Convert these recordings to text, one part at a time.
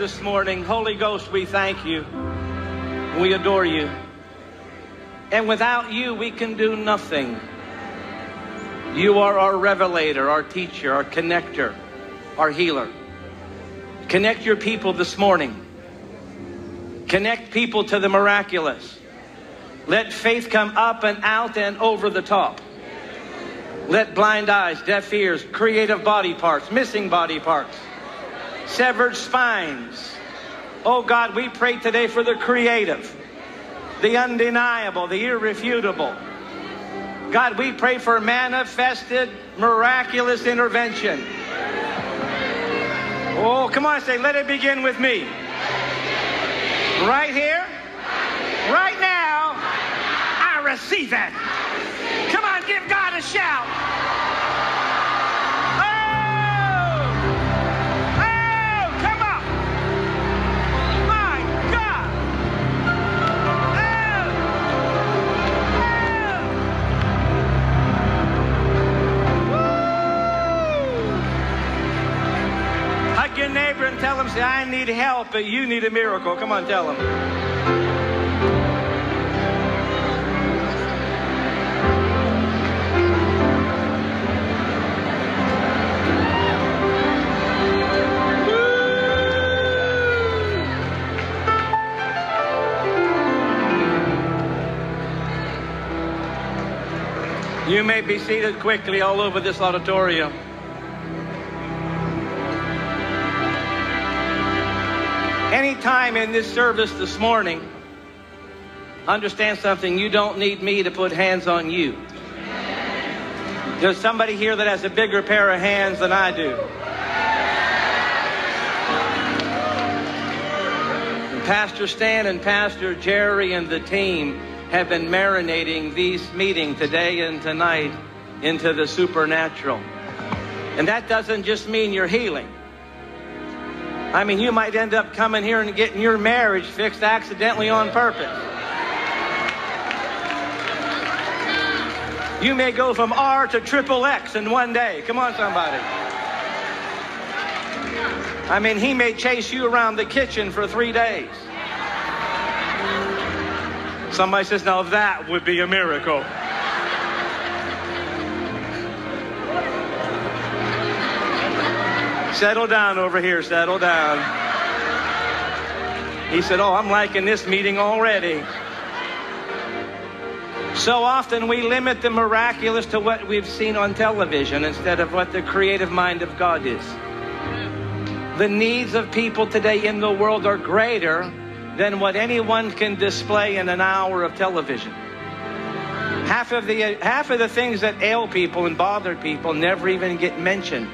this morning. Holy Ghost, we thank you. We adore you. And without you, we can do nothing. You are our revelator, our teacher, our connector, our healer. Connect your people this morning. Connect people to the miraculous. Let faith come up and out and over the top. Let blind eyes, deaf ears, creative body parts, missing body parts, severed spines. Oh God, we pray today for the creative, the undeniable, the irrefutable. God, we pray for manifested, miraculous intervention. Oh, come on, say, let it begin with me. Right here, right now, I receive that. Come on, give God a shout. Tell him, say, I need help, but you need a miracle. Come on, tell him. You may be seated quickly all over this auditorium. Anytime in this service this morning, understand something, you don't need me to put hands on you. There's somebody here that has a bigger pair of hands than I do. Pastor Stan and Pastor Jerry and the team have been marinating these meeting today and tonight into the supernatural. And that doesn't just mean you're healing. I mean, you might end up coming here and getting your marriage fixed accidentally on purpose. You may go from R to triple X in one day. Come on, somebody. I mean, he may chase you around the kitchen for three days. Somebody says, now that would be a miracle. Settle down over here, settle down. He said, Oh, I'm liking this meeting already. So often we limit the miraculous to what we've seen on television instead of what the creative mind of God is. The needs of people today in the world are greater than what anyone can display in an hour of television. Half of the half of the things that ail people and bother people never even get mentioned.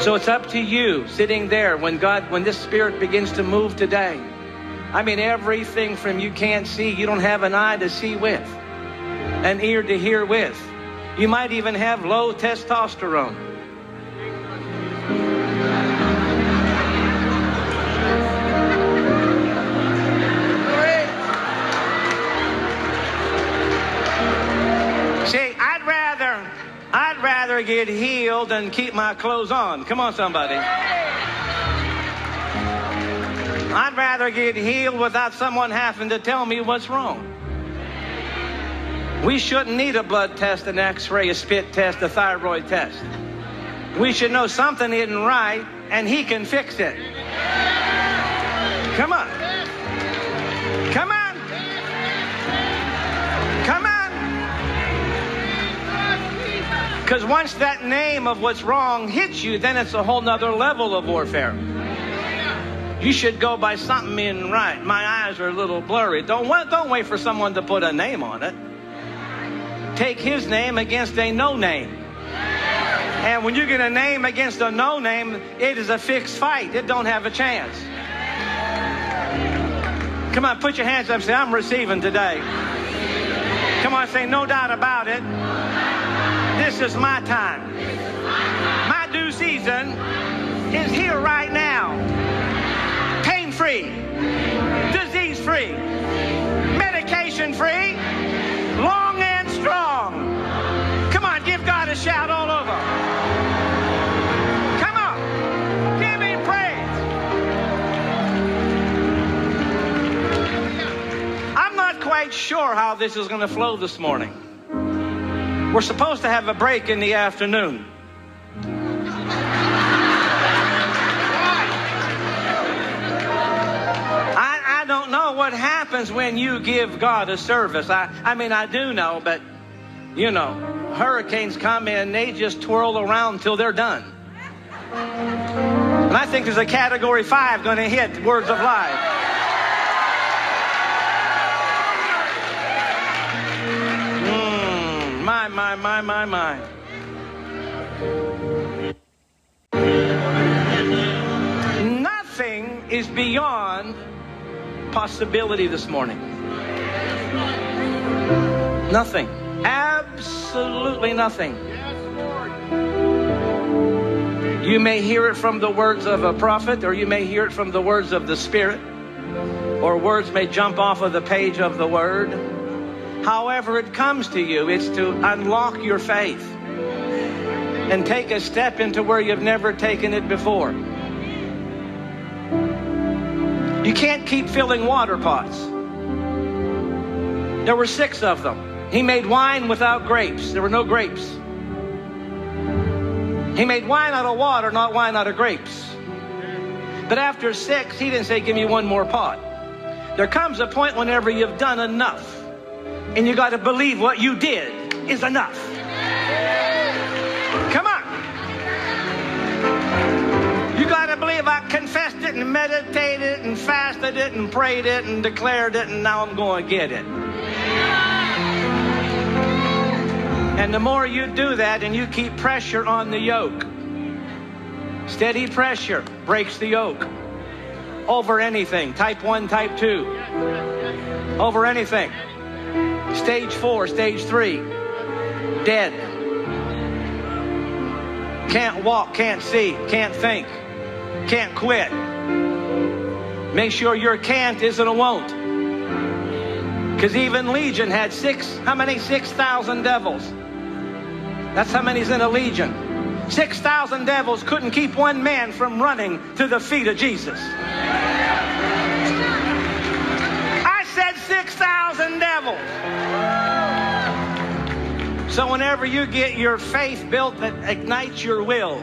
So it's up to you sitting there when God when this spirit begins to move today. I mean everything from you can't see, you don't have an eye to see with, an ear to hear with. You might even have low testosterone. Get healed and keep my clothes on. Come on, somebody. I'd rather get healed without someone having to tell me what's wrong. We shouldn't need a blood test, an x ray, a spit test, a thyroid test. We should know something isn't right and He can fix it. Come on. Because once that name of what's wrong hits you, then it's a whole nother level of warfare. You should go by something in right. My eyes are a little blurry. Don't, don't wait for someone to put a name on it. Take his name against a no name. And when you get a name against a no name, it is a fixed fight. It don't have a chance. Come on, put your hands up and say, I'm receiving today. Come on, say, no doubt about it. This is my time. My due season is here right now. Pain free, disease free, medication free, long and strong. Come on, give God a shout all over. Come on, give him praise. I'm not quite sure how this is going to flow this morning. We're supposed to have a break in the afternoon. I, I don't know what happens when you give God a service. I, I mean, I do know, but you know, hurricanes come in, they just twirl around till they're done. And I think there's a category five going to hit words of life. My, my, my, my. Nothing is beyond possibility this morning. Nothing. Absolutely nothing. You may hear it from the words of a prophet, or you may hear it from the words of the Spirit, or words may jump off of the page of the Word. However, it comes to you, it's to unlock your faith and take a step into where you've never taken it before. You can't keep filling water pots. There were six of them. He made wine without grapes. There were no grapes. He made wine out of water, not wine out of grapes. But after six, he didn't say, Give me one more pot. There comes a point whenever you've done enough, and you got to believe what you did is enough. Come on. You got to believe I confessed it and meditated and fasted it and prayed it and declared it, and now I'm going to get it. And the more you do that and you keep pressure on the yoke, steady pressure breaks the yoke over anything. Type 1, type 2. Over anything. Stage 4, stage 3. Dead. Can't walk, can't see, can't think, can't quit. Make sure your can't isn't a won't. Because even Legion had six, how many? 6,000 devils. That's how many's in a legion. 6,000 devils couldn't keep one man from running to the feet of Jesus. Said 6,000 devils. So whenever you get your faith built that ignites your will,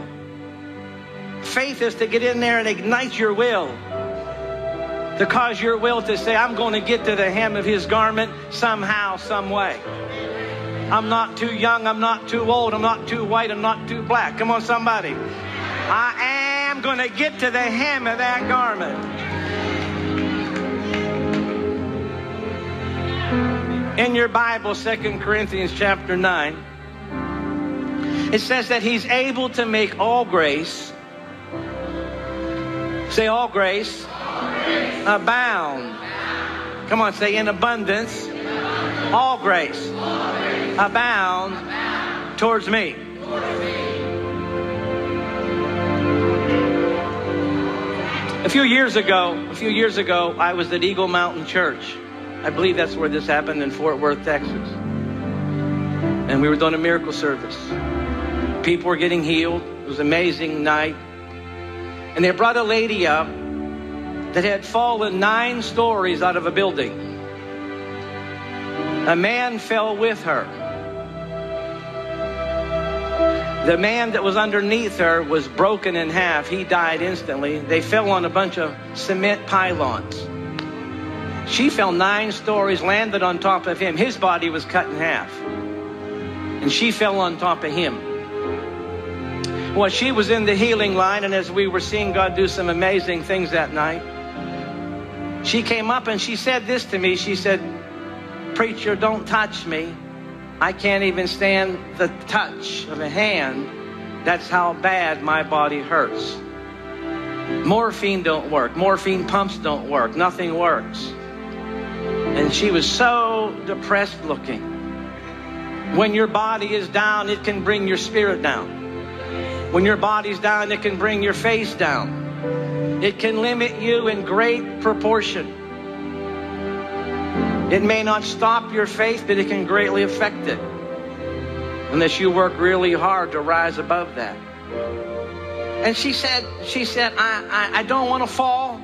faith is to get in there and ignite your will. To cause your will to say, I'm going to get to the hem of his garment somehow, some way. I'm not too young. I'm not too old. I'm not too white. I'm not too black. Come on, somebody. I am going to get to the hem of that garment. In your Bible, Second Corinthians chapter 9, it says that he's able to make all grace, say all grace, all grace. abound. Come on, say in abundance, all grace, all grace. Abound, abound. Towards me. A few years ago, a few years ago, I was at Eagle Mountain Church. I believe that's where this happened in Fort Worth, Texas. And we were doing a miracle service. people were getting healed. It was an amazing night. And they brought a lady up that had fallen nine stories out of a building. A man fell with her. The man that was underneath her was broken in half. He died instantly. They fell on a bunch of cement pylons. She fell nine stories, landed on top of him. His body was cut in half. And she fell on top of him. Well, she was in the healing line, and as we were seeing God do some amazing things that night, she came up and she said this to me. She said, Preacher, don't touch me. I can't even stand the touch of a hand. That's how bad my body hurts. Morphine don't work. Morphine pumps don't work. Nothing works. And she was so depressed looking. When your body is down, it can bring your spirit down. When your body's down, it can bring your face down. It can limit you in great proportion. It may not stop your faith, but it can greatly affect it. Unless you work really hard to rise above that. And she said, she said, I, I, I don't want to fall.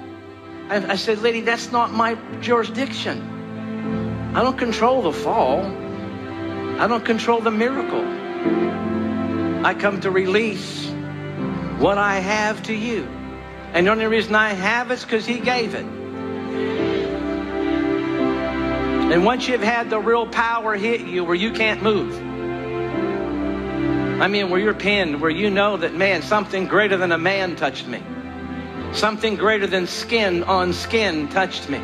I, I said, lady, that's not my jurisdiction. I don't control the fall. I don't control the miracle. I come to release what I have to you. And the only reason I have is because he gave it. And once you've had the real power hit you where you can't move, I mean, where you're pinned, where you know that, man, something greater than a man touched me. Something greater than skin on skin touched me.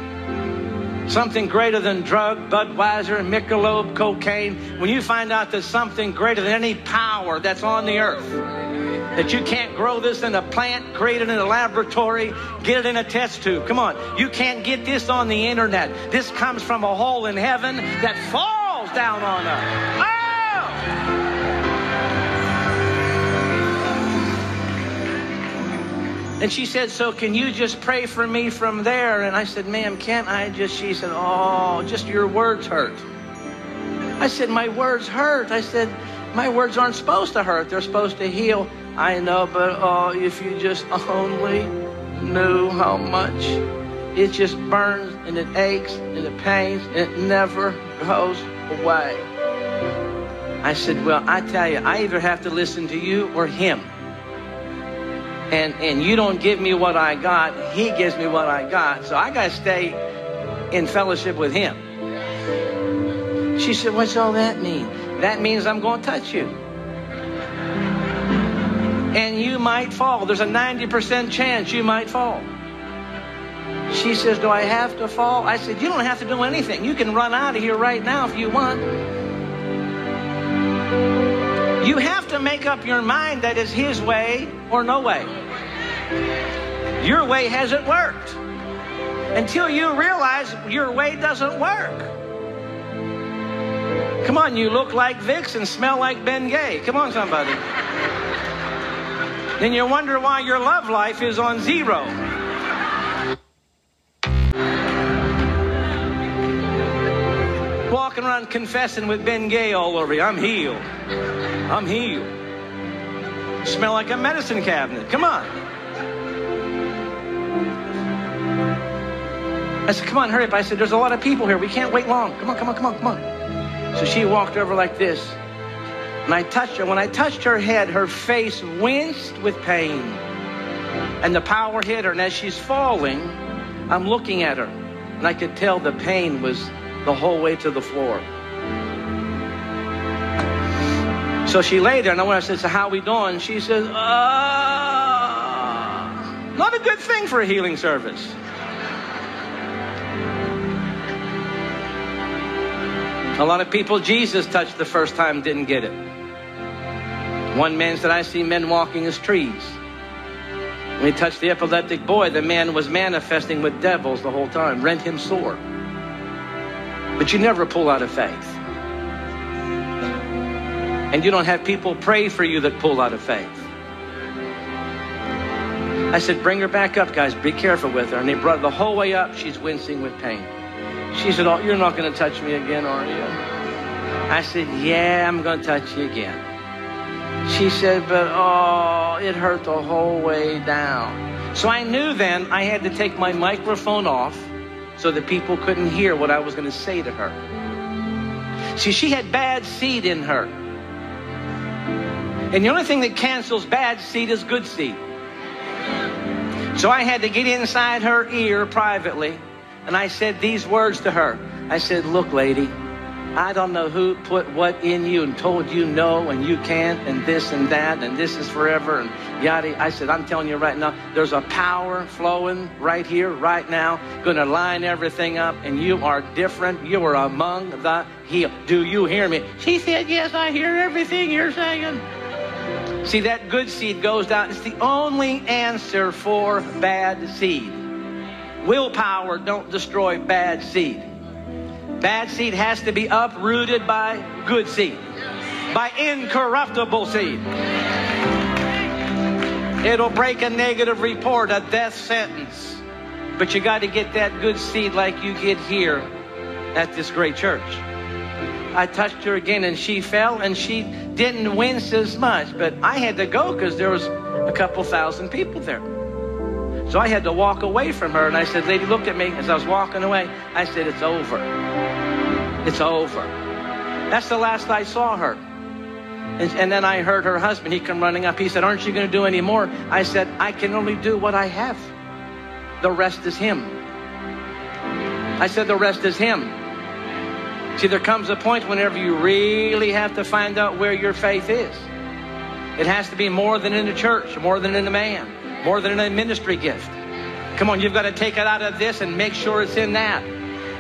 Something greater than drug, Budweiser, Michelob, cocaine. When you find out there's something greater than any power that's on the earth, that you can't grow this in a plant, create it in a laboratory, get it in a test tube. Come on. You can't get this on the internet. This comes from a hole in heaven that falls down on us. Oh! And she said, So can you just pray for me from there? And I said, Ma'am, can't I just? She said, Oh, just your words hurt. I said, My words hurt. I said, My words aren't supposed to hurt. They're supposed to heal. I know, but oh, if you just only knew how much it just burns and it aches and it pains and it never goes away. I said, Well, I tell you, I either have to listen to you or him and and you don't give me what I got, he gives me what I got. So I got to stay in fellowship with him. She said, "What's all that mean?" That means I'm to touch you. And you might fall. There's a 90% chance you might fall. She says, Do I have to fall? I said, You don't have to do anything. You can run out of here right now if you want. You have to make up your mind that it's His way or no way. Your way hasn't worked until you realize your way doesn't work. Come on, you look like Vicks and smell like Bengay. Come on, somebody. then you wonder why your love life is on zero. Walking around confessing with Bengay all over you. I'm healed. I'm healed. Smell like a medicine cabinet. Come on. I said, come on, hurry up. I said, there's a lot of people here. We can't wait long. Come on, come on, come on, come on. So she walked over like this. And I touched her. When I touched her head, her face winced with pain. And the power hit her. And as she's falling, I'm looking at her. And I could tell the pain was the whole way to the floor. So she lay there, and I said, So, how we doing? She says, uh, Not a good thing for a healing service. A lot of people Jesus touched the first time didn't get it. One man said, I see men walking as trees. When he touched the epileptic boy, the man was manifesting with devils the whole time, rent him sore. But you never pull out of faith. And you don't have people pray for you that pull out of faith. I said, bring her back up, guys. Be careful with her. And they brought her the whole way up. She's wincing with pain. She said, oh, you're not going to touch me again, are you? I said, yeah, I'm going to touch you again. She said, but oh, it hurt the whole way down. So I knew then I had to take my microphone off so that people couldn't hear what I was going to say to her. See, she had bad seed in her. And the only thing that cancels bad seed is good seed. So I had to get inside her ear privately and I said these words to her. I said, Look, lady, I don't know who put what in you and told you no and you can't and this and that and this is forever and yada. I said, I'm telling you right now, there's a power flowing right here, right now, going to line everything up and you are different. You are among the healed. Do you hear me? She said, Yes, I hear everything you're saying. See, that good seed goes down. It's the only answer for bad seed. Willpower don't destroy bad seed. Bad seed has to be uprooted by good seed, by incorruptible seed. It'll break a negative report, a death sentence. But you got to get that good seed like you get here at this great church. I touched her again and she fell and she didn't wince as much, but I had to go because there was a couple thousand people there. So I had to walk away from her and I said, Lady, look at me as I was walking away. I said, It's over. It's over. That's the last I saw her. And, and, then I heard her husband, he come running up. He said, Aren't you going to do any more? I said, I can only do what I have. The rest is Him. I said, The rest is Him. See, there comes a point whenever you really have to find out where your faith is. It has to be more than in the church, more than in the man, more than a ministry gift. Come on, you've got to take it out of this and make sure it's in that.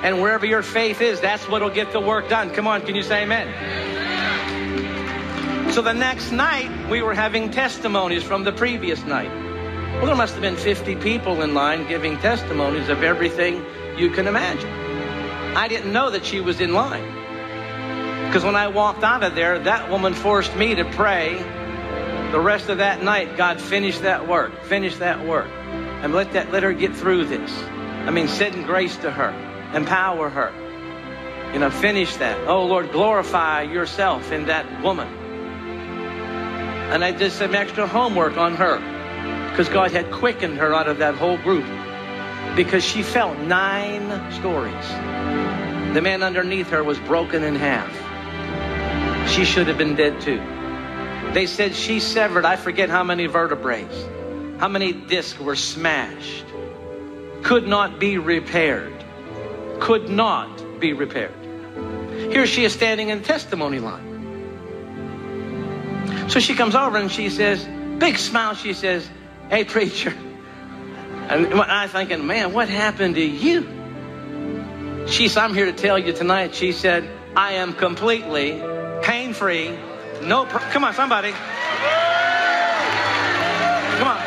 And wherever your faith is, that's what'll get the work done. Come on, can you say amen? So the next night, we were having testimonies from the previous night. Well, there must have been 50 people in line giving testimonies of everything you can imagine. I didn't know that she was in line. Because when I walked out of there, that woman forced me to pray the rest of that night. God, finish that work. Finish that work. And let that let her get through this. I mean, send grace to her. Empower her. You know, finish that. Oh Lord, glorify yourself in that woman. And I did some extra homework on her. Because God had quickened her out of that whole group because she felt nine stories. The man underneath her was broken in half. She should have been dead too. They said she severed, I forget how many vertebrae, how many discs were smashed, could not be repaired. Could not be repaired. Here she is standing in testimony line. So she comes over and she says, big smile, she says, Hey, preacher, and I'm thinking, man, what happened to you? She said, I'm here to tell you tonight. She said, I am completely pain free. No, pr- come on, somebody. Come on.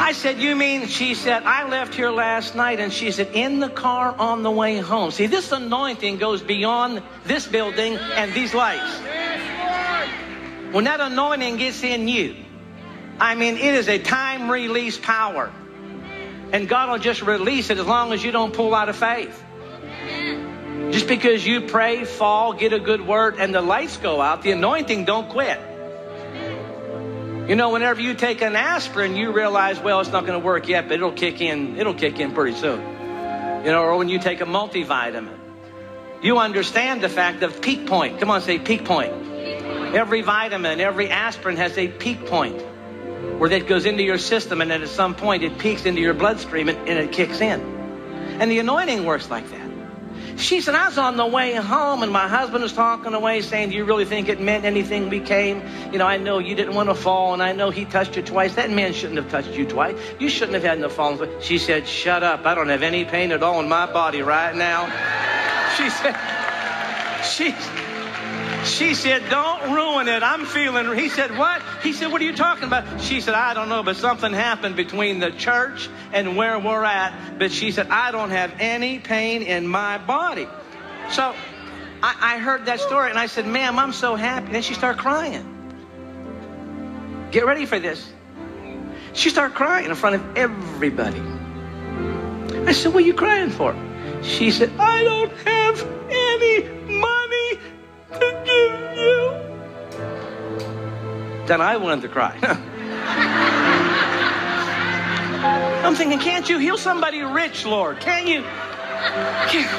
I said, You mean? She said, I left here last night. And she said, In the car on the way home. See, this anointing goes beyond this building and these lights. When that anointing gets in you, I mean, it is a time release power. And God will just release it as long as you don't pull out of faith. Just because you pray, fall, get a good word, and the lights go out, the anointing don't quit. You know, whenever you take an aspirin, you realize, well, it's not going to work yet, but it'll kick in. It'll kick in pretty soon. You know, or when you take a multivitamin, you understand the fact of peak point. Come on, say peak point. Every vitamin, every aspirin has a peak point where that goes into your system and then at some point it peaks into your bloodstream and, and it kicks in. And the anointing works like that. She said, I was on the way home and my husband was talking away saying, Do you really think it meant anything we came? You know, I know you didn't want to fall and I know he touched you twice. That man shouldn't have touched you twice. You shouldn't have had no fallen. She said, Shut up. I don't have any pain at all in my body right now. She said, She's. She said, Don't ruin it. I'm feeling. He said, What? He said, What are you talking about? She said, I don't know, but something happened between the church and where we're at. But she said, I don't have any pain in my body. So I, I heard that story and I said, Ma'am, I'm so happy. Then she started crying. Get ready for this. She started crying in front of everybody. I said, What are you crying for? She said, I don't have any money you. Then I wanted to cry. I'm thinking, can't you heal somebody rich, Lord? Can you? Can't,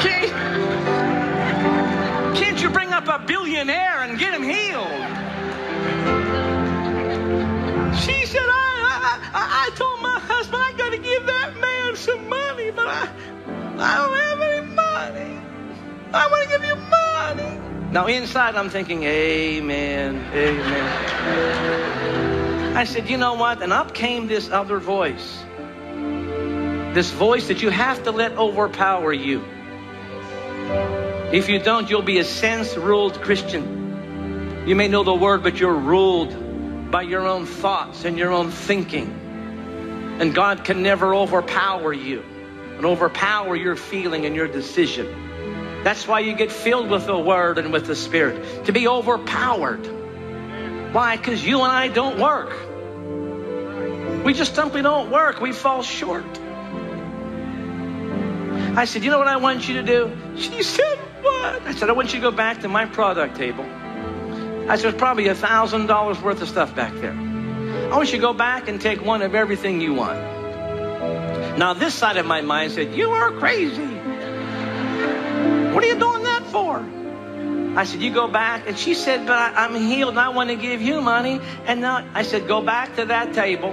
can't, can't you bring up a billionaire and get him healed? She said, I, I, I told my husband I got to give that man some money, but I, I don't have any money. I want to give you money. Now, inside, I'm thinking, Amen, Amen. I said, You know what? And up came this other voice. This voice that you have to let overpower you. If you don't, you'll be a sense ruled Christian. You may know the word, but you're ruled by your own thoughts and your own thinking. And God can never overpower you and overpower your feeling and your decision. That's why you get filled with the Word and with the Spirit, to be overpowered. Why? Because you and I don't work. We just simply don't work. We fall short. I said, You know what I want you to do? She said, What? I said, I want you to go back to my product table. I said, There's probably a $1,000 worth of stuff back there. I want you to go back and take one of everything you want. Now, this side of my mind said, You are crazy. What are you doing that for? I said, You go back. And she said, But I, am healed and I want to give you money. And now I said, Go back to that table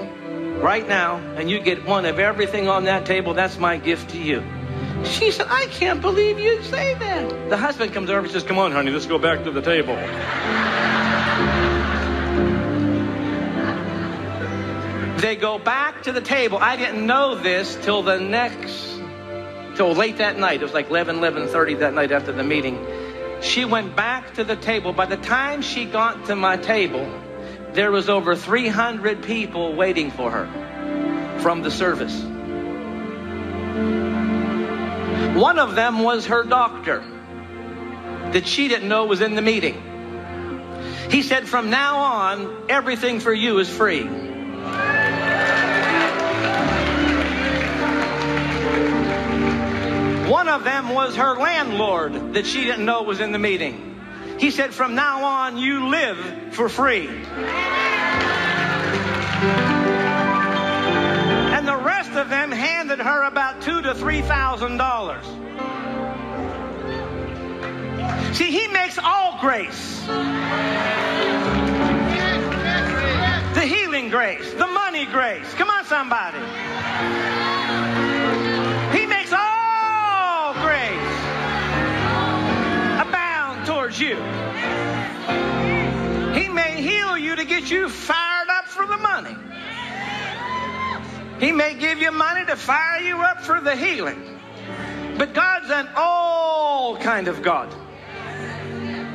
right now and you get one of everything on that table. That's my gift to you. She said, I can't believe you'd say that. The husband comes over and says, Come on, honey, let's go back to the table. they go back to the table. I didn't know this till the next till late that night. It was like 11, 11.30 that night after the meeting. She went back to the table. By the time she got to my table, there was over 300 people waiting for her from the service. One of them was her doctor that she didn't know was in the meeting. He said, From now on, everything for you is free. One of them was her landlord that she didn't know was in the meeting. He said, From now on, you live for free. And the rest of them handed her about two to three thousand dollars. See, he makes all grace. The healing grace, the money grace. Come on, somebody. You. He may heal you to get you fired up for the money. He may give you money to fire you up for the healing. But God's an all kind of God.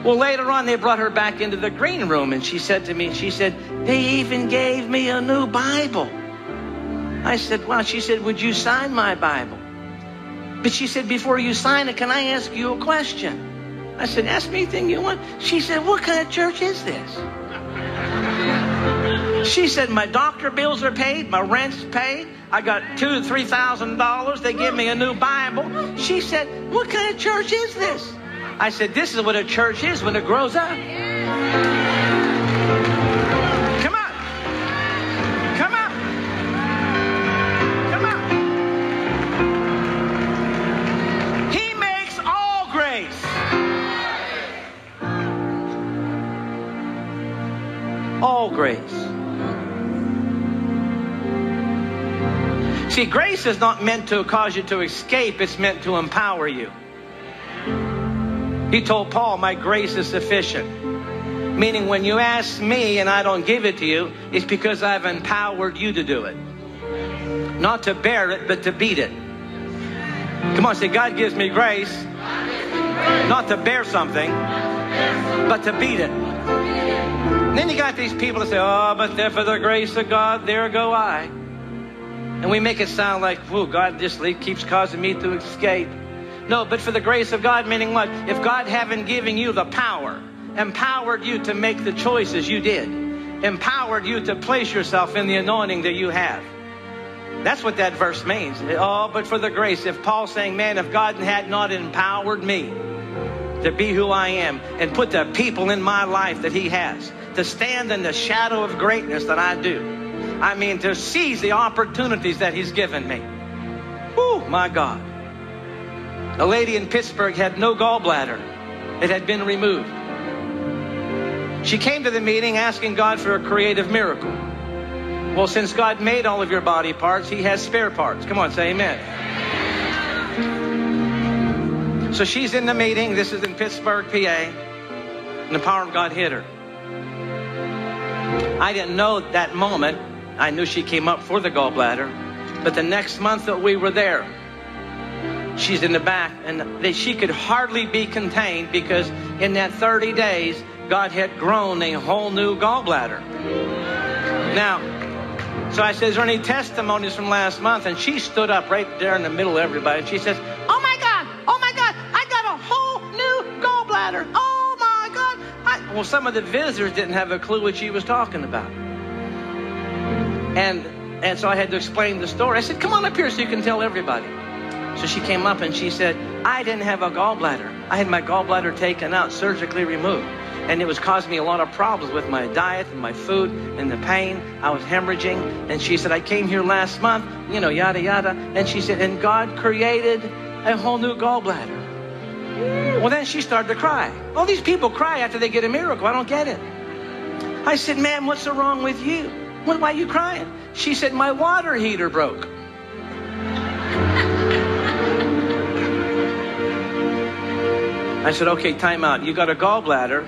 Well, later on, they brought her back into the green room, and she said to me, she said, they even gave me a new Bible. I said, well, she said, would you sign my Bible? But she said, before you sign it, can I ask you a question? I said, ask me anything you want. She said, what kind of church is this? She said, my doctor bills are paid, my rent's paid. I got two three thousand dollars. They give me a new Bible. She said, what kind of church is this? I said, this is what a church is when it grows up. Come on. Come on. Come on. He makes all grace. See, grace is not meant to cause you to escape, it's meant to empower you. He told Paul, My grace is sufficient. Meaning, when you ask me and I don't give it to you, it's because I've empowered you to do it. Not to bear it, but to beat it. Come on, say, God gives me grace, not to bear something, but to beat it. And then you got these people that say, oh, but there for the grace of God, there go I. And we make it sound like, whoa, God just keeps causing me to escape. No, but for the grace of God, meaning what? If God haven't given you the power, empowered you to make the choices you did, empowered you to place yourself in the anointing that you have. That's what that verse means. Oh, but for the grace. If Paul's saying, man, if God had not empowered me to be who I am and put the people in my life that he has, to stand in the shadow of greatness that I do. I mean, to seize the opportunities that He's given me. Oh, my God. A lady in Pittsburgh had no gallbladder, it had been removed. She came to the meeting asking God for a creative miracle. Well, since God made all of your body parts, He has spare parts. Come on, say amen. So she's in the meeting. This is in Pittsburgh, PA. And the power of God hit her. I didn't know that moment. I knew she came up for the gallbladder. But the next month that we were there, she's in the back, and they, she could hardly be contained because in that 30 days, God had grown a whole new gallbladder. Now, so I said, Is there any testimonies from last month? And she stood up right there in the middle of everybody, and she says, Oh my God, oh my God, I got a whole new gallbladder. Oh. Well, some of the visitors didn't have a clue what she was talking about. And and so I had to explain the story. I said, Come on up here so you can tell everybody. So she came up and she said, I didn't have a gallbladder. I had my gallbladder taken out, surgically removed. And it was causing me a lot of problems with my diet and my food and the pain. I was hemorrhaging. And she said, I came here last month, you know, yada, yada. And she said, and God created a whole new gallbladder. Well, then she started to cry. All these people cry after they get a miracle. I don't get it. I said, ma'am, what's wrong with you? Why are you crying? She said, my water heater broke. I said, okay, time out. You got a gallbladder.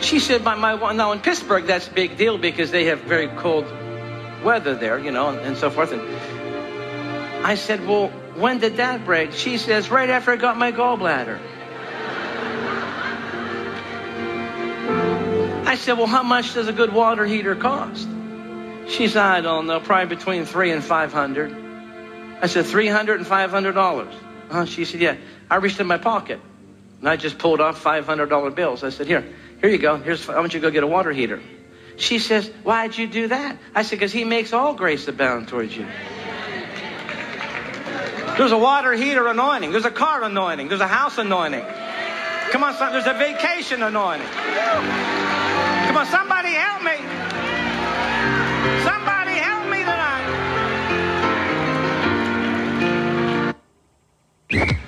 She said, my, my, now in Pittsburgh, that's a big deal because they have very cold weather there, you know, and, and so forth. And I said, well, when did that break? She says, right after I got my gallbladder. I said, well, how much does a good water heater cost? She said, I don't know, probably between three and five hundred. I said, three hundred and five hundred dollars. Uh, she said, yeah. I reached in my pocket and I just pulled off $500 bills. I said, here, here you go. Here's, I want you to go get a water heater. She says, why'd you do that? I said, because he makes all grace abound towards you. There's a water heater anointing. There's a car anointing. There's a house anointing. Come on, son, there's a vacation anointing. Come on, somebody help me.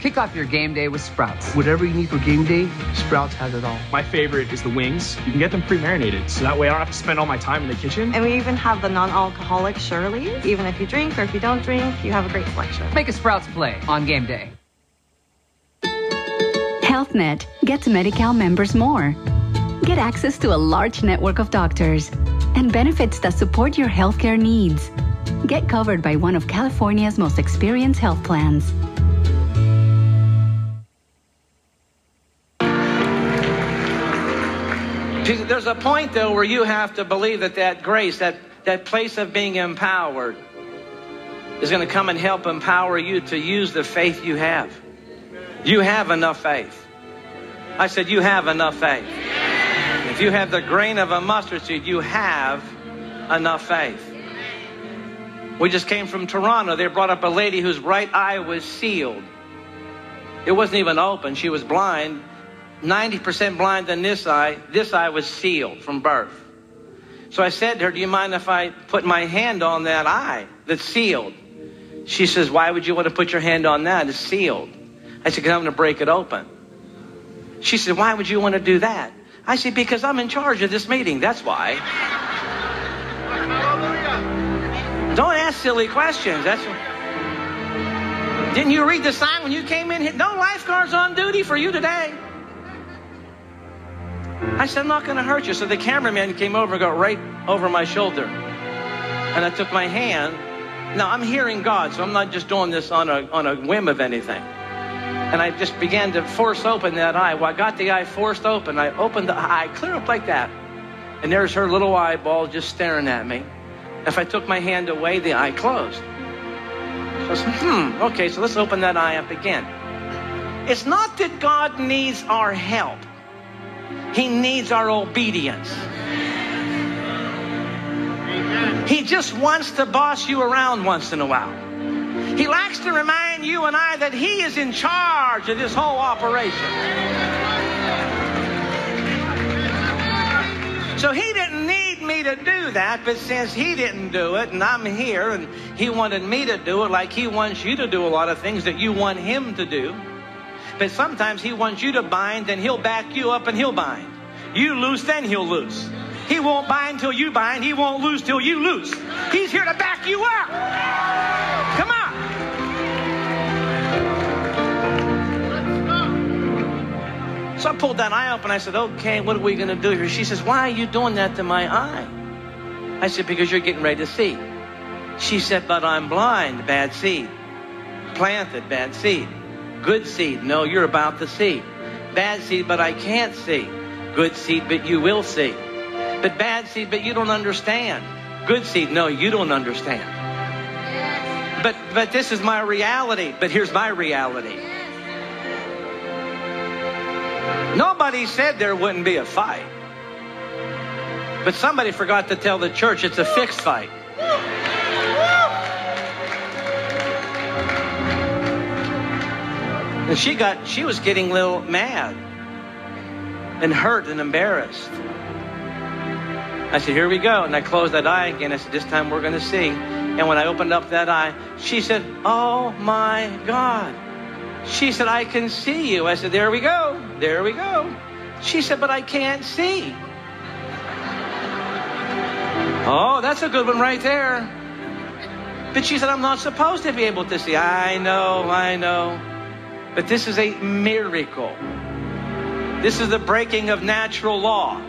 Kick off your game day with Sprouts. Whatever you need for game day, Sprouts has it all. My favorite is the wings. You can get them pre-marinated, so that way I don't have to spend all my time in the kitchen. And we even have the non-alcoholic Shirley's. Even if you drink or if you don't drink, you have a great selection. Make a Sprouts play on game day. HealthNet gets Medi-Cal members more. Get access to a large network of doctors and benefits that support your healthcare needs. Get covered by one of California's most experienced health plans. There's a point, though, where you have to believe that that grace, that, that place of being empowered, is going to come and help empower you to use the faith you have. You have enough faith. I said, You have enough faith. If you have the grain of a mustard seed, you have enough faith. We just came from Toronto. They brought up a lady whose right eye was sealed. It wasn't even open. She was blind. 90% blind in this eye. This eye was sealed from birth. So I said to her, Do you mind if I put my hand on that eye that's sealed? She says, Why would you want to put your hand on that? It's sealed. I said, Because I'm going to break it open. She said, Why would you want to do that? I said, Because I'm in charge of this meeting. That's why. Don't ask silly questions. That's Didn't you read the sign when you came in? No lifeguards on duty for you today. I said, I'm not going to hurt you. So the cameraman came over and got right over my shoulder. And I took my hand. Now I'm hearing God, so I'm not just doing this on a, on a whim of anything. And I just began to force open that eye. Well, I got the eye forced open. I opened the eye clear up like that. And there's her little eyeball just staring at me. If I took my hand away, the eye closed. So I said, hmm, okay, so let's open that eye up again. It's not that God needs our help. He needs our obedience. He just wants to boss you around once in a while. He likes to remind you and I that He is in charge of this whole operation. So he didn't need me to do that, but since he didn't do it and I'm here and he wanted me to do it like he wants you to do a lot of things that you want him to do. But sometimes he wants you to bind, then he'll back you up and he'll bind. You loose, then he'll loose. He won't bind till you bind. He won't lose till you lose. He's here to back you up. Come on. So I pulled that eye up and I said, okay, what are we going to do here? She says, why are you doing that to my eye? I said, because you're getting ready to see. She said, but I'm blind. Bad seed. Planted. Bad seed. Good seed. No, you're about to see. Bad seed, but I can't see. Good seed, but you will see. But bad seed, but you don't understand. Good seed, no, you don't understand. But but this is my reality. But here's my reality. Nobody said there wouldn't be a fight. But somebody forgot to tell the church it's a fixed fight. And she got she was getting a little mad and hurt and embarrassed. I said, Here we go. And I closed that eye again. I said, This time we're going to see. And when I opened up that eye, she said, Oh my God. She said, I can see you. I said, There we go. There we go. She said, But I can't see. Oh, that's a good one right there. But she said, I'm not supposed to be able to see. I know, I know. But this is a miracle. This is the breaking of natural law.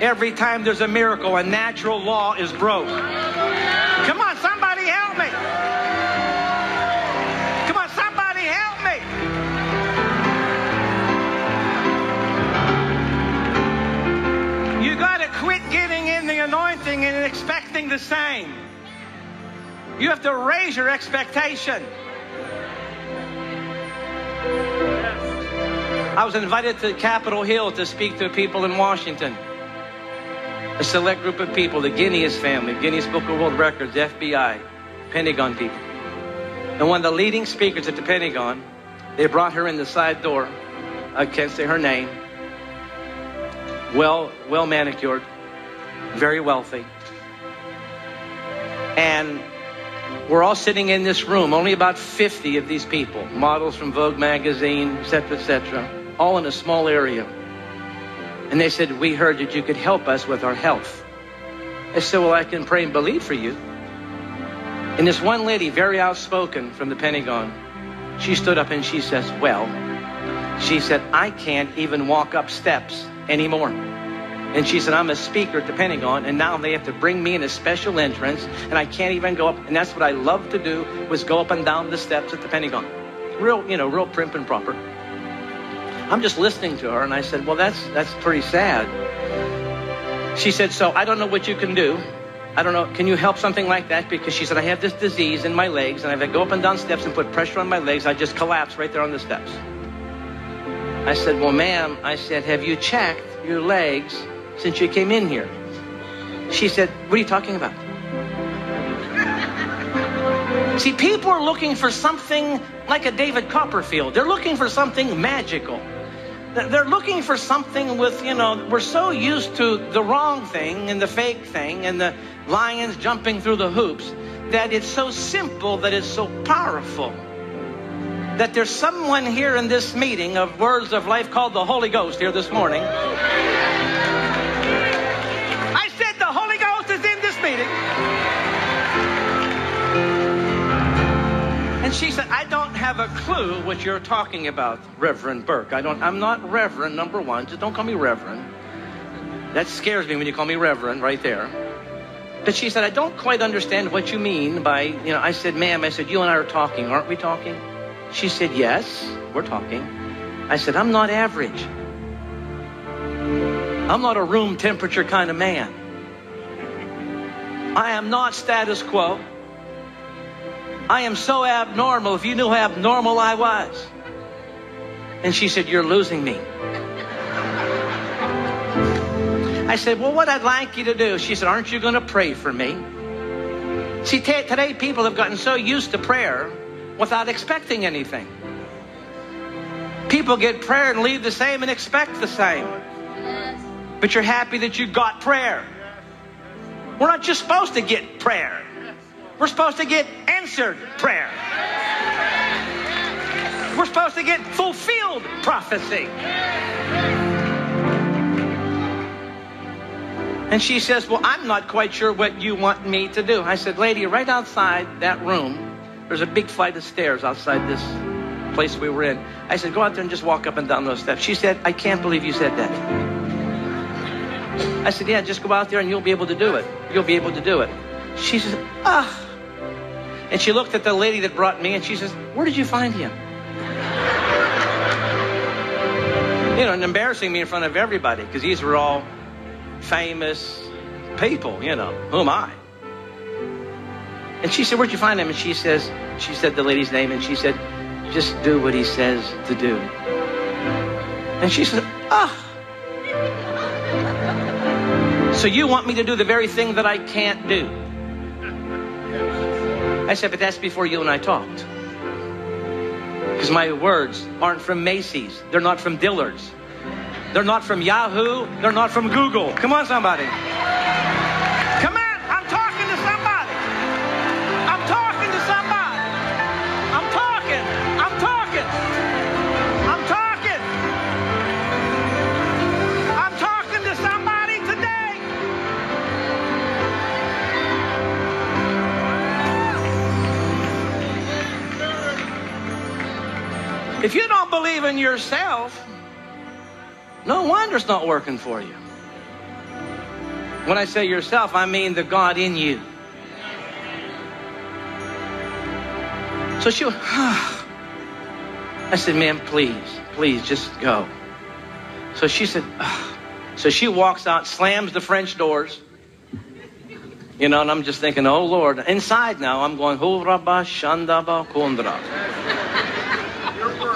Every time there's a miracle, a natural law is broke. Come on, somebody help me. Come on, somebody help me. You got to quit getting in the anointing and expecting the same. You have to raise your expectation. I was invited to Capitol Hill to speak to people in Washington. A select group of people, the Guinness family, Guinness Book of World Records, FBI, Pentagon people. And one of the leading speakers at the Pentagon, they brought her in the side door. I can't say her name. Well, well manicured, very wealthy. And we're all sitting in this room, only about 50 of these people, models from Vogue magazine, etc., etc., all in a small area. And they said, We heard that you could help us with our health. I said, Well, I can pray and believe for you. And this one lady, very outspoken from the Pentagon, she stood up and she says, Well, she said, I can't even walk up steps anymore. And she said, I'm a speaker at the Pentagon, and now they have to bring me in a special entrance, and I can't even go up. And that's what I love to do, was go up and down the steps at the Pentagon. Real, you know, real prim and proper. I'm just listening to her, and I said, well, that's, that's pretty sad. She said, so I don't know what you can do. I don't know, can you help something like that? Because she said, I have this disease in my legs, and if I go up and down steps and put pressure on my legs, I just collapse right there on the steps. I said, well, ma'am, I said, have you checked your legs since you came in here? She said, what are you talking about? See, people are looking for something like a David Copperfield. They're looking for something magical. They're looking for something with, you know, we're so used to the wrong thing and the fake thing and the lions jumping through the hoops that it's so simple that it's so powerful. That there's someone here in this meeting of words of life called the Holy Ghost here this morning. I said the Holy Ghost is in this meeting. And she said, I don't have a clue what you're talking about, Reverend Burke. I don't, I'm not Reverend, number one. Just don't call me Reverend. That scares me when you call me Reverend right there. But she said, I don't quite understand what you mean by, you know, I said, ma'am, I said, you and I are talking, aren't we talking? She said, yes, we're talking. I said, I'm not average. I'm not a room temperature kind of man. I am not status quo. I am so abnormal. If you knew how abnormal I was. And she said, You're losing me. I said, Well, what I'd like you to do. She said, Aren't you going to pray for me? See, t- today people have gotten so used to prayer without expecting anything. People get prayer and leave the same and expect the same. but you're happy that you got prayer. We're not just supposed to get prayer. We're supposed to get answered prayer. We're supposed to get fulfilled prophecy. And she says, Well, I'm not quite sure what you want me to do. I said, Lady, right outside that room, there's a big flight of stairs outside this place we were in. I said, Go out there and just walk up and down those steps. She said, I can't believe you said that. I said, Yeah, just go out there and you'll be able to do it. You'll be able to do it. She says, Ah. And she looked at the lady that brought me and she says, Where did you find him? You know, and embarrassing me in front of everybody because these were all famous people, you know. Who am I? And she said, Where'd you find him? And she says, She said the lady's name, and she said, Just do what he says to do. And she said, Ah. So you want me to do the very thing that I can't do? I said, But that's before you and I talked. Because my words aren't from Macy's, they're not from Dillard's. They're not from Yahoo. They're not from Google. Come on, somebody. If you don't believe in yourself, no wonder it's not working for you. When I say yourself, I mean the God in you. So she, went. I said, ma'am, please, please just go. So she said, so she walks out, slams the French doors. You know, and I'm just thinking, oh Lord. Inside now, I'm going, Shandaba Kundra.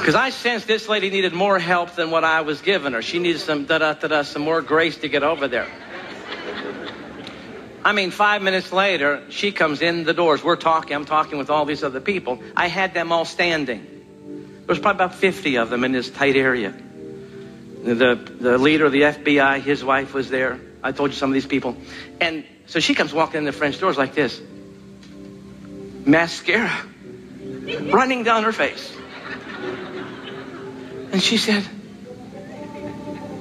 Because I sensed this lady needed more help than what I was giving her. She needed some da da da da, some more grace to get over there. I mean, five minutes later, she comes in the doors. We're talking. I'm talking with all these other people. I had them all standing. There was probably about 50 of them in this tight area. The, the leader of the FBI, his wife was there. I told you some of these people. And so she comes walking in the French doors like this mascara running down her face. And she said,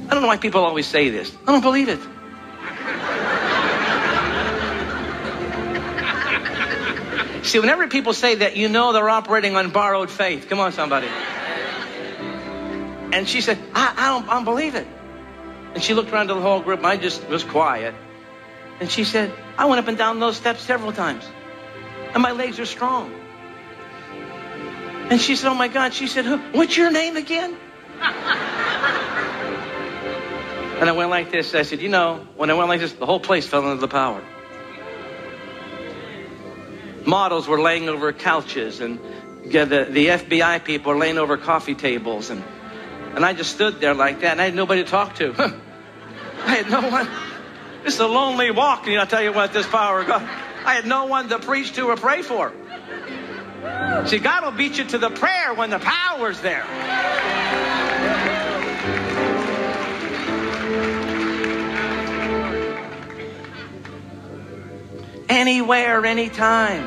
I don't know why people always say this. I don't believe it. See, whenever people say that, you know they're operating on borrowed faith. Come on, somebody. And she said, I, I, don't, I don't believe it. And she looked around to the whole group, and I just was quiet. And she said, I went up and down those steps several times. And my legs are strong. And she said, Oh my God. She said, What's your name again? And I went like this. I said, You know, when I went like this, the whole place fell under the power. Models were laying over couches, and the, the FBI people were laying over coffee tables. And, and I just stood there like that, and I had nobody to talk to. I had no one. It's a lonely walk, and I'll tell you what, this power of God. I had no one to preach to or pray for. See, God will beat you to the prayer when the power's there. Anywhere, anytime.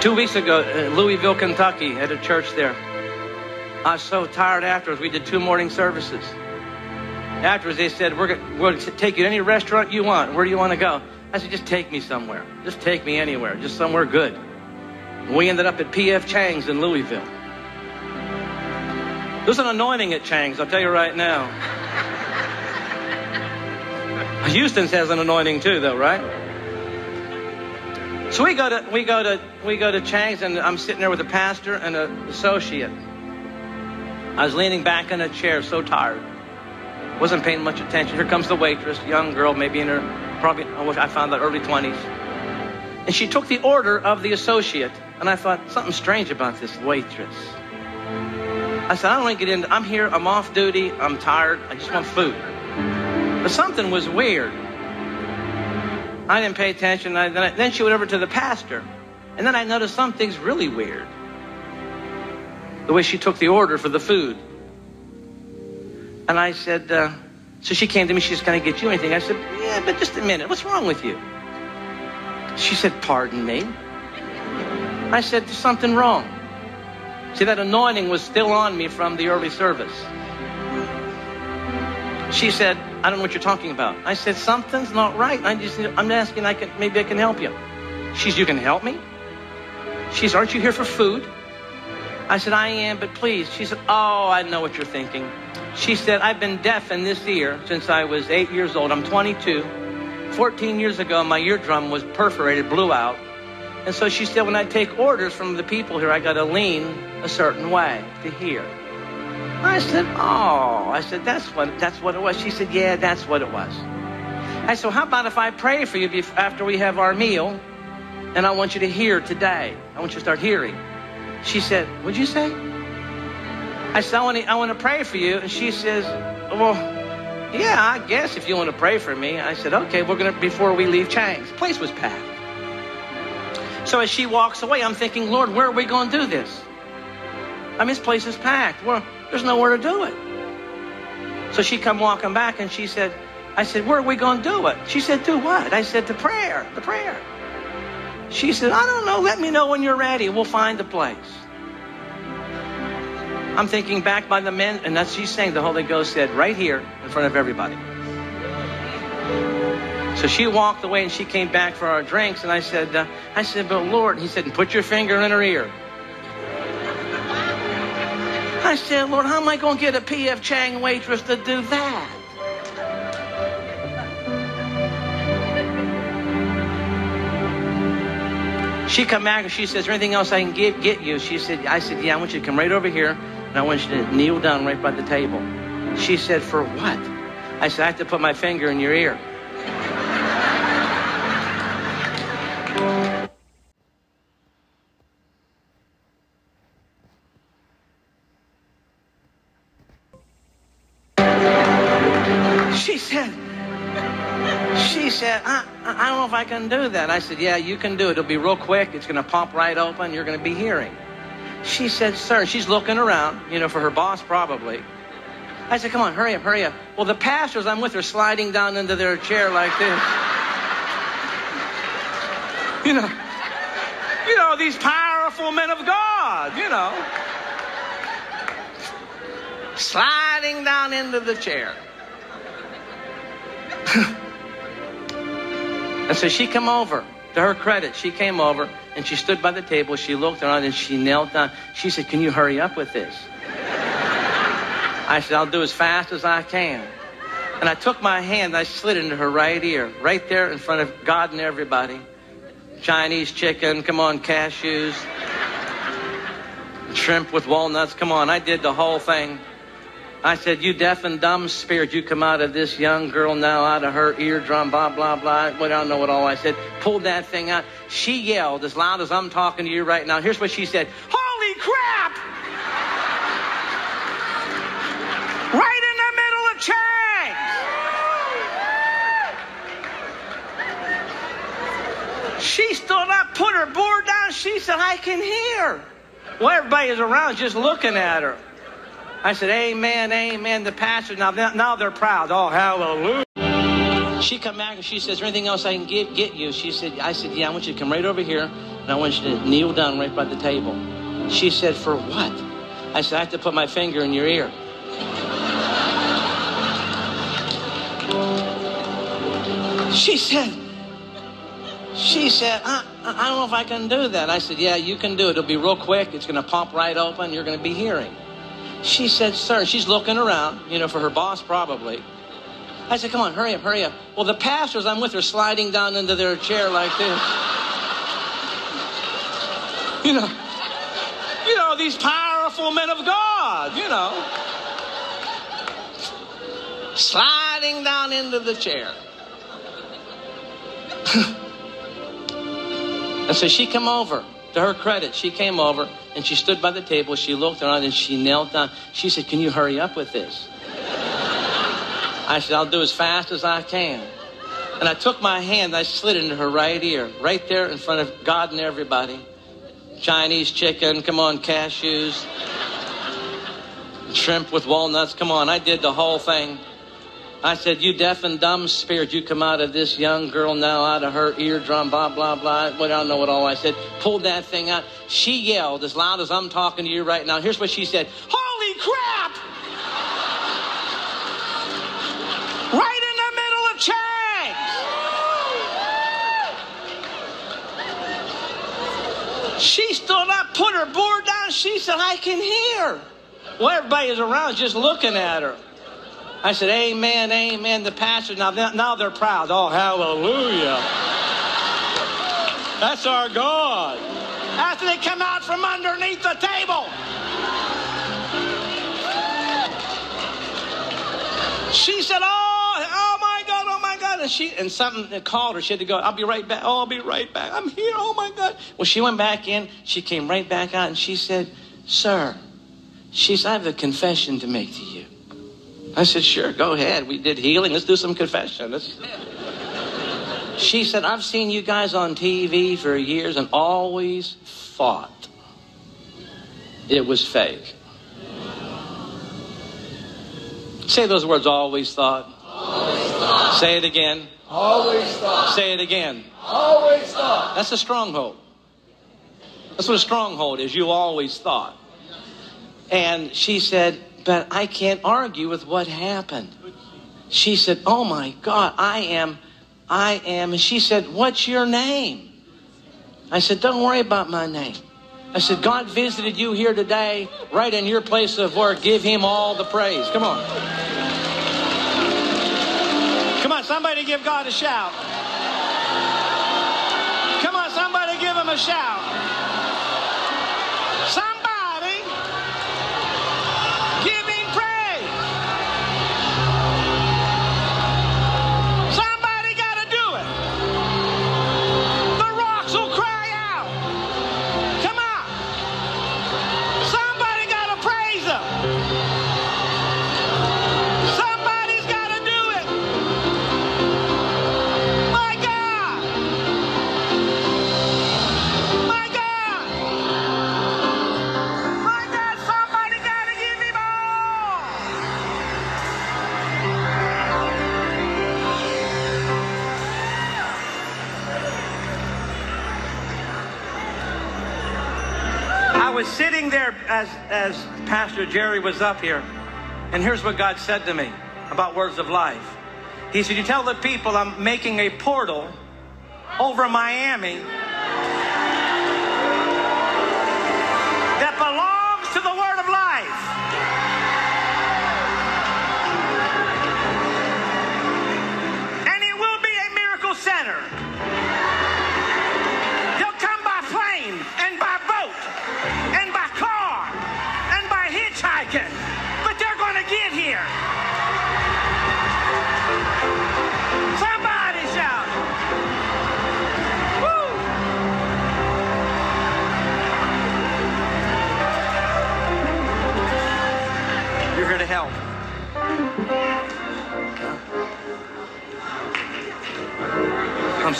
Two weeks ago, uh, Louisville, Kentucky, at a church there. I was so tired afterwards. We did two morning services. Afterwards, they said, We're going to take you to any restaurant you want. Where do you want to go? I said, just take me somewhere. Just take me anywhere. Just somewhere good. And we ended up at P.F. Chang's in Louisville. There's an anointing at Chang's, I'll tell you right now. Houston's has an anointing too, though, right? So we go to we go to we go to Chang's, and I'm sitting there with a pastor and an associate. I was leaning back in a chair, so tired. Wasn't paying much attention. Here comes the waitress, young girl, maybe in her probably I found out early 20s. And she took the order of the associate, and I thought something strange about this waitress. I said, I don't want to get in. I'm here. I'm off duty. I'm tired. I just want food. But something was weird. I didn't pay attention. I, then, I, then she went over to the pastor, and then I noticed something's really weird. The way she took the order for the food. And I said, uh, so she came to me, she's going to get you anything? I said, yeah, but just a minute. What's wrong with you? She said, pardon me. I said, there's something wrong. See, that anointing was still on me from the early service. She said, I don't know what you're talking about. I said, something's not right. I just, I'm asking, I can, maybe I can help you. She's, you can help me? She's, aren't you here for food? I said, I am, but please. She said, oh, I know what you're thinking. She said, I've been deaf in this ear since I was eight years old. I'm 22. 14 years ago, my eardrum was perforated, blew out. And so she said, when I take orders from the people here, I got to lean a certain way to hear. I said, oh, I said, that's what, that's what it was. She said, yeah, that's what it was. I said, how about if I pray for you after we have our meal and I want you to hear today. I want you to start hearing. She said, what'd you say? I said, I want to, I want to pray for you. And she says, well, yeah, I guess if you want to pray for me. I said, okay, we're going to, before we leave Chang's. Place was packed. So as she walks away, I'm thinking, Lord, where are we going to do this? I mean, this place is packed. Well, there's nowhere to do it. So she come walking back and she said, I said, where are we going to do it? She said, do what? I said, the prayer, the prayer. She said, I don't know. Let me know when you're ready. We'll find the place. I'm thinking back by the men, and that's she's saying the Holy Ghost said right here in front of everybody. So she walked away and she came back for our drinks, and I said, uh, I said, but Lord, he said, put your finger in her ear. I said, Lord, how am I going to get a P.F. Chang waitress to do that? She come back and she says, "Is there anything else I can get get you?" She said, "I said, yeah, I want you to come right over here, and I want you to kneel down right by the table." She said, "For what?" I said, "I have to put my finger in your ear." I can do that. I said, Yeah, you can do it. It'll be real quick. It's going to pop right open. You're going to be hearing. She said, Sir, she's looking around, you know, for her boss probably. I said, Come on, hurry up, hurry up. Well, the pastors I'm with are sliding down into their chair like this. You know, you know, these powerful men of God, you know, sliding down into the chair. And so she come over. To her credit, she came over and she stood by the table. She looked around and she knelt down. She said, Can you hurry up with this? I said, I'll do as fast as I can. And I took my hand, I slid into her right ear, right there in front of God and everybody. Chinese chicken, come on, cashews, shrimp with walnuts, come on. I did the whole thing. I said, You deaf and dumb spirit, you come out of this young girl now, out of her eardrum, blah, blah, blah. Well, I don't know what all I said. Pulled that thing out. She yelled as loud as I'm talking to you right now. Here's what she said Holy crap! right in the middle of Chang's. She stood up, put her board down. She said, I can hear. Well, everybody is around just looking at her. I said, Amen, Amen. The pastor now now they're proud. Oh, hallelujah. She come back and she says, Is there anything else I can get get you? She said, I said, Yeah, I want you to come right over here and I want you to kneel down right by the table. She said, For what? I said, I have to put my finger in your ear. She said, she said, I, I don't know if I can do that. I said, Yeah, you can do it. It'll be real quick. It's going to pop right open. You're going to be hearing. She said, Sir, she's looking around, you know, for her boss probably. I said, Come on, hurry up, hurry up. Well, the pastors I'm with are sliding down into their chair like this. You know, you know, these powerful men of God, you know, sliding down into the chair. and so she come over. To her credit, she came over and she stood by the table. She looked around and she knelt down. She said, Can you hurry up with this? I said, I'll do as fast as I can. And I took my hand, I slid into her right ear, right there in front of God and everybody. Chinese chicken, come on, cashews, shrimp with walnuts. Come on, I did the whole thing. I said, You deaf and dumb spirit, you come out of this young girl now, out of her eardrum, blah, blah, blah. Well, I don't know what all I said. Pulled that thing out. She yelled as loud as I'm talking to you right now. Here's what she said Holy crap! right in the middle of Chang's. She stood up, put her board down. She said, I can hear. Well, everybody is around just looking at her. I said, Amen, Amen. The pastor now, now they're proud. Oh, hallelujah! That's our God. After they come out from underneath the table. She said, Oh, oh my God, oh my God. And she and something called her. She had to go, I'll be right back. Oh, I'll be right back. I'm here. Oh my God. Well, she went back in. She came right back out and she said, Sir, she said, I have a confession to make to you. I said, Sure, go ahead. We did healing. Let's do some confession. Let's... She said, I've seen you guys on TV for years and always thought it was fake. Say those words, always thought. Always thought. Say it again. Always thought. Say it again. Always thought. That's a stronghold. That's what a stronghold is. You always thought. And she said, But I can't argue with what happened. She said, Oh my God, I am, I am. And she said, What's your name? I said, Don't worry about my name. I said, God visited you here today, right in your place of work. Give him all the praise. Come on. Come on, somebody give God a shout. Come on, somebody give him a shout. Sitting there as, as Pastor Jerry was up here, and here's what God said to me about words of life. He said, You tell the people I'm making a portal over Miami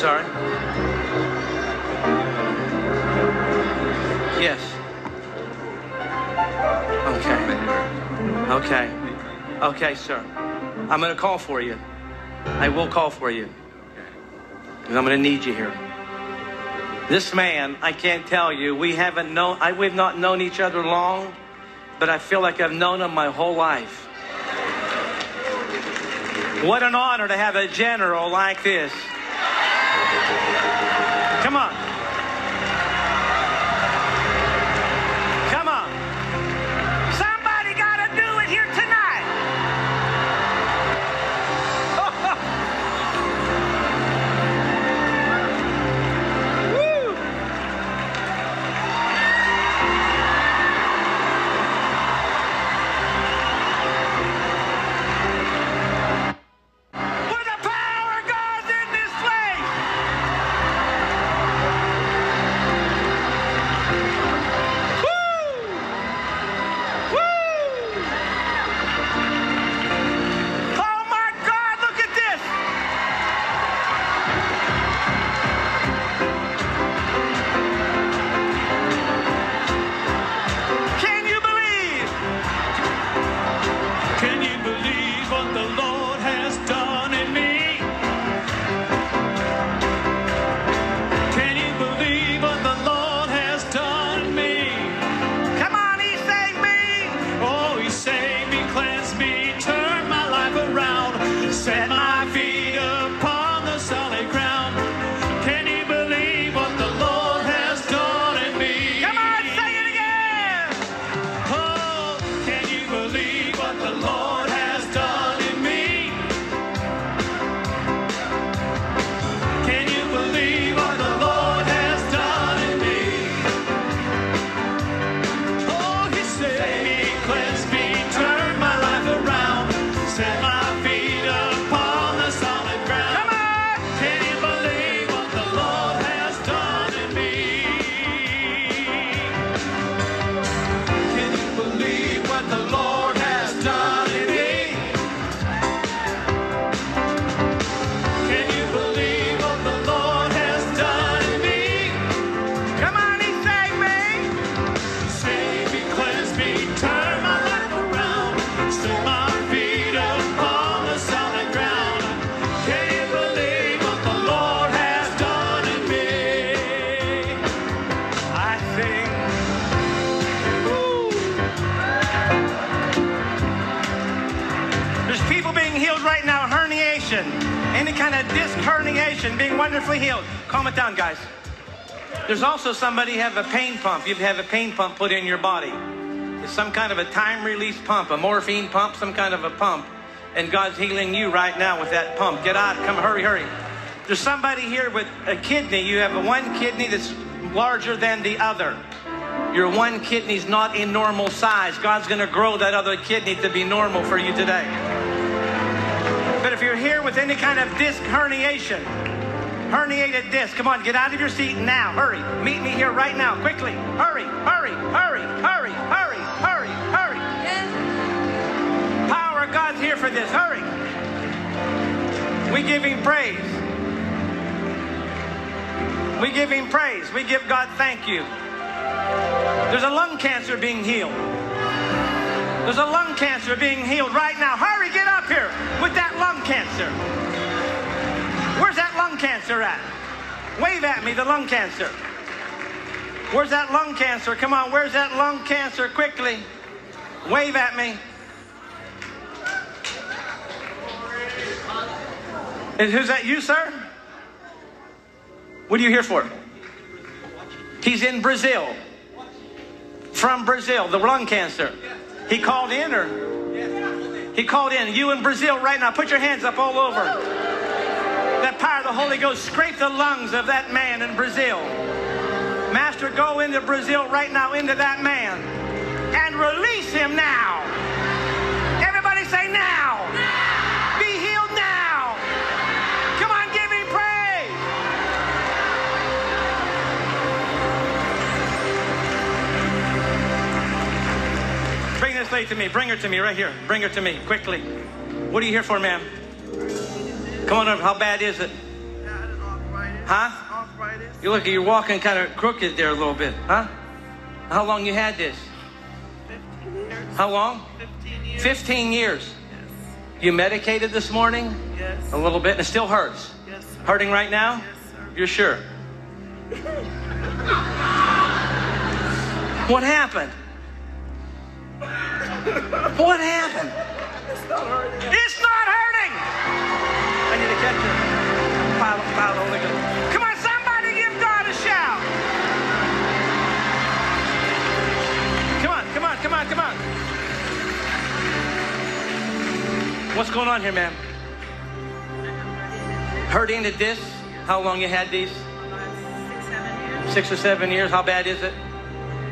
sorry. Yes. Okay. Okay. Okay, sir. I'm going to call for you. I will call for you. And I'm going to need you here. This man, I can't tell you, we haven't known, I, we've not known each other long, but I feel like I've known him my whole life. What an honor to have a general like this. Come on. Also somebody have a pain pump. You'd have a pain pump put in your body. It's some kind of a time release pump, a morphine pump, some kind of a pump. And God's healing you right now with that pump. Get out. Come, hurry, hurry. There's somebody here with a kidney. You have one kidney that's larger than the other. Your one kidney's not in normal size. God's going to grow that other kidney to be normal for you today. But if you're here with any kind of disc herniation, herniated disc, come on, get out of your seat now. Hurry. Meet me here right now. Quickly. Hurry, hurry, hurry, hurry, hurry, hurry, hurry. Power of God's here for this. Hurry. We give him praise. We give him praise. We give God thank you. There's a lung cancer being healed. There's a lung cancer being healed right now. Hurry, get up here with that lung cancer. Cancer at? Wave at me, the lung cancer. Where's that lung cancer? Come on, where's that lung cancer? Quickly. Wave at me. Is, who's that, you, sir? What are you here for? He's in Brazil. From Brazil, the lung cancer. He called in or? He called in. You in Brazil right now. Put your hands up all over. That power of the Holy Ghost scrape the lungs of that man in Brazil. Master, go into Brazil right now, into that man, and release him now. Everybody say now. Be healed now. Come on, give him praise. Bring this lady to me. Bring her to me right here. Bring her to me quickly. What are you here for, ma'am? Come on over. How bad is it? Huh? You look, you're walking kind of crooked there a little bit, huh? How long you had this? 15 years. How long? 15 years. 15 years. You medicated this morning? Yes. A little bit, and it still hurts. Yes, sir. Hurting right now? Yes, sir. You're sure? what happened? What happened? It's not hurting. It's not hurting. I need to catch it. Pile, pile, Holy Ghost. Come on, somebody give God a shout. Come on, come on, come on, come on. What's going on here, ma'am? Hurting the disc? How long you had these? Six, seven years. Six or seven years. How bad is it?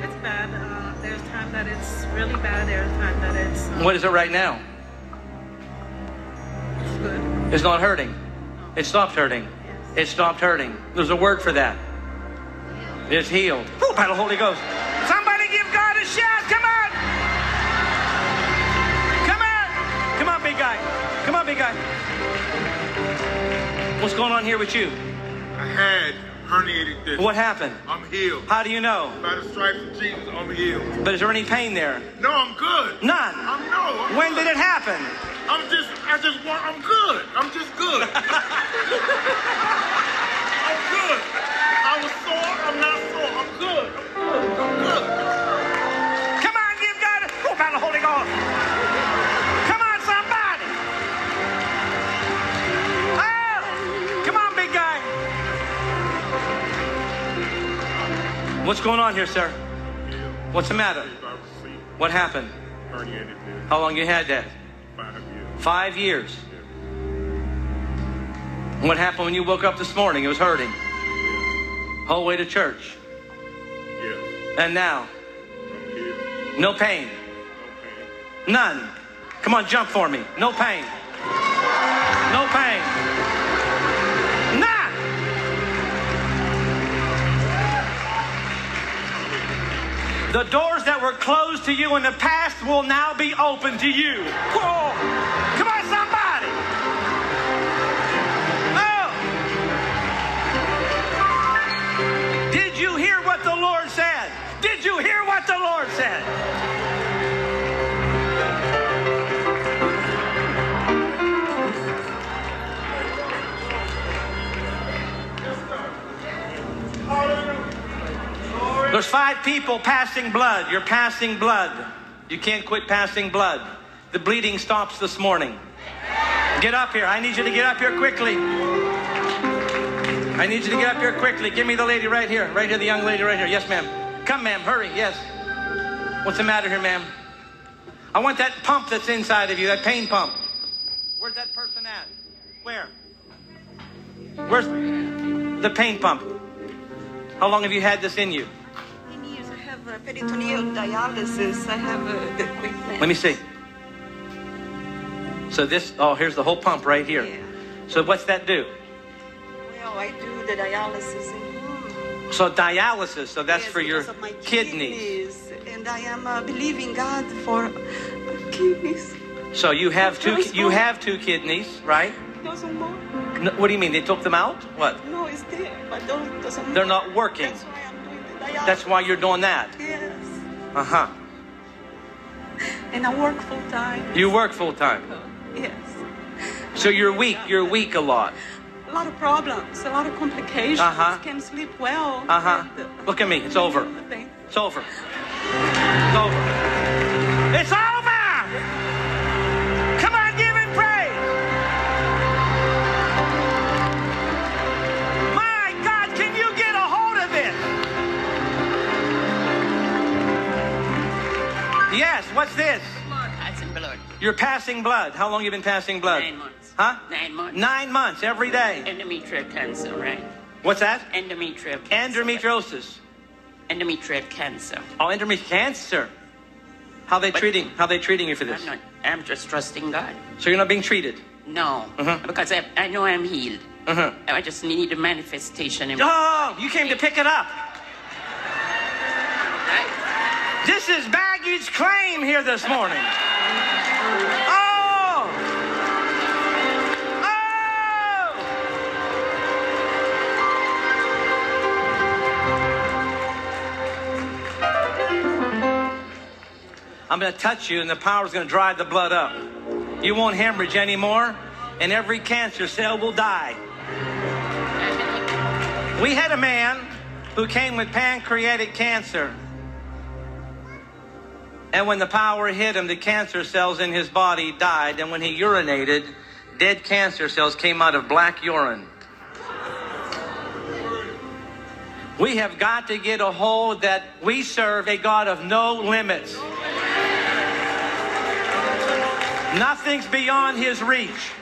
It's bad. Uh, there's time that it's really bad. There's time that it's, What is it right now? It's not hurting. It stopped hurting. It stopped hurting. There's a word for that. It's healed. Woo, by the Holy Ghost. Somebody give God a shout. Come on. Come on. Come on, big guy. Come on, big guy. What's going on here with you? I had herniated disc. What happened? I'm healed. How do you know? By the stripes of Jesus, I'm healed. But is there any pain there? No, I'm good. None. I'm no. I'm When good. did it happen? I'm just, I just want, I'm good. I'm just good. I'm good. I was sore, I'm not sore. I'm good. I'm good. I'm good. Come on, give God a oh, by the Holy Ghost. Come on, somebody. Oh, come on, big guy. What's going on here, sir? What's the matter? What happened? How long you had that? Five years. What happened when you woke up this morning? It was hurting. Whole way to church. Yes. And now, no pain. No pain. None. Come on, jump for me. No pain. No pain. The doors that were closed to you in the past will now be open to you. Whoa. Come on, somebody. Oh. Did you hear what the Lord said? Did you hear what the Lord said? There's five people passing blood. You're passing blood. You can't quit passing blood. The bleeding stops this morning. Get up here. I need you to get up here quickly. I need you to get up here quickly. Give me the lady right here. Right here, the young lady right here. Yes, ma'am. Come, ma'am. Hurry. Yes. What's the matter here, ma'am? I want that pump that's inside of you, that pain pump. Where's that person at? Where? Where's the pain pump? How long have you had this in you? Many years I have peritoneal dialysis. I have equipment. Let me see. So this, oh, here's the whole pump right here. Yeah. So what's that do? Well, I do the dialysis in. So dialysis, so that's Yes, for your my kidneys. And I am uh, believing God for kidneys. So you have two, you have two kidneys, right? Doesn't more. No, what do you mean? They took them out? What? No, it's there, but don't, doesn't They're work. not working. That's why I'm doing the dialysis. That's why you're doing that. Yes. Uh huh. And I work full time. You work full time. Yes. So you're weak. You're weak a lot. A lot of problems, a lot of complications. Uh-huh. Can't sleep well. Uh huh. Uh, Look at me. It's over. It's over. It's over. It's over. What's this? Passing blood. You're passing blood. How long you been passing blood? Nine months. Huh? Nine months. Nine months every day. Endometrial cancer, right? What's that? Endometrial cancer. Endometriosis. Endometrial cancer. Oh, endometrial cancer. How they But- treating? How they treating you for this? I'm not. I'm just trusting God. So you're not being treated. No, Mhm. because I, I know I'm healed. Uh-huh. I just need a manifestation. In Oh, you came to pick it up. This is baggage claim here this morning. Oh! Oh! I'm going to touch you, and the power is going to drive the blood up. You won't hemorrhage anymore, and every cancer cell will die. We had a man who came with pancreatic cancer. And when the power hit him, the cancer cells in his body died. And when he urinated, dead cancer cells came out of black urine. We have got to get a hold that we serve a God of no limits. Nothing's beyond his reach.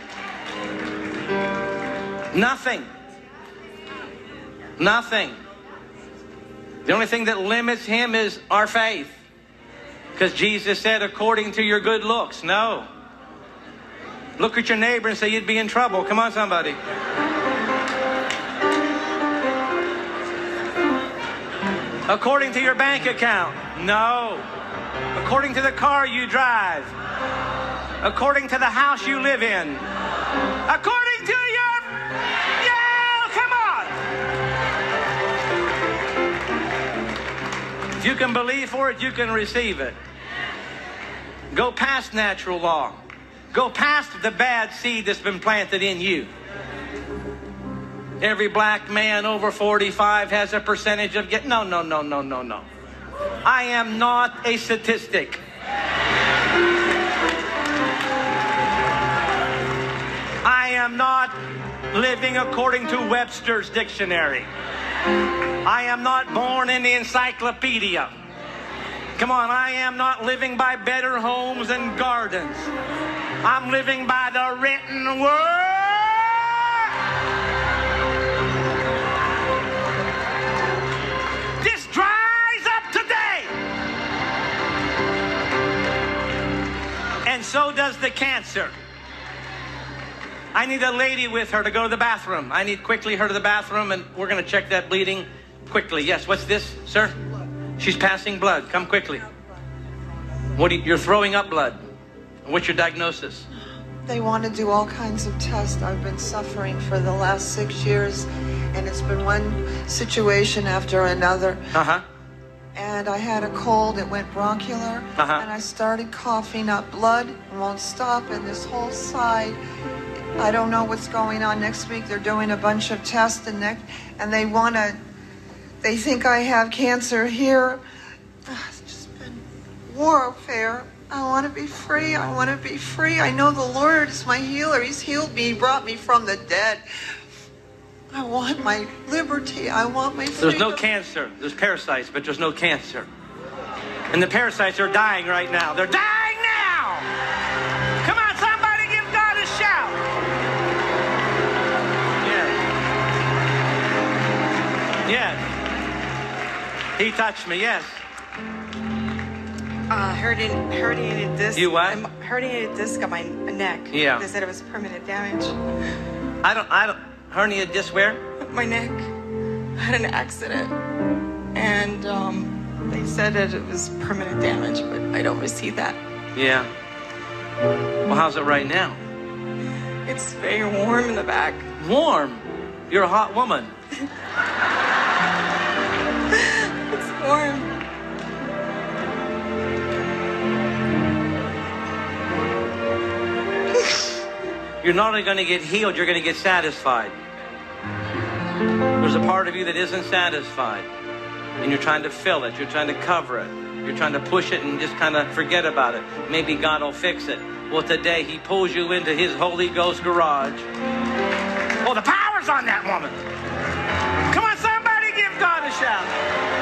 Nothing. Nothing. The only thing that limits him is our faith. Because Jesus said, according to your good looks. No. Look at your neighbor and say, you'd be in trouble. Come on, somebody. According to your bank account. No. According to the car you drive. According to the house you live in. According to your. Yeah, come on. If you can believe for it, you can receive it. Go past natural law. Go past the bad seed that's been planted in you. Every black man over 45 has a percentage of get. No, no, no, no, no, no. I am not a statistic. I am not living according to Webster's dictionary. I am not born in the encyclopedia. Come on, I am not living by better homes and gardens. I'm living by the written word. This dries up today. And so does the cancer. I need a lady with her to go to the bathroom. I need quickly her to the bathroom, and we're going to check that bleeding quickly. Yes, what's this, sir? She's passing blood. Come quickly. What you, you're throwing up blood. What's your diagnosis? They want to do all kinds of tests. I've been suffering for the last six years, and it's been one situation after another. Uh huh. And I had a cold, it went bronchial, Uh-huh. and I started coughing up blood and won't stop. And this whole side, I don't know what's going on. Next week they're doing a bunch of tests, and next, and they want to, they think I have cancer here. It's just been warfare. I want to be free. I want to be free. I know the Lord is my healer. He's healed me. He brought me from the dead. I want my liberty. I want my freedom. There's no cancer. There's parasites, but there's no cancer. And the parasites are dying right now. They're dying now. Come on, somebody give God a shout. Yes. Yes. He touched me, yes. Uh, herniated, herniated disc. You what? I'm herniated disc on my neck. Yeah. They said it was permanent damage. I don't, I don't, hernia disc where? My neck. I had an accident, and um, they said that it was permanent damage, but I don't see that. Yeah. Well, how's it right now? It's very warm in the back. Warm. You're a hot woman. Warm. You're not only going to get healed, you're going to get satisfied. There's a part of you that isn't satisfied. And you're trying to fill it, you're trying to cover it, you're trying to push it and just kind of forget about it. Maybe God will fix it. Well, today He pulls you into His Holy Ghost garage. Oh, the power's on that woman. Come on, somebody give God a shout.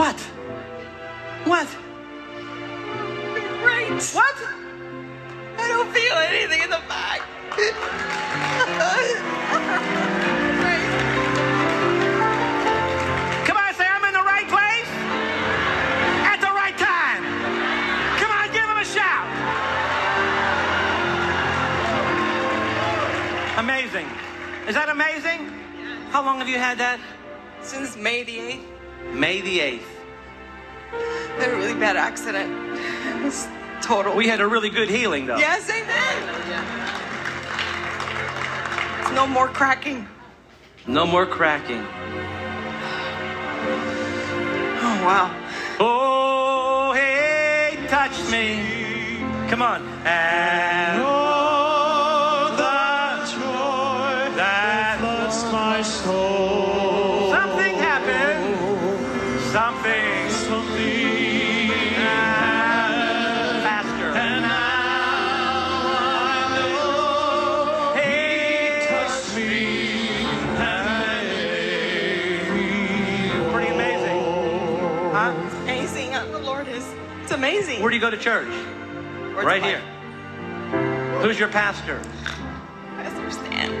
What? What? Right. What? I don't feel anything in the back. Come on, say I'm in the right place at the right time. Come on, give him a shout. Amazing. Is that amazing? How long have you had that? Since May the 8th, May the 8th. I had a really bad accident. It was total. We had a really good healing, though. Yes, amen. It's no more cracking. No more cracking. Oh, wow. Oh, hey, touch me. Come on. And oh, Where do you go to church? Right here. Who's your pastor? Pastor Stan.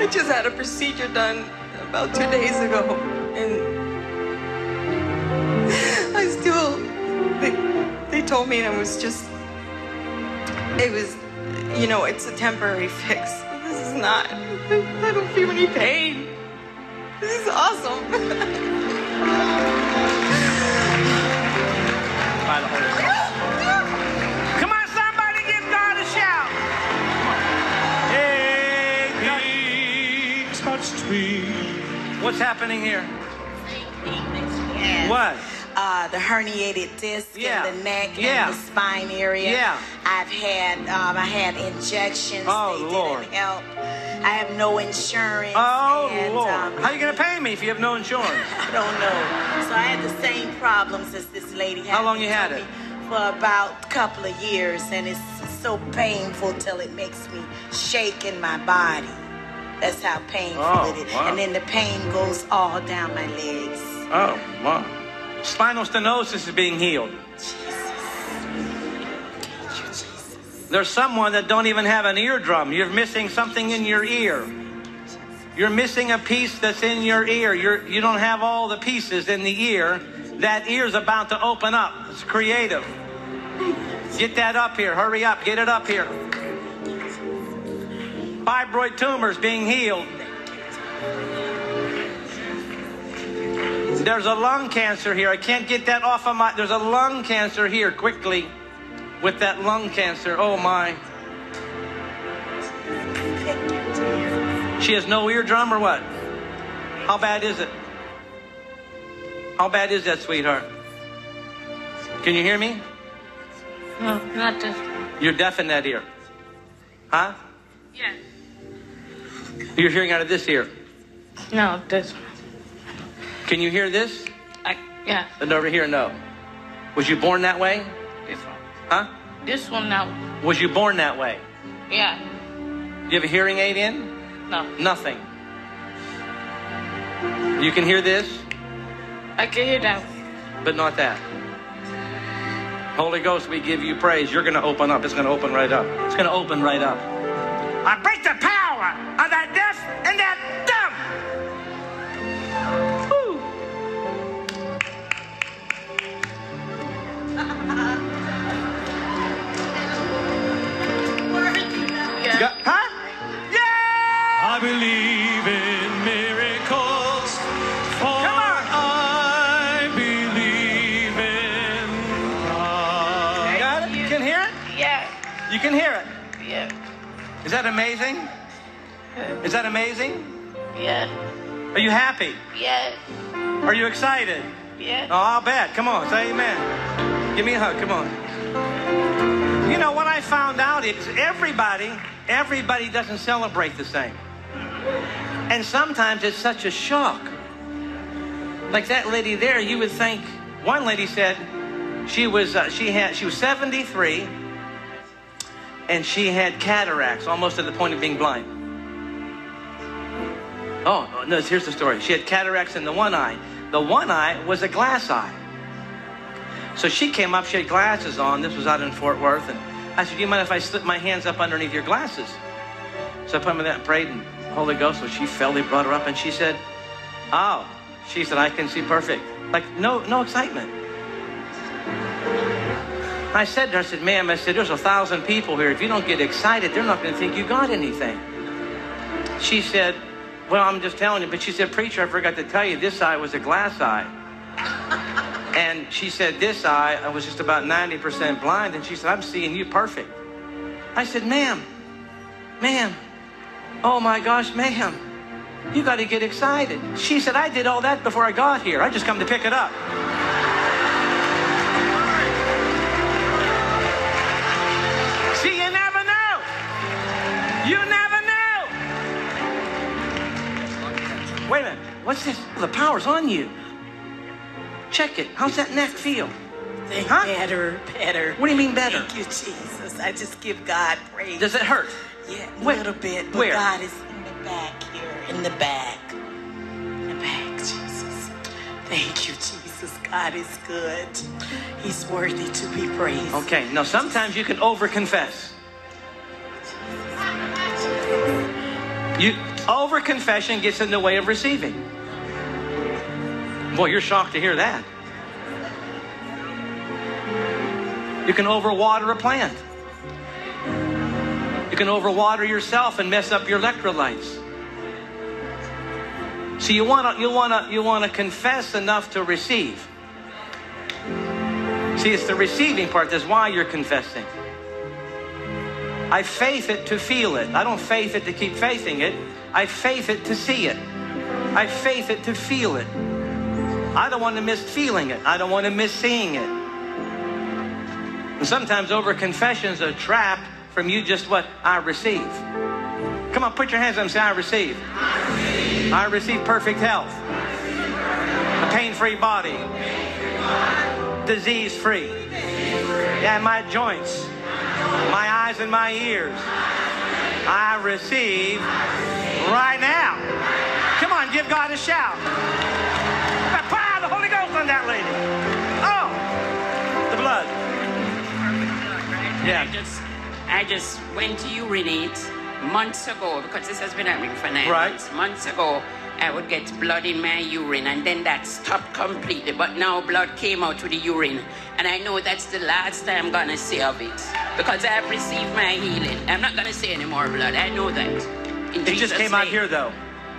I just had a procedure done about two days ago, and I still. They, they told me it was just. It was, you know, it's a temporary fix. This is not. I don't feel any pain. This is awesome. By the Holy Ghost. Come on, somebody give God a shout. He touched me. What's happening here? What? Uh, the herniated disc Yeah. in the neck Yeah. and the spine area. Yeah. I've had um, I had injections. Oh, they Lord. didn't help. I have no insurance. Oh, and, Lord. um, How you going to pay me if you have no insurance? I don't know. So I had the same problems as this lady had. How long you had it? For about a couple of years, and it's so painful till it makes me shake in my body. That's how painful Oh, it is. wow. And then the pain goes all down my legs. Oh, wow. Spinal stenosis is being healed. There's someone that don't even have an eardrum. You're missing something in your ear. You're missing a piece that's in your ear. You're, you don't have all the pieces in the ear. That ear's about to open up. It's creative. Get that up here. Hurry up. Get it up here. Fibroid tumors being healed. There's a lung cancer here. I can't get that off of my. There's a lung cancer here quickly with that lung cancer. Oh my. She has no eardrum or what? How bad is it? How bad is that, sweetheart? Can you hear me? No, not this. You're deaf in that ear. Huh? Yeah. You're hearing out of this ear. No, this one. Can you hear this? I, yeah, And over here, no. Was you born that way? This one. Huh? This one now. Was you born that way? Yeah. You have a hearing aid in? No. Nothing. You can hear this, I can hear that. but not that. Holy Ghost, we give you praise. You're going to open up. It's going to open right up. It's going to open right up. I break the power of that deaf and that dumb. Yeah. Huh? Yeah! I believe in miracles, for Come on. I believe in God. Got it? You can hear it? Yeah. You can hear it. Yeah. Is that amazing? Is that amazing? Yeah. Are you happy? Yeah. Are you excited? Yeah. Oh, I'll bet. Come on, say amen. Give me a hug. Come on. You know what I found out is everybody, everybody doesn't celebrate the same. And sometimes it's such a shock. Like that lady there, you would think. One lady said she was uh, she had she was 73 and she had cataracts, almost to the point of being blind. Oh no! Here's the story. She had cataracts in the one eye. The one eye was a glass eye. So she came up. She had glasses on. This was out in Fort Worth, and I said, "Do you mind if I slip my hands up underneath your glasses?" So I put them in that and prayed, and Holy Ghost. So she fell. They brought her up, and she said, "Oh," she said, "I can see perfect." Like no, no excitement. I said to her, I said, "Ma'am," I said, "There's a thousand people here. If you don't get excited, they're not going to think you got anything." She said, "Well, I'm just telling you." But she said, "Preacher, I forgot to tell you. This eye was a glass eye." And she said, This eye, I was just about 90% blind. And she said, I'm seeing you perfect. I said, Ma'am, ma'am, oh my gosh, ma'am, you got to get excited. She said, I did all that before I got here. I just come to pick it up. See, you never know. You never know. Wait a minute. What's this? The power's on you. Check it. How's that neck feel? Huh? better, better. What do you mean better? Thank you, Jesus. I just give God praise. Does it hurt? Yeah, a Where- little bit. But where? God is in the back here, in the back. In the back, Jesus. Thank you, Jesus. God is good. He's worthy to be praised. Okay, now sometimes you can over confess. You over confession gets in the way of receiving. Boy, you're shocked to hear that. You can overwater a plant. You can overwater yourself and mess up your electrolytes. See, you want to you want to you want to confess enough to receive. See, it's the receiving part that's why you're confessing. I faith it to feel it. I don't faith it to keep faithing it. I faith it to see it. I faith it to feel it. I don't want to miss feeling it. I don't want to miss seeing it. And sometimes over confessions a trap from you just what I receive. Come on, put your hands up and say, I receive. I receive, perfect health, a pain free body, disease free. Yeah, my joints, my eyes, and my ears. I receive right now. Come on, give God a shout. On that lady. Oh, the blood. Yeah. I just, I just went to urinate months ago because this has been happening for nine Right. months. Months ago, I would get blood in my urine and then that stopped completely. But now blood came out with the urine. And I know that's the last time I'm gonna see of it. Because I've received my healing. I'm not gonna see any more blood. I know that. In It just Jesus' came out here though.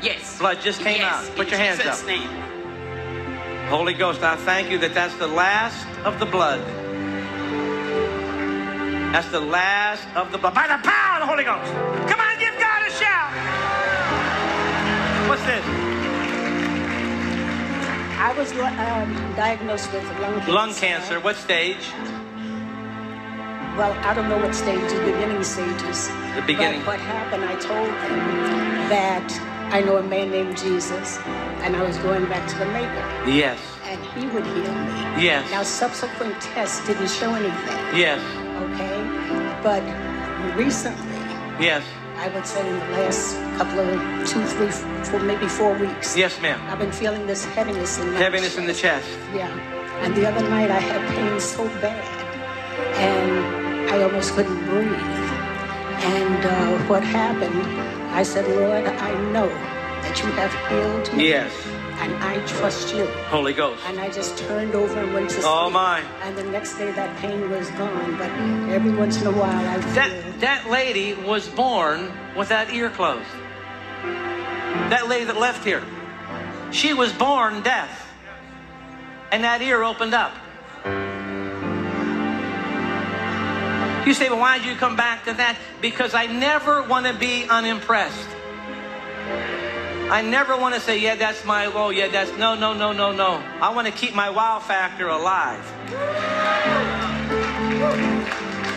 Yes. Blood just came Yes, out. Put in your hands up. Name. Holy Ghost, I thank you that that's the last of the blood. That's the last of the blood. By the power of the Holy Ghost. Come on, give God a shout. What's this? I was um, diagnosed with lung cancer. Lung cancer. What stage? Well, I don't know what stage, the beginning stages. The beginning. But what happened, I told them that I know a man named Jesus, and I was going back to the Maker, Yes. and he would heal me. Yes. Now, subsequent tests didn't show anything, Yes. okay? But recently, Yes. I would say in the last couple of two, three, four, maybe four weeks, Yes, ma'am. I've been feeling this heaviness in my Heaviness in the chest. Yeah. And the other night I had pain so bad and I almost couldn't breathe. And uh, what happened, I said, Lord, I know that you have healed me. Yes. And I trust you. Holy Ghost. And I just turned over and went to oh, sleep. Oh, my. And the next day that pain was gone. But every once in a while I feel. That that lady was born with that ear closed. That lady that left here, she was born deaf, and that ear opened up. You say, well, why did you come back to that? Because I never want to be unimpressed. I never want to say, yeah, that's my, oh, yeah, that's, no, no, no, no, no. I want to keep my wow factor alive.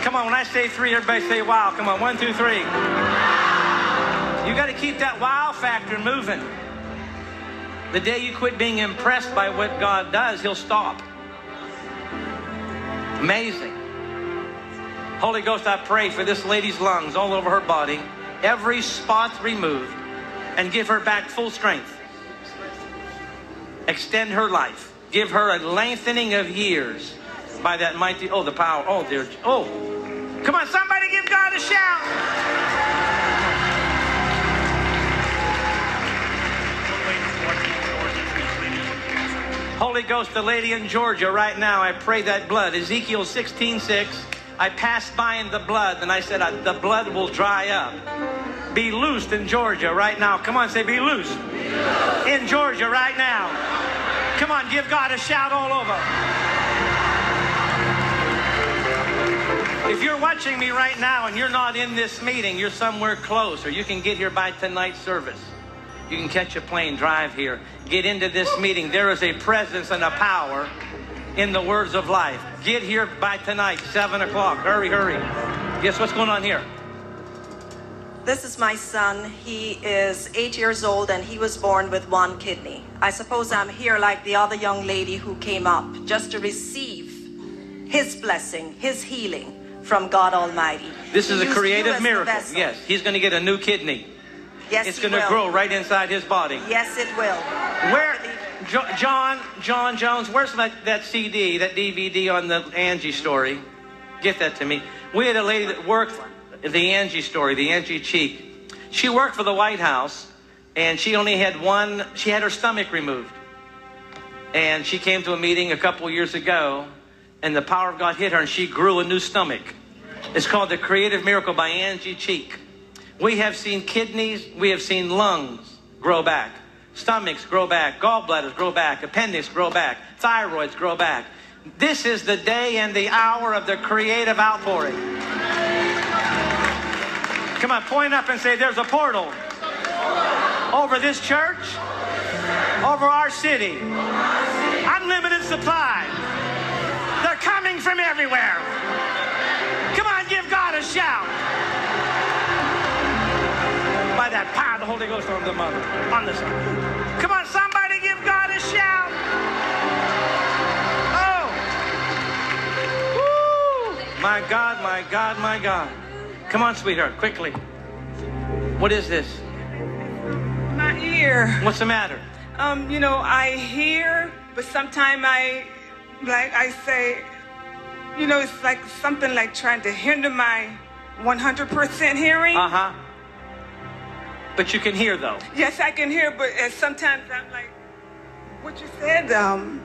Come on, when I say three, everybody say wow. Come on, one, two, three. You got to keep that wow factor moving. The day you quit being impressed by what God does, He'll stop. Amazing. Holy Ghost, I pray for this lady's lungs all over her body, every spot removed, and give her back full strength. Extend her life. Give her a lengthening of years by that mighty, oh, the power, oh, dear, oh. Come on, somebody give God a shout. Holy Ghost, the lady in Georgia right now, I pray that blood. Ezekiel 16 6. I passed by in the blood and I said, The blood will dry up. Be loosed in Georgia right now. Come on, say, Be loosed. In Georgia right now. Come on, give God a shout all over. If you're watching me right now and you're not in this meeting, you're somewhere close, or you can get here by tonight's service. You can catch a plane, drive here, get into this meeting. There is a presence and a power in the words of life. Get here by tonight, 7 o'clock. Hurry, hurry. Guess what's going on here? This is my son. He is eight years old and he was born with one kidney. I suppose I'm here like the other young lady who came up just to receive his blessing, his healing from God Almighty. This is He a creative miracle. Yes, he's going to get a new kidney. Yes, It's going to grow right inside his body. Yes, it will. Where, Jo- John, John Jones, where's that, that CD, that DVD on the Angie story? Get that to me. We had a lady that worked the Angie story, the Angie Cheek. She worked for the White House, and she only had one, she had her stomach removed. And she came to a meeting a couple years ago, and the power of God hit her, and she grew a new stomach. It's called The Creative Miracle by Angie Cheek. We have seen kidneys, we have seen lungs grow back, stomachs grow back, gallbladders grow back, appendix grow back, thyroids grow back. This is the day and the hour of the creative outpouring. Come on, point up and say, There's a portal over this church, over our city. Unlimited supply. They're coming from everywhere. Come on, give God a shout. By that the Holy Ghost on the mother, on the son. Come on, somebody give God a shout. Oh. Woo. My God, my God, my God. Come on, sweetheart, quickly. What is this? My ear. What's the matter? Um, you know, I hear, but sometimes I, like I say, you know, it's like something like trying to hinder my 100% hearing. Uh huh. But you can hear though. Yes, I can hear, but uh, sometimes I'm like, what you said, um,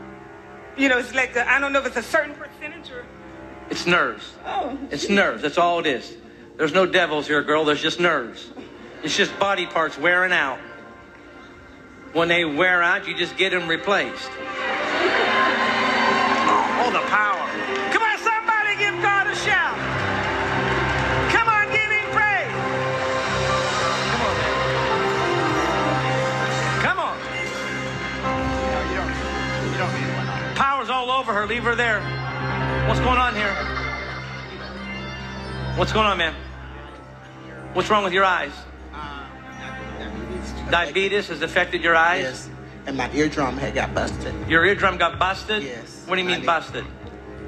you know, it's like, I I don't know if it's a certain percentage or, It's nerves. oh. It's nerves. That's all it is. There's no devils here, girl. There's just nerves. It's just body parts wearing out. When they wear out, you just get them replaced. Oh, the power. Come on, somebody give God a shout. Over her. Leave her there. What's going on here? What's going on, man? What's wrong with your eyes? Diabetes has affected your eyes? Yes. And my eardrum had got busted. Your eardrum got busted? Yes. What do you mean busted?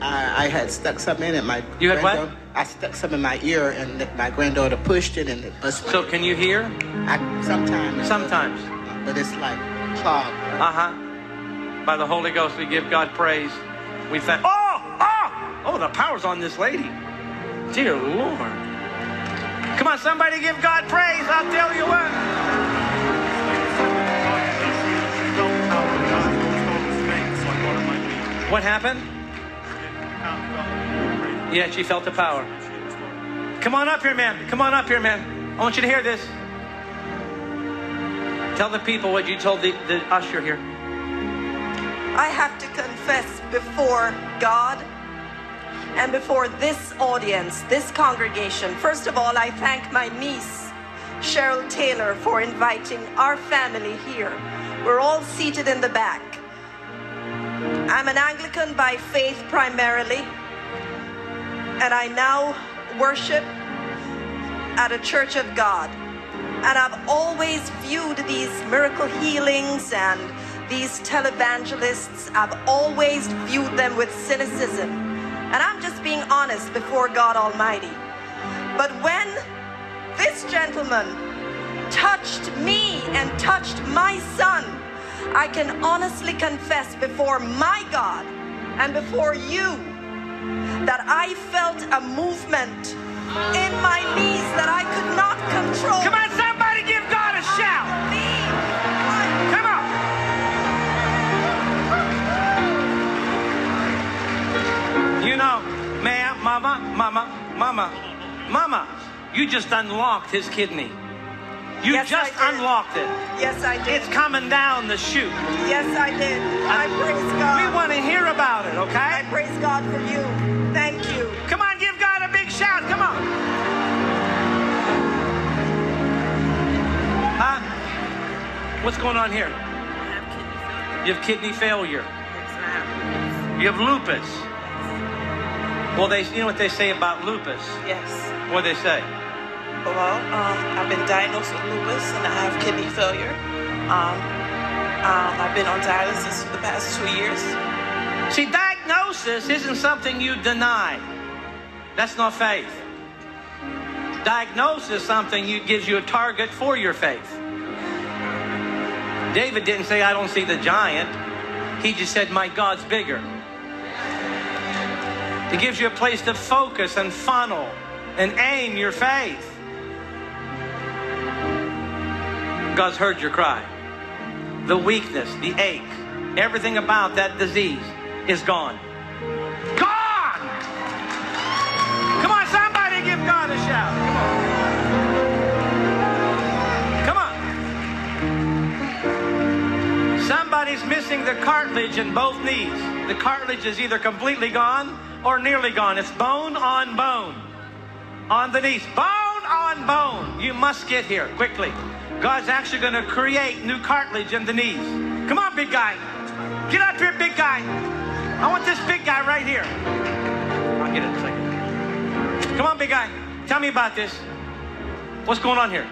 I, I had stuck something in it. My You had what? I stuck something in my ear, and my granddaughter pushed it, and it busted. So can you hear? I sometimes. Sometimes. But it's like clogged. Uh huh. By the Holy Ghost, we give God praise. We thank. Oh, oh, oh! The power's on this lady. Dear Lord. Come on, somebody give God praise. I'll tell you what. What happened? Yeah, she felt the power. Come on up here, man. Come on up here, man. I want you to hear this. Tell the people what you told the, the usher here. I have to confess before God and before this audience, this congregation. First of all, I thank my niece, Cheryl Taylor, for inviting our family here. We're all seated in the back. I'm an Anglican by faith primarily, and I now worship at a church of God. And I've always viewed these miracle healings and these televangelists, I've always viewed them with cynicism. And I'm just being honest before God Almighty. But when this gentleman touched me and touched my son, I can honestly confess before my God and before you that I felt a movement in my knees that I could not control. Come on, somebody mama, mama, mama, mama, you just unlocked his kidney. You Yes, I just did. unlocked it. Yes, I did. It's coming down the chute. Yes, I did. I praise God. We want to hear about it, okay? I praise God for you. Thank you. Come on, give God a big shout. Come on. Huh? What's going on here? You have kidney failure. You have lupus. Well, they, you know what they say about lupus? Yes. What they say? Well, um, I've been diagnosed with lupus and I have kidney failure. Um, um, I've been on dialysis for the past two years. See, diagnosis isn't something you deny. That's not faith. Diagnosis is something you gives you a target for your faith. David didn't say, I don't see the giant. He just said, My God's bigger. It gives you a place to focus and funnel and aim your faith. God's heard your cry. The weakness, the ache, everything about that disease is gone. Gone! Come on, somebody give God a shout. Come on. Come on. Somebody's missing the cartilage in both knees. The cartilage is either completely gone or nearly gone. It's bone on bone on the knees. Bone on bone. You must get here quickly. God's actually going to create new cartilage in the knees. Come on, big guy. Get up here, big guy. I want this big guy right here. I'll get it in a second. Come on, big guy. Tell me about this. What's going on here?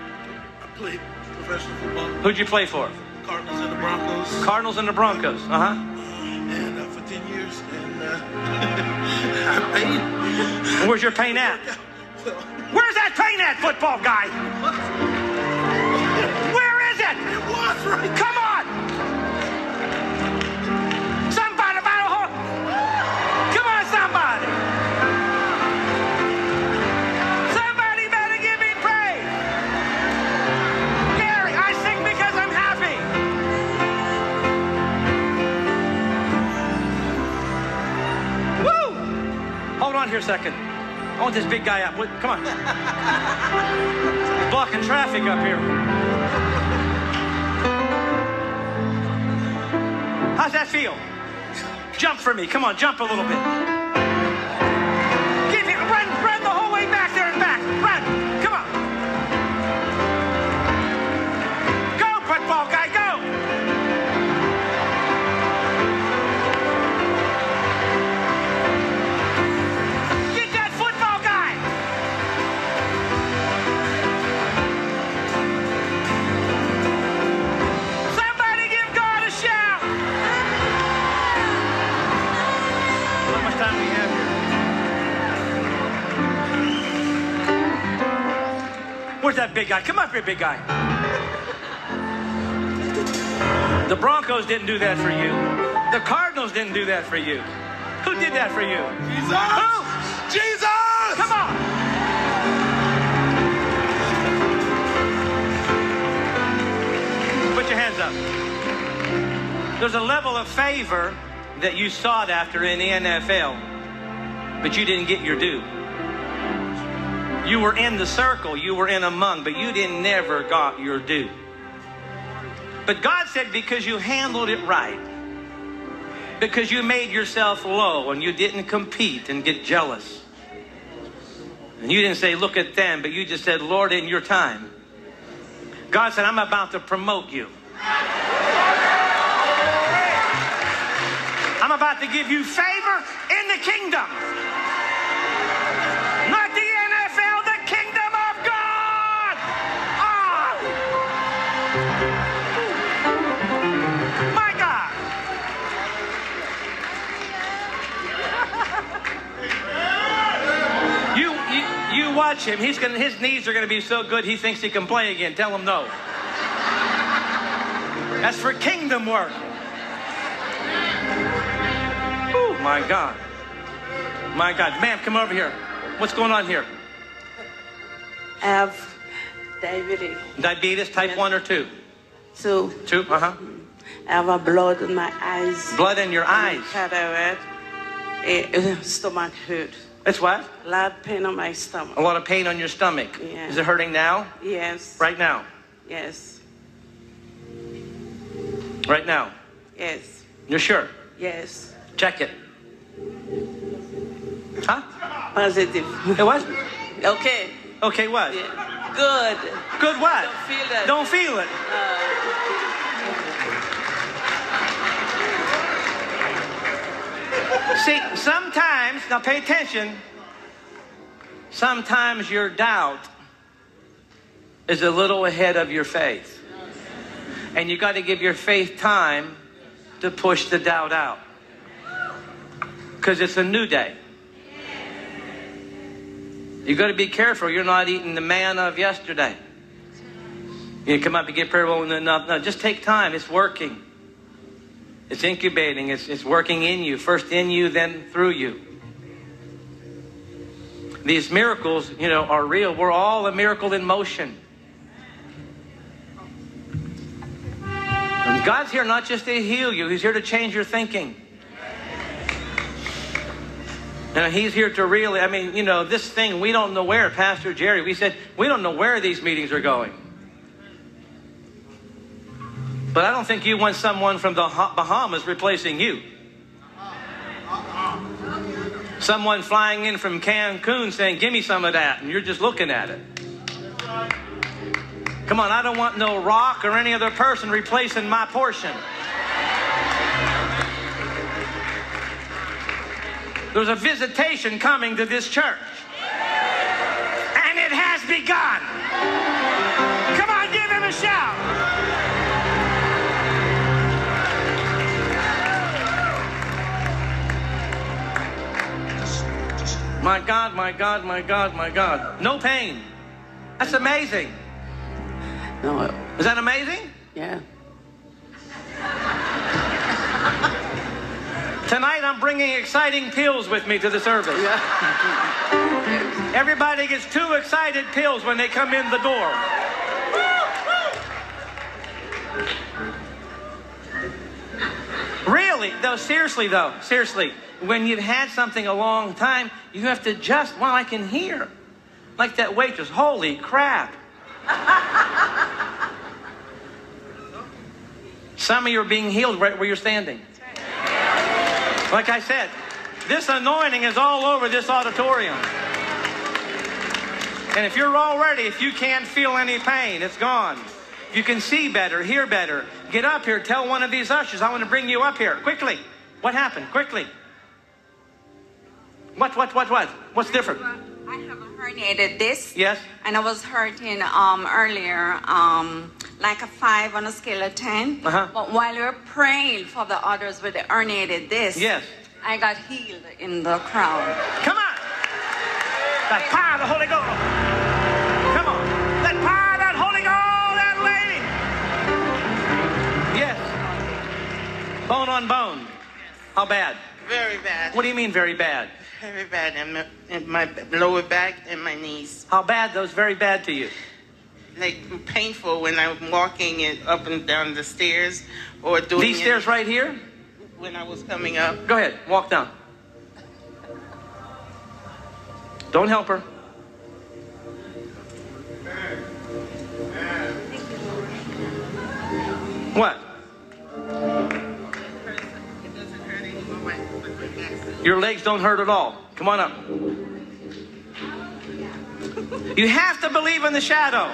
I played professional football, Who'd you play for? Cardinals and the Broncos, Cardinals and the Broncos. Uh huh. And 10 years, and uh, I paid. Where's your pain at? Where's that pain at, football guy? Where is it? It was right. Come on here a second. I want this big guy up. Come on. Blocking traffic up here. How's that feel? Jump for me. Come on, jump a little bit. Where's that big guy? Come up here, big guy. The Broncos didn't do that for you. The Cardinals didn't do that for you. Who did that for you? Jesus! Who? Jesus! Come on. Put your hands up. There's a level of favor that you sought after in the NFL, but you didn't get your due. You were in the circle, you were in among, but you didn't never got your due. But God said because you handled it right, because you made yourself low and you didn't compete and get jealous. And you didn't say, look at them, but you just said, Lord, in your time. God said, I'm about to promote you. I'm about to give you favor in the kingdom. You watch him. He's gonna, his knees are going to be so good he thinks he can play again. Tell him no. That's for kingdom work. Oh, my God. My God. Ma'am, come over here. What's going on here? I have diabetes. Diabetes, type 1 or 2? So 2, uh huh. I have a blood in my eyes. Blood in your eyes. Cataract. Eh, stomach hurt. It's what? A lot of pain on my stomach. A lot of pain on your stomach. Yeah. Is it hurting now? Yes. Right now? Yes. Right now? Yes. You're sure? Yes. Check it. Huh? Positive. It was? Okay. Okay, what? Yeah. Good. Good what? Don't feel it. Don't feel it. Uh, See, sometimes, now pay attention, sometimes your doubt is a little ahead of your faith. And you got to give your faith time to push the doubt out. Because it's a new day. You got to be careful you're not eating the manna of yesterday. You come up and get prayer, well, no, no, no, just take time. It's working. It's incubating. It's, it's working in you. First in you, then through you. These miracles, you know, are real. We're all a miracle in motion. And God's here not just to heal you, He's here to change your thinking. And He's here to really, I mean, you know, this thing, we don't know where, Pastor Jerry, we said, we don't know where these meetings are going. But I don't think you want someone from the Bahamas replacing you. Someone flying in from Cancun saying, Give me some of that. And you're just looking at it. Come on, I don't want no rock or any other person replacing my portion. There's a visitation coming to this church. And it has begun. Come on, give him a shout. My God, my God, my God, my God. No pain. That's amazing. No. Is that amazing? Yeah. Tonight I'm bringing exciting pills with me to the service. Yeah. Everybody gets two excited pills when they come in the door. Really, though, seriously, though, seriously, when you've had something a long time, you have to just, well, I can hear. Like that waitress, holy crap. Some of you are being healed right where you're standing. Like I said, this anointing is all over this auditorium. And if you're already, if you can't feel any pain, it's gone. If you can see better, hear better, get up here, tell one of these ushers, I want to bring you up here. Quickly. What happened? Quickly. What, what, what, what? What's different? I have a herniated disc. Yes? And I was hurting um, earlier, um, like a five on a scale of 10. Uh-huh. But while we were praying for the others with the herniated disc, Yes. I got healed in the crowd. Come on. That power of the Holy Ghost. Come on. That power of that Holy Ghost, that lady. Yes. Bone on bone. How bad? Very bad. What do you mean very bad? Very bad in my, in my lower back and my knees. How bad? Those very bad to you. Like painful when I'm walking it up and down the stairs or doing These stairs right here? when I was coming up. Go ahead. Walk down. Don't help her. What? Your legs don't hurt at all. Come on up. You have to believe in the shadow.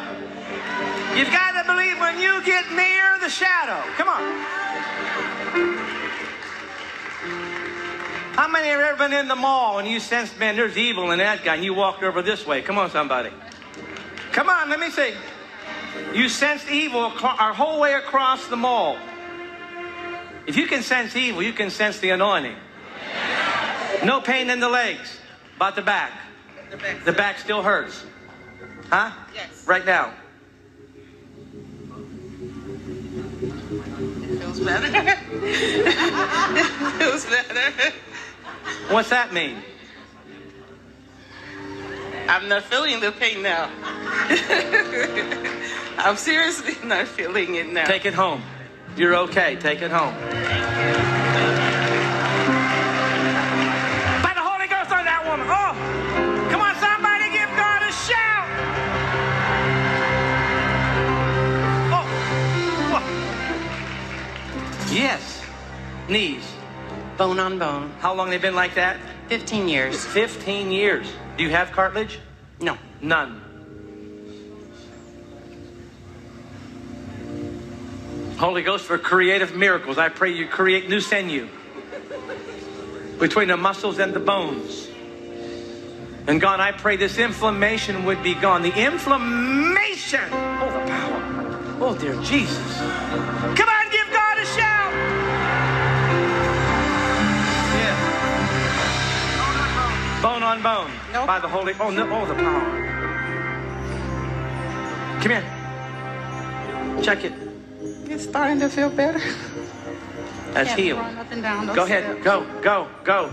You've got to believe when you get near the shadow. Come on. How many have ever been in the mall and you sensed, man, there's evil in that guy, and you walked over this way? Come on, somebody. Come on, let me see. You sensed evil our whole way across the mall. If you can sense evil, you can sense the anointing. No pain in the legs, but the back. The back. The back still hurts. Huh? Yes. Right now. It feels better. it feels better. What's that mean? I'm not feeling the pain now. I'm seriously not feeling it now. Take it home. You're okay. Take it home. Yes. Knees. Bone on bone. How long they been like that? 15 years. 15 years. Do you have cartilage? No. None. Holy Ghost for creative miracles. I pray you create new sinew between the muscles and the bones. And God, I pray this inflammation would be gone. The inflammation. Oh, the power. Oh, dear Jesus. Come on, give God a shout. Bone on bone. By the Holy. Oh, no. Oh, the power. Come here. Check it. It's starting to feel better. That's Can't healed. down Go ahead. Go, go, go,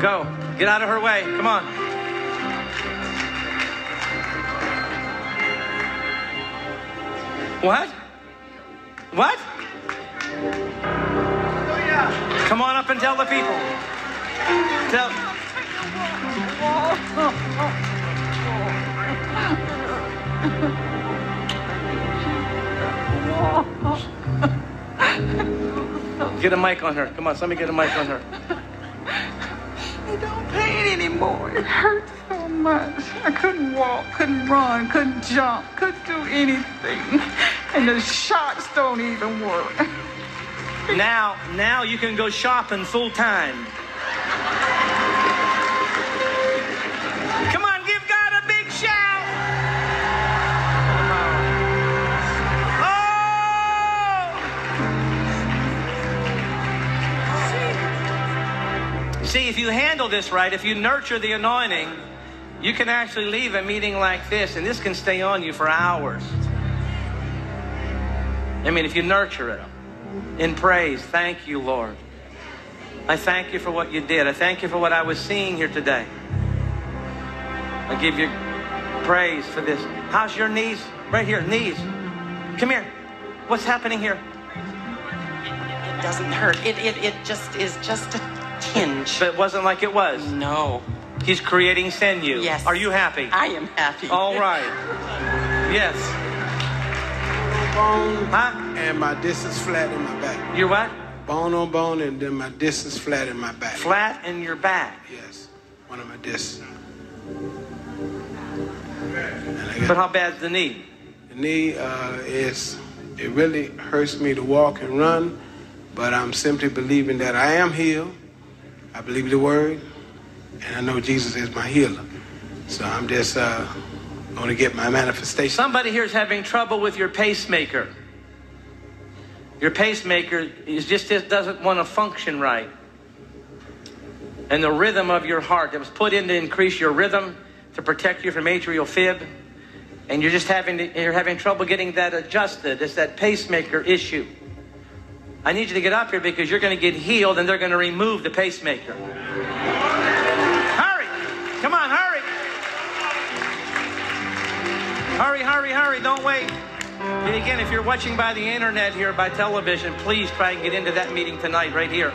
go. Get out of her way. Come on. What? What? Come on up and tell the people. Tell. Get a mic on her. Come on, let me get a mic on her. It don't pain anymore. It hurts so much. I couldn't walk, couldn't run, couldn't jump, couldn't do anything. And the shocks don't even work. Now, now you can go shopping full time. See, if you handle this right, if you nurture the anointing, you can actually leave a meeting like this, and this can stay on you for hours. I mean, if you nurture it in praise, thank you, Lord. I thank you for what you did. I thank you for what I was seeing here today. I give you praise for this. How's your knees? Right here, knees. Come here. What's happening here? It doesn't hurt. It, it, it just is just tinge. But it wasn't like it was. No. He's creating sinew. Yes. Are you happy? I am happy. All right. Yes. Bone, Huh? and my disc is flat in my back. You're what? Bone on bone, and then my disc is flat in my back. Flat in your back. Yes, one of my discs. But how bad's the knee? The knee uh, is, it really hurts me to walk and run, but I'm simply believing that I am healed. I believe the word, and I know Jesus is my healer. So I'm just uh, going to get my manifestation. Somebody here is having trouble with your pacemaker. Your pacemaker is just it doesn't want to function right. And the rhythm of your heart that was put in to increase your rhythm to protect you from atrial fib, and you're just having to, you're having trouble getting that adjusted. It's that pacemaker issue. I need you to get up here because you're going to get healed, and they're going to remove the pacemaker. Hurry! Come on, hurry! Hurry, hurry, hurry! Don't wait. And again, if you're watching by the internet here, by television, please try and get into that meeting tonight, right here.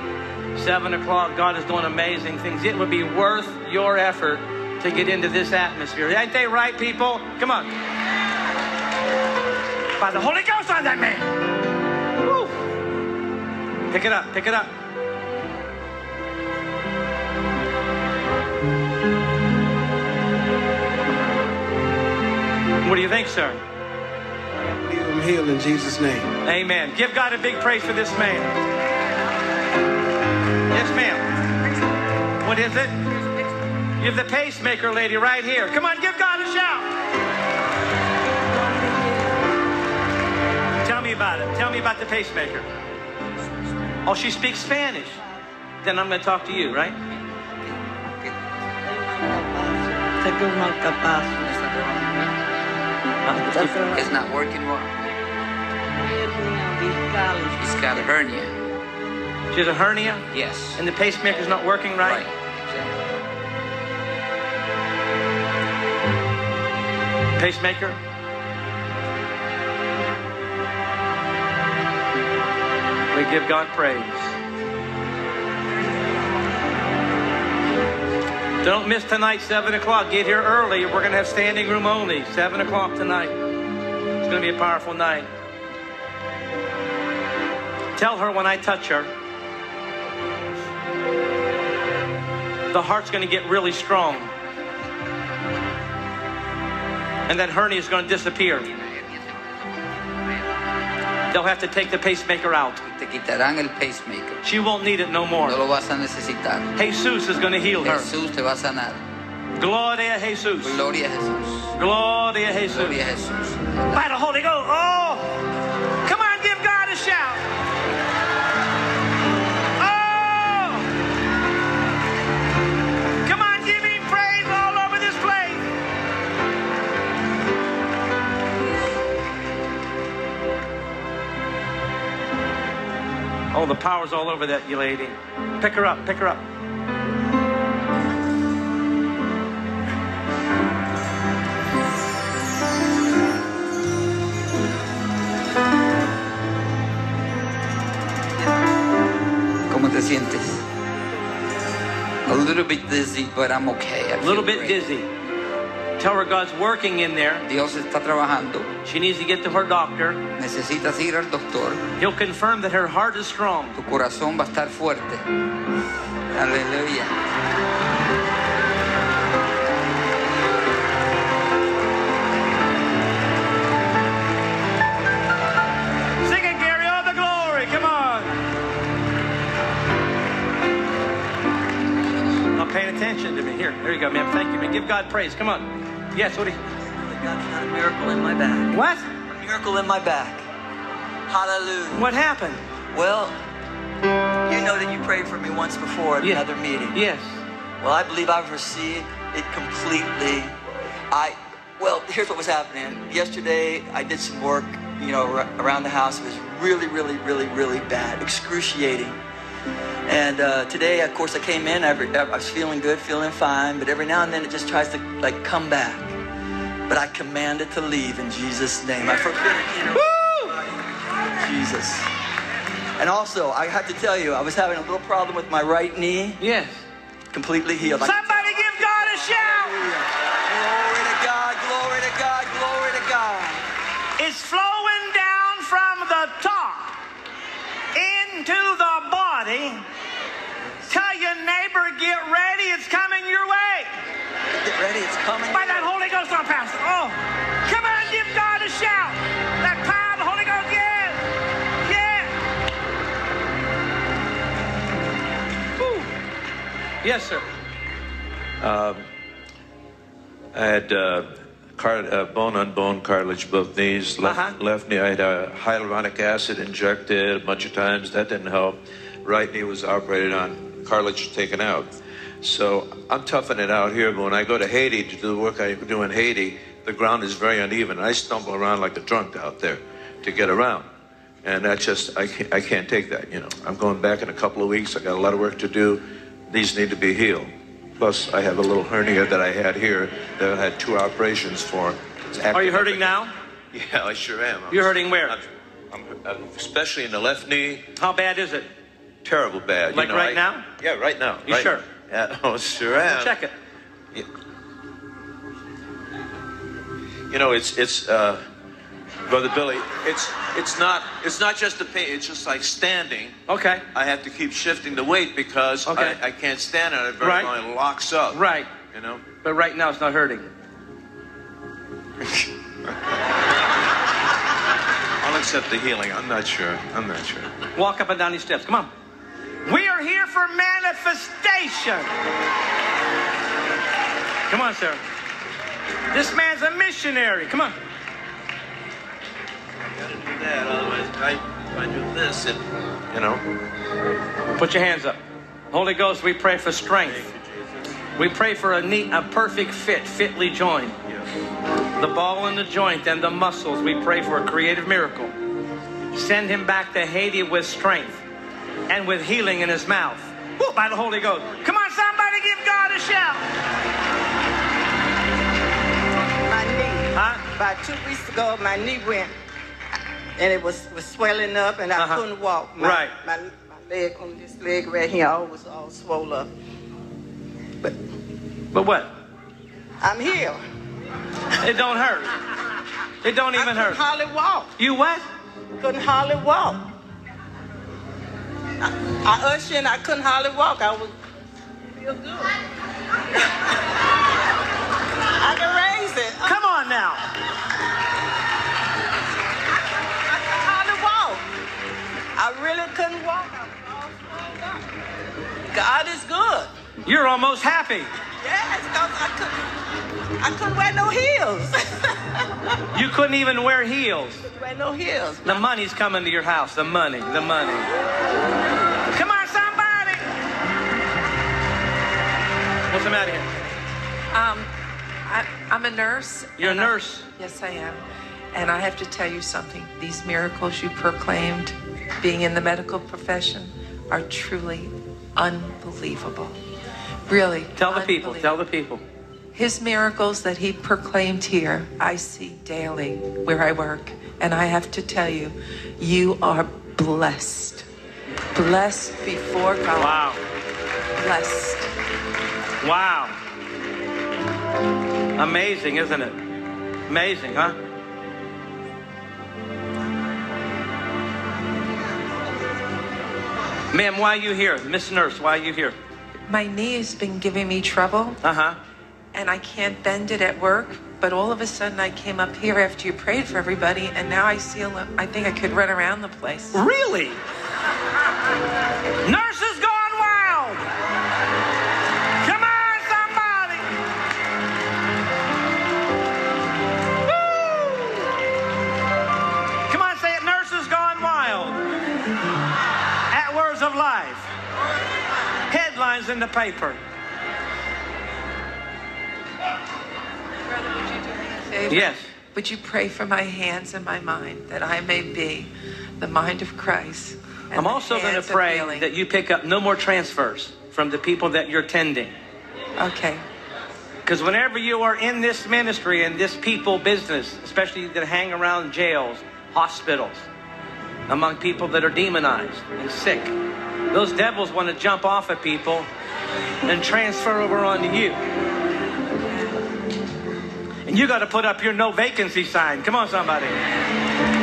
7 o'clock. God is doing amazing things. It would be worth your effort to get into this atmosphere. Ain't they right, people? Come on. By the Holy Ghost on that man. Pick it up, pick it up. What do you think, sir? I believe I'm healed in Jesus' name. Amen. Give God a big praise for this man. Yes, ma'am. What is it? You have the pacemaker lady right here. Come on, give God a shout. Tell me about it. Tell me about the pacemaker. Oh, she speaks Spanish. Then I'm going to talk to you, right? It's not working well. He's got a hernia. She has a hernia? Yes. And the pacemaker's not working right? Pacemaker? We give God praise. Don't miss tonight, 7 o'clock. Get here early. We're going to have standing room only. 7 o'clock tonight. It's going to be a powerful night. Tell her when I touch her, the heart's going to get really strong. And that hernia is going to disappear. They'll have to take the pacemaker out. Te quitarán el pacemaker. She won't need it no more. No lo vas a necesitar. Jesus is going to heal her. Jesús te va a sanar. Gloria a Jesus. Gloria a Jesús. Gloria a Jesus. Gloria a Jesús. By the Holy Ghost. Oh! Oh, the power's all over that you lady. Pick her up, pick her up. ¿Cómo te sientes? A little bit dizzy, but I'm okay. I A little bit great. dizzy. Tell her God's working in there. Dios está trabajando. She needs to get to her doctor. Necesitas ir al doctor. He'll confirm that her heart is strong. Tu corazón va a estar fuerte. Aleluya. paying attention to me. Here, there you go, man. Thank you, man. Give God praise. Come on. Yes, what do you... God's got a miracle in my back. What? A miracle in my back. Hallelujah. What happened? Well, you know that you prayed for me once before at Yeah. another meeting. Yes. Well, I believe I've received it completely. I, well, here's what was happening. Yesterday, I did some work, you know, ar- around the house. It was really, really, really, really bad, excruciating. And uh, today, of course, I came in. I, I was feeling good, feeling fine, but every now and then it just tries to like come back. But I command it to leave in Jesus' name. I forbid it. You know, Jesus. And also, I have to tell you, I was having a little problem with my right knee. Yes. Completely healed. Somebody give God a shout. Glory to God, glory to God, glory to God. It's flowing down from the top into the body. Tell your neighbor, get ready, it's coming your way. Get ready, it's coming. By that Holy Ghost on Pastor. Oh, come on, give God a shout. That power of the Holy Ghost, yeah. Yeah. Whew. Yes, sir. Um, I had uh, car- uh, bone on bone cartilage both knees. Left, left knee, I had uh, hyaluronic acid injected a bunch of times. That didn't help. Right knee was operated on, cartilage taken out. So I'm toughing it out here. But when I go to Haiti to do the work I do in Haiti, the ground is very uneven. I stumble around like a drunk out there to get around. And that's just, I can't, I can't take that, you know. I'm going back in a couple of weeks. I got a lot of work to do. These need to be healed. Plus, I have a little hernia that I had here that I had two operations for. Are you hurting now? Yeah, I sure am. I'm- You're hurting where? I'm, I'm, I'm- especially in the left knee. How bad is it? Terrible bad. Like you know, right I- now? Yeah, right now. You right sure? now. Yeah, oh, sure am. Check it. You know, it's it's uh, brother Billy. It's it's not it's not just the pain. It's just like standing. Okay. I have to keep shifting the weight because Okay. I, I can't stand on it very Right. long. It locks up. Right. You know. But right now it's not hurting. I'll accept the healing. I'm not sure. I'm not sure. Walk up and down these steps. Come on. We are here for manifestation. Come on, sir. This man's a missionary. Come on. Gotta do that. Otherwise, if I, if I do this, and you know. Put your hands up. Holy Ghost, we pray for strength. We pray for a neat, a perfect fit, fitly joined. The ball and the joint and the muscles. We pray for a creative miracle. Send him back to Haiti with strength and with healing in his mouth. Woo, by the Holy Ghost. Come on, somebody give God a shout. My knee. Huh? About two weeks ago, my knee went, and it was, was swelling up, and I uh-huh. couldn't walk. My, Right. My, my leg on this leg right here, all was all swollen up. But what? I'm healed. It don't hurt. It don't even I couldn't hurt. hardly walk. You what? Couldn't hardly walk. I, I ushered and I couldn't hardly walk. I was feel good. I can raise it. Come on now. I really couldn't walk. I was all. God is good. You're almost happy. Yes, because I couldn't, I couldn't wear no heels. You couldn't even wear heels. I wear no heels. The money's coming to your house. The money. The money. Come on, somebody. What's the matter here? Um, I, I'm a nurse. You're a and I- nurse? yes, I am. And I have to tell you something. These miracles you proclaimed, being in the medical profession, are truly unbelievable. Really. Tell the people. Tell the people. His miracles that he proclaimed here, I see daily where I work. And I have to tell you, you are blessed. Blessed before God. Wow. Blessed. Wow. Amazing, isn't it? Amazing, huh? Ma'am, why are you here? Miss Nurse, why are you here? My knee has been giving me trouble. Uh huh. and I can't bend it at work. But all of a sudden, I came up here after you prayed for everybody, and now I feel I think I could run around the place. Really? Nurses words in the paper. Yes. Would you pray for my hands and my mind that I may be the mind of Christ? I'm also going to pray that you pick up no more transfers from the people that you're tending. Okay. Because whenever you are in this ministry and this people business, especially that hang around jails, hospitals, among people that are demonized and sick, those devils want to jump off of people and transfer over onto you. And you got to put up your no vacancy sign. Come on, somebody.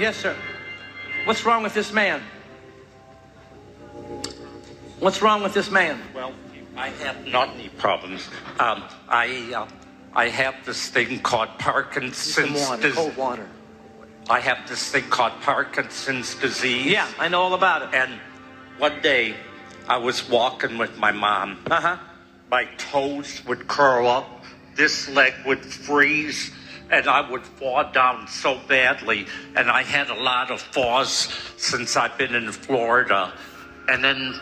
Yes, sir. What's wrong with this man? What's wrong with this man? Well, I have not any problems. Um, I uh, I have this thing called Parkinson's Some water, dis- cold water. I have this thing called Parkinson's disease. Yeah, I know all about it. And one day, I was walking with my mom. Uh huh. My toes would curl up, this leg would freeze, and I would fall down so badly. And I had a lot of falls since I've been in Florida. And then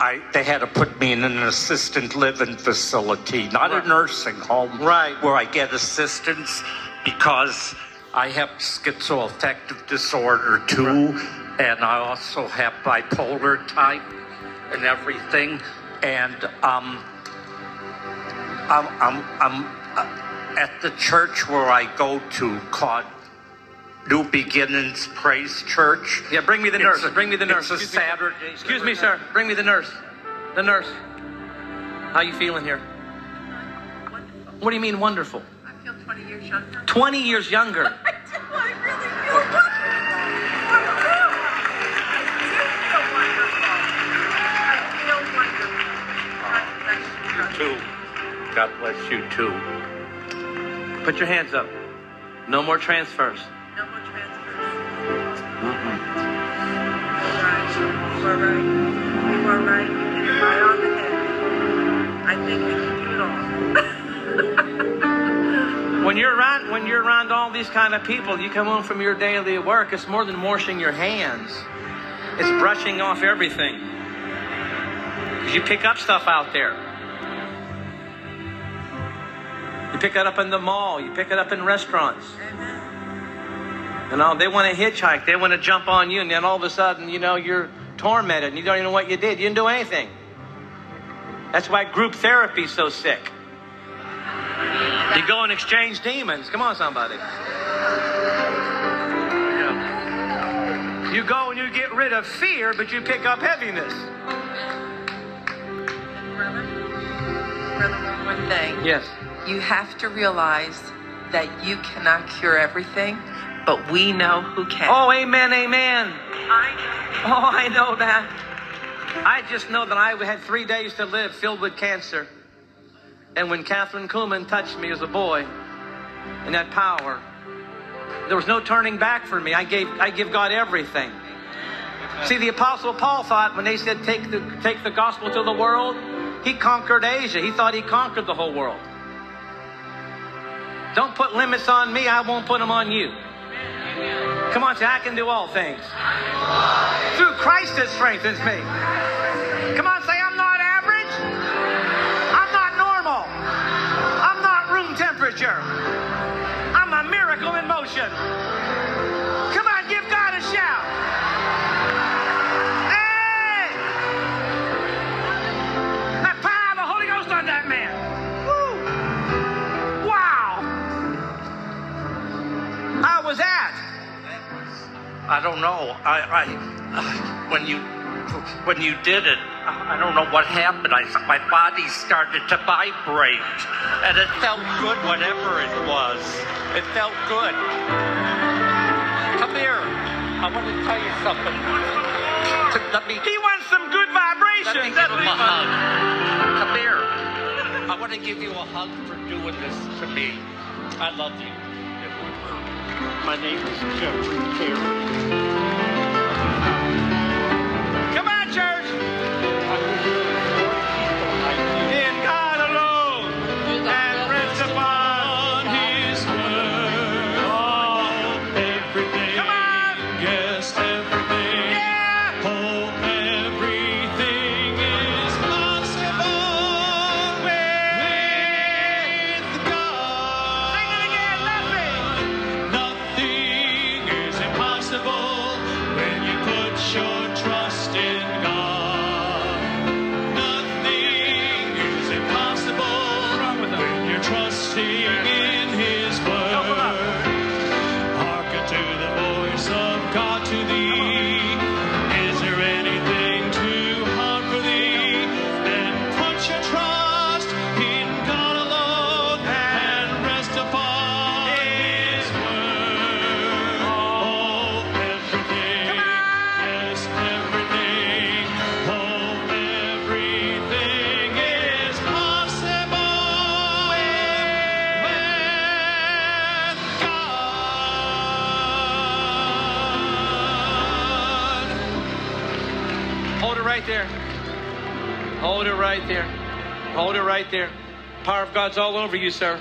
I, they had to put me in an assisted living facility, not a nursing home, right. where I get assistance because I have schizoaffective disorder too, and I also have bipolar type and everything. And um, I'm, I'm, I'm at the church where I go to called New Beginnings Praise Church. Yeah, bring me the nurse. a- bring me the nurse. It's a Excuse me. Excuse me, sir. Bring me the nurse. The nurse. How you feeling here? What do you mean wonderful? I feel 20 years younger. 20 years younger. I You too. God bless you too. Put your hands up. No more transfers. No more transfers. You are right. You right. You hit it right on the head. I think we can do it all. When you're around, when you're around all these kind of people, you come home from your daily work. It's more than washing your hands. It's brushing off everything. 'Cause you pick up stuff out there. Pick it up in the mall. You pick it up in restaurants. You know, they want to hitchhike. They want to jump on you, and then all of a sudden, you know, you're tormented, and you don't even know what you did. You didn't do anything. That's why group therapy's so sick. You go and exchange demons. Come on, somebody. You go and you get rid of fear, but you pick up heaviness. Brother, one thing. Yes. You have to realize that you cannot cure everything, but we know who can. Oh, amen, amen. Oh, I know that. I just know that I had three days to live filled with cancer. And when Kathryn Kuhlman touched me as a boy, and that power, there was no turning back for me. I gave, I give God everything. See, the Apostle Paul thought when they said take the, take the gospel to the world, he conquered Asia. He thought he conquered the whole world. Don't put limits on me, I won't put them on you. Come on, say, I can do all things. Through Christ that strengthens me. Come on, say, I'm not average. I'm not normal. I'm not room temperature. I'm a miracle in motion. I don't know. I, I uh, when you when you did it, I don't know what happened. I my body started to vibrate, and it felt good. Whatever it was, it felt good. Come here. I want to tell you something. Let me. He wants some good vibrations. Let me give him a hug. Come here. I want to give you a hug for doing this to me. I love you. My name is Jeffrey Terry. Come on, church. Right there. Hold it right there. Power of God's all over you, sir.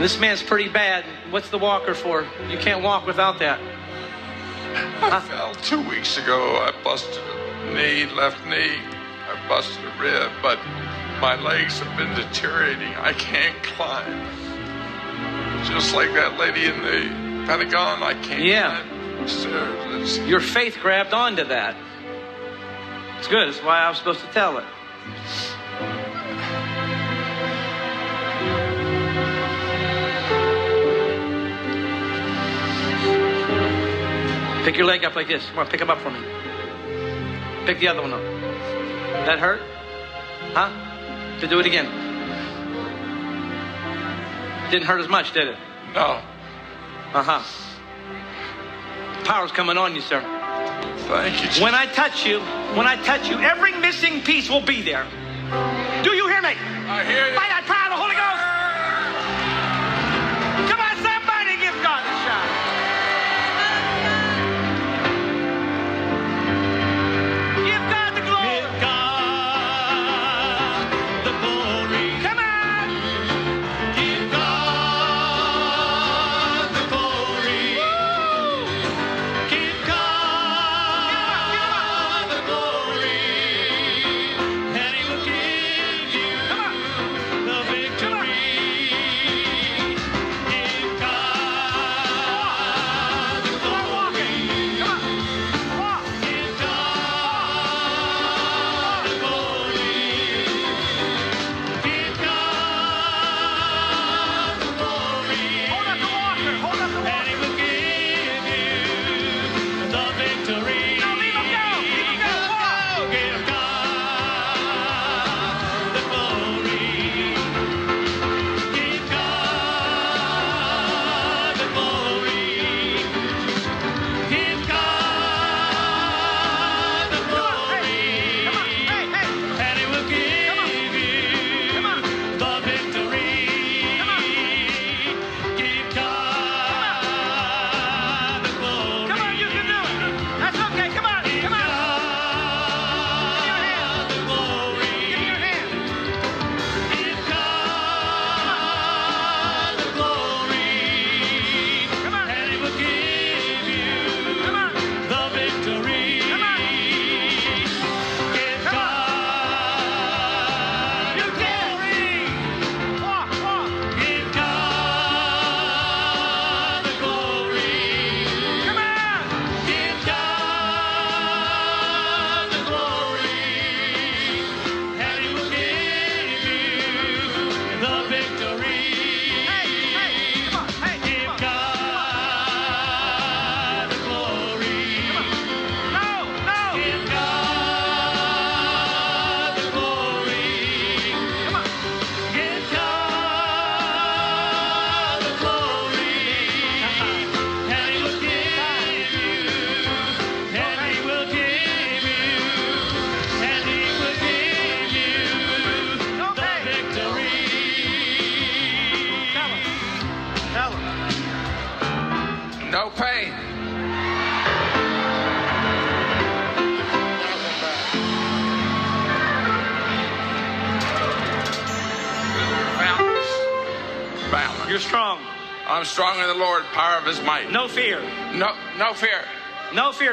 This man's pretty bad. What's the walker for? You can't walk without that. I fell two weeks ago. I busted a knee, left knee. I busted a rib, but my legs have been deteriorating. I can't climb. Just like that lady in the Pentagon, I can't Yeah. Your faith grabbed onto that. It's good. That's why I was supposed to tell it. Pick your leg up like this. Come on, pick him up for me. Pick the other one up. That hurt? Huh? To do it again. Didn't hurt as much, did it? No. Uh huh. Power's coming on you, sir. Thank you. When I touch you, when I touch you, every missing piece will be there. Do you hear me? I hear you. By that power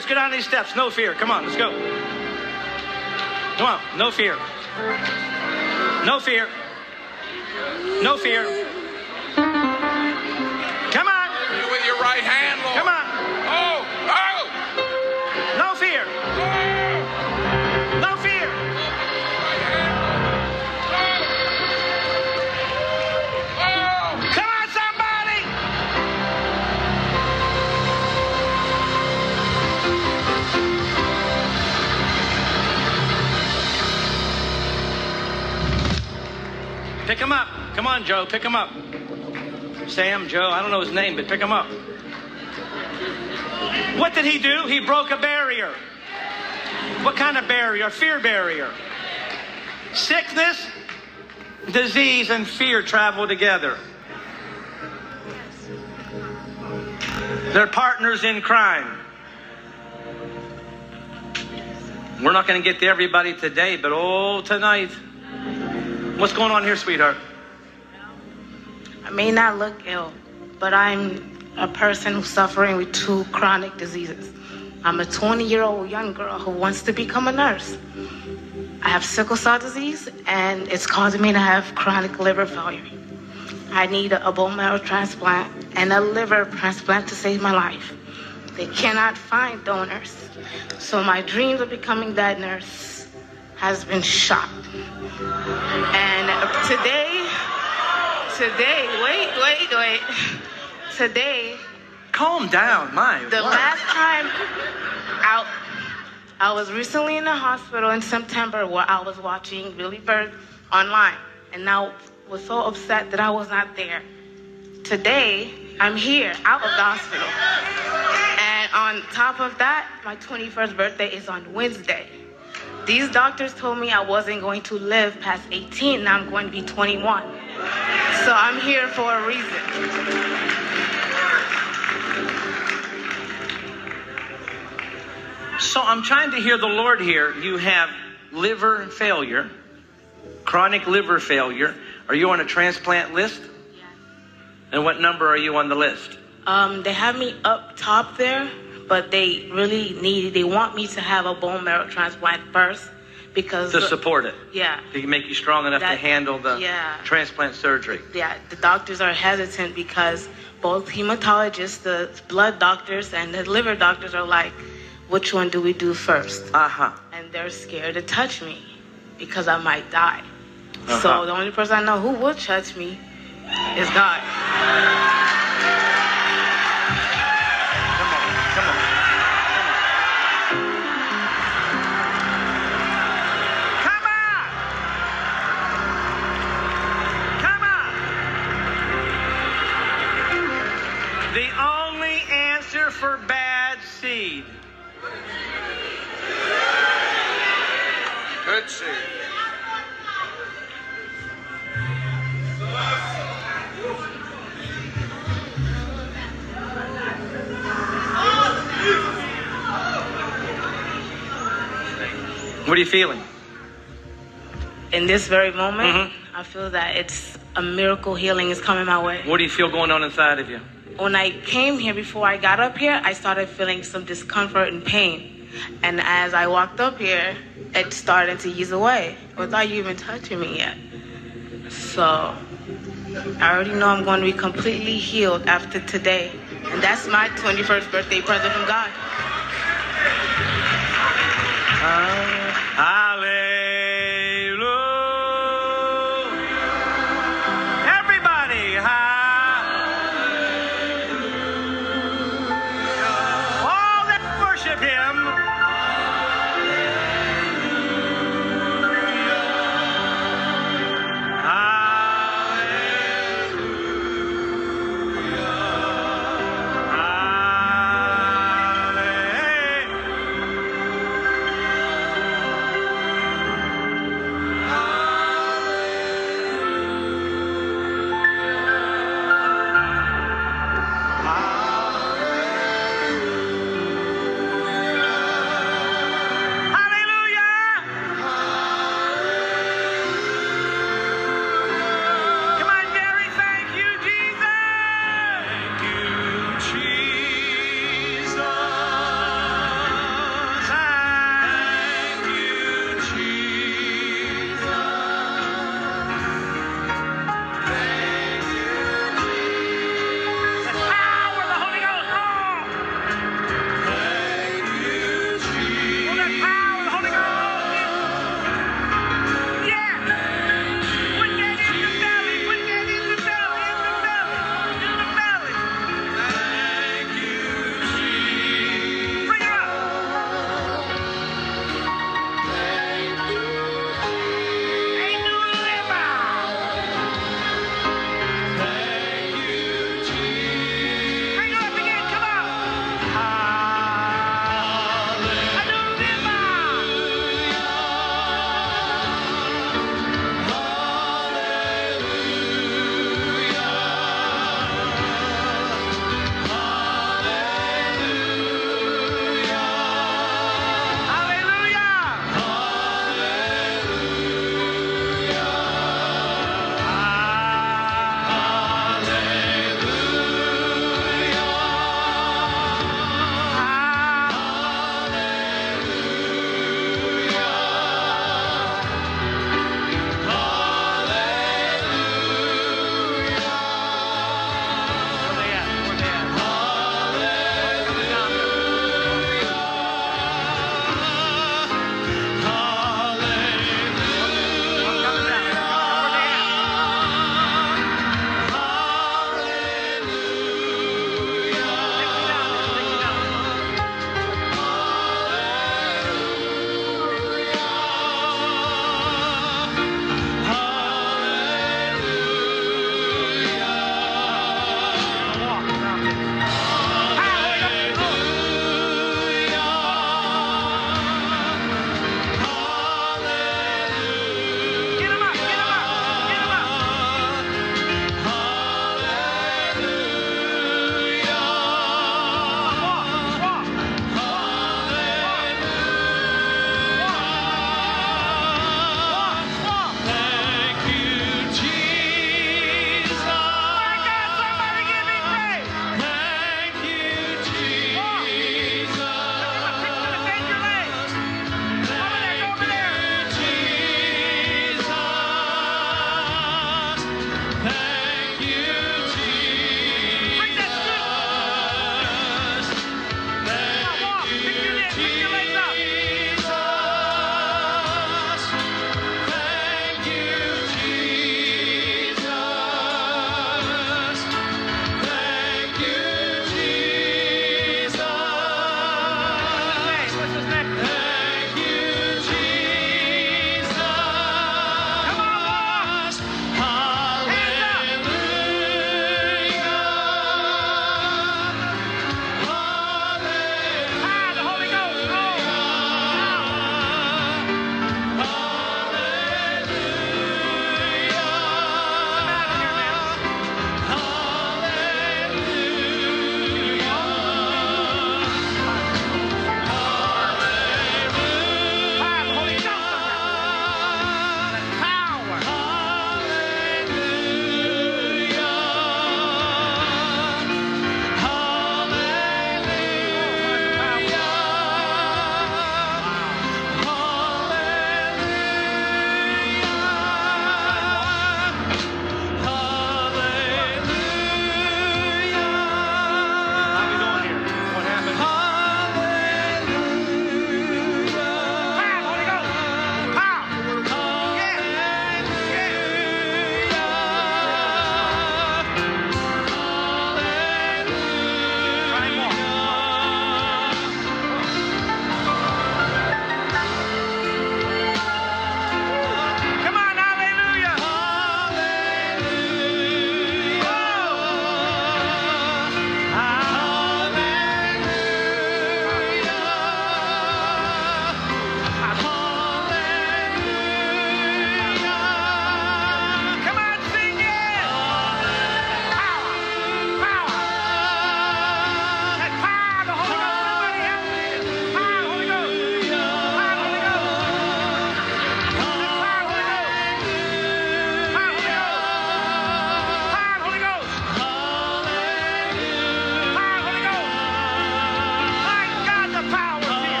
Let's get on these steps. No fear. Come on, let's go. Come on. No fear. No fear. No fear. Pick him up. Come on, Joe. Pick him up. Sam, Joe, I don't know his name, but pick him up. What did he do? He broke a barrier. What kind of barrier? A fear barrier. Sickness, disease, and fear travel together. They're partners in crime. We're not going to get to everybody today, but oh, tonight. What's going on here, sweetheart? I may not look ill, but I'm a person who's suffering with two chronic diseases. I'm a 20 year old young girl who wants to become a nurse. I have sickle cell disease, and it's causing me to have chronic liver failure. I need a bone marrow transplant and a liver transplant to save my life. They cannot find donors, so my dreams of becoming that nurse has been shot. And today, today, wait, wait, wait. Today, Calm down, my. the word. last time I, I was recently in the hospital in September where I was watching Billy Burke online, and I was so upset that I was not there. Today, I'm here out of the hospital. And on top of that, my 21st birthday is on Wednesday. These doctors told me I wasn't going to live past 18, now I'm going to be 21. So I'm here for a reason. So I'm trying to hear the Lord here. You have liver failure, chronic liver failure. Are you on a transplant list? And what number are you on the list? Um, they have me up top there, but they really need, they want me to have a bone marrow transplant first because. To support it. Yeah. To make you strong enough to handle the yeah. transplant surgery. Yeah, the doctors are hesitant because both hematologists, the blood doctors, and the liver doctors are like, which one do we do first? Uh huh. And they're scared to touch me because I might die. Uh-huh. So the only person I know who will touch me is God. Good seed. What are you feeling? In this very moment, Mm-hmm. I feel that it's a miracle healing is coming my way. What do you feel going on inside of you? When I came here, before I got up here, I started feeling some discomfort and pain. And as I walked up here, it started to ease away without you even touching me yet. So I already know I'm going to be completely healed after today. And that's my 21st birthday present from God. Uh, hallelujah.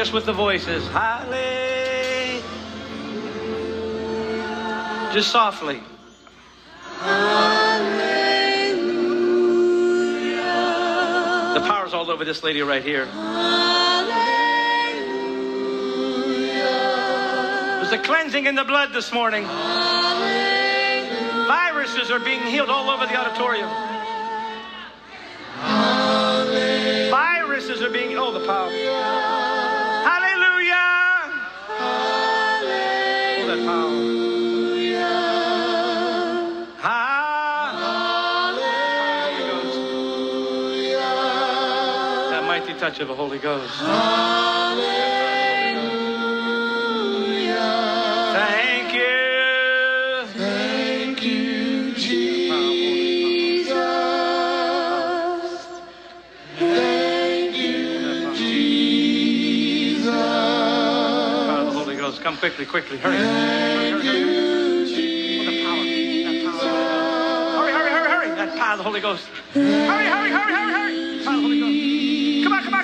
Just with the just with the voices. Hallelujah. Just softly. Hallelujah. The power's all over this lady right here. Hallelujah. There's a cleansing in the blood this morning. Hallelujah. Viruses are being healed all over the auditorium. Viruses are being, oh, the power. Touch of the Holy Ghost. Hallelujah. Thank you. Thank you, Jesus. Thank you, Jesus. Power of the Holy Ghost. Come quickly, quickly. Hurry. Hurry, hurry, hurry. Oh, the power. That power. Hurry, hurry, hurry, hurry. That power of the Holy Ghost. Hurry, hurry, hurry, hurry, hurry. Power of the Holy Ghost.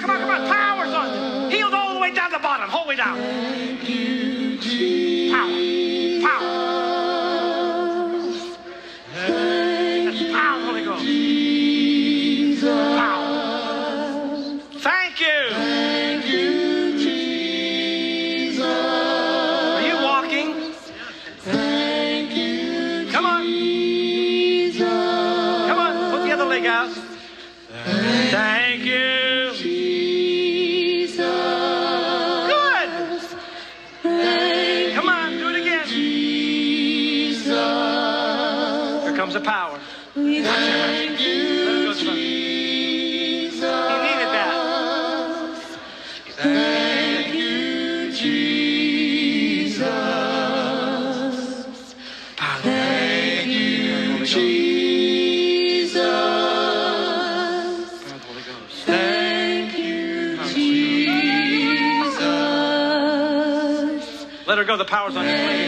Come on, come on. Power's on you. Healed all the way down the bottom. Whole way down. Power. Power. That's power, Holy Ghost. Power's on this lady.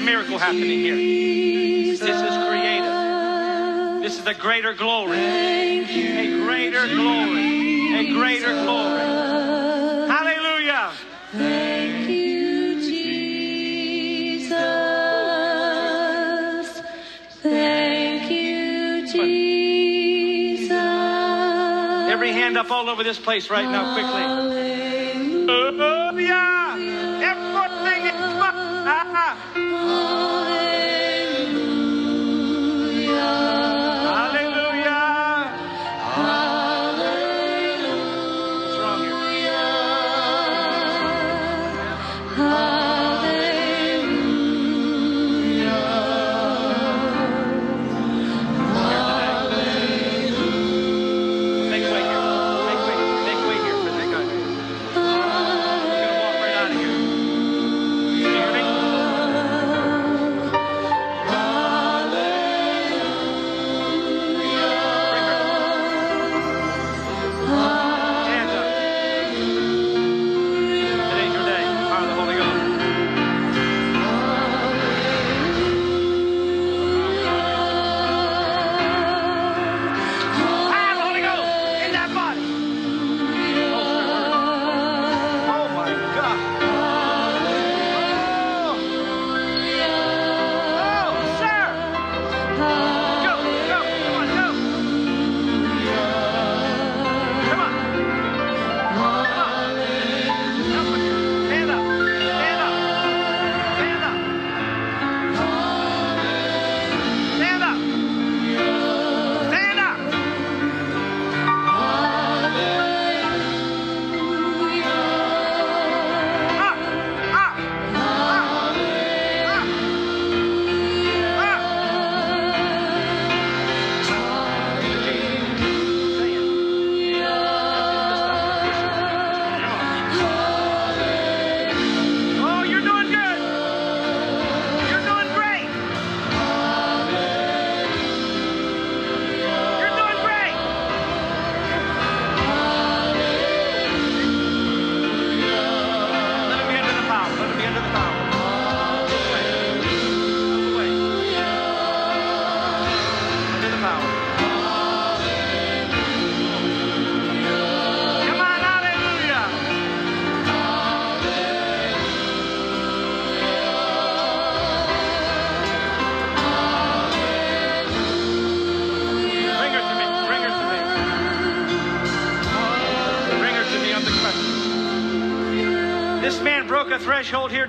Miracle happening here. This is creative. This is a greater glory. A greater glory. A greater glory. Hallelujah. Thank you, Jesus. Thank you, Jesus. Every hand up all over this place right now, quickly.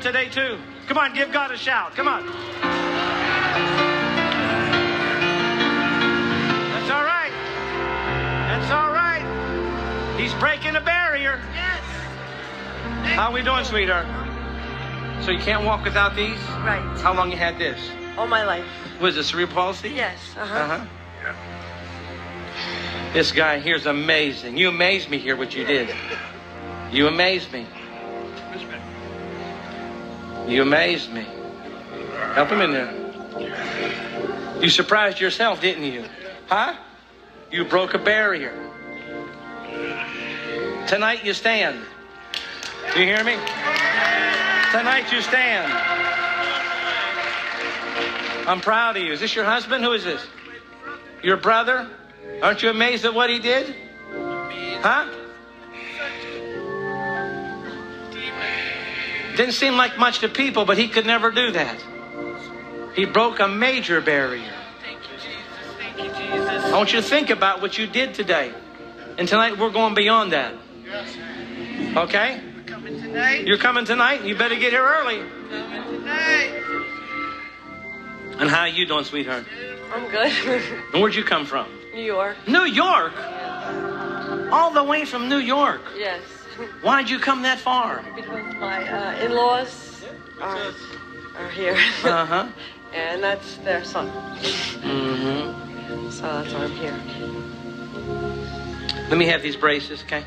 Today, too. Come on, give God a shout. Come on. That's all right. That's all right. He's breaking a barrier. Yes. How we doing, sweetheart? So you can't walk without these? Right. How long you had this? All my life. Was it cerebral palsy? Yes. Uh-huh. Uh-huh. This guy here's amazing. You amazed me here what you did. You amazed me. You amazed me. Help him in there. You surprised yourself, didn't you? Huh? You broke a barrier. Tonight you stand. Do you hear me? Tonight you stand. I'm proud of you. Is this your husband? Who is this? Your brother? Aren't you amazed at what he did? Huh? Didn't seem like much to people, but he could never do that. He broke a major barrier. I want you to think about what you did today. And tonight we're going beyond that. Okay? Tonight. You're coming tonight? You better get here early. Tonight. And how are you doing, sweetheart? I'm good. And where'd you come from? New York. New York? All the way from New York. Yes. Why'd you come that far? Because my uh, in-laws are, are here. Uh-huh. and that's their son. Mm-hmm. So that's why I'm here. Let me have these braces, okay?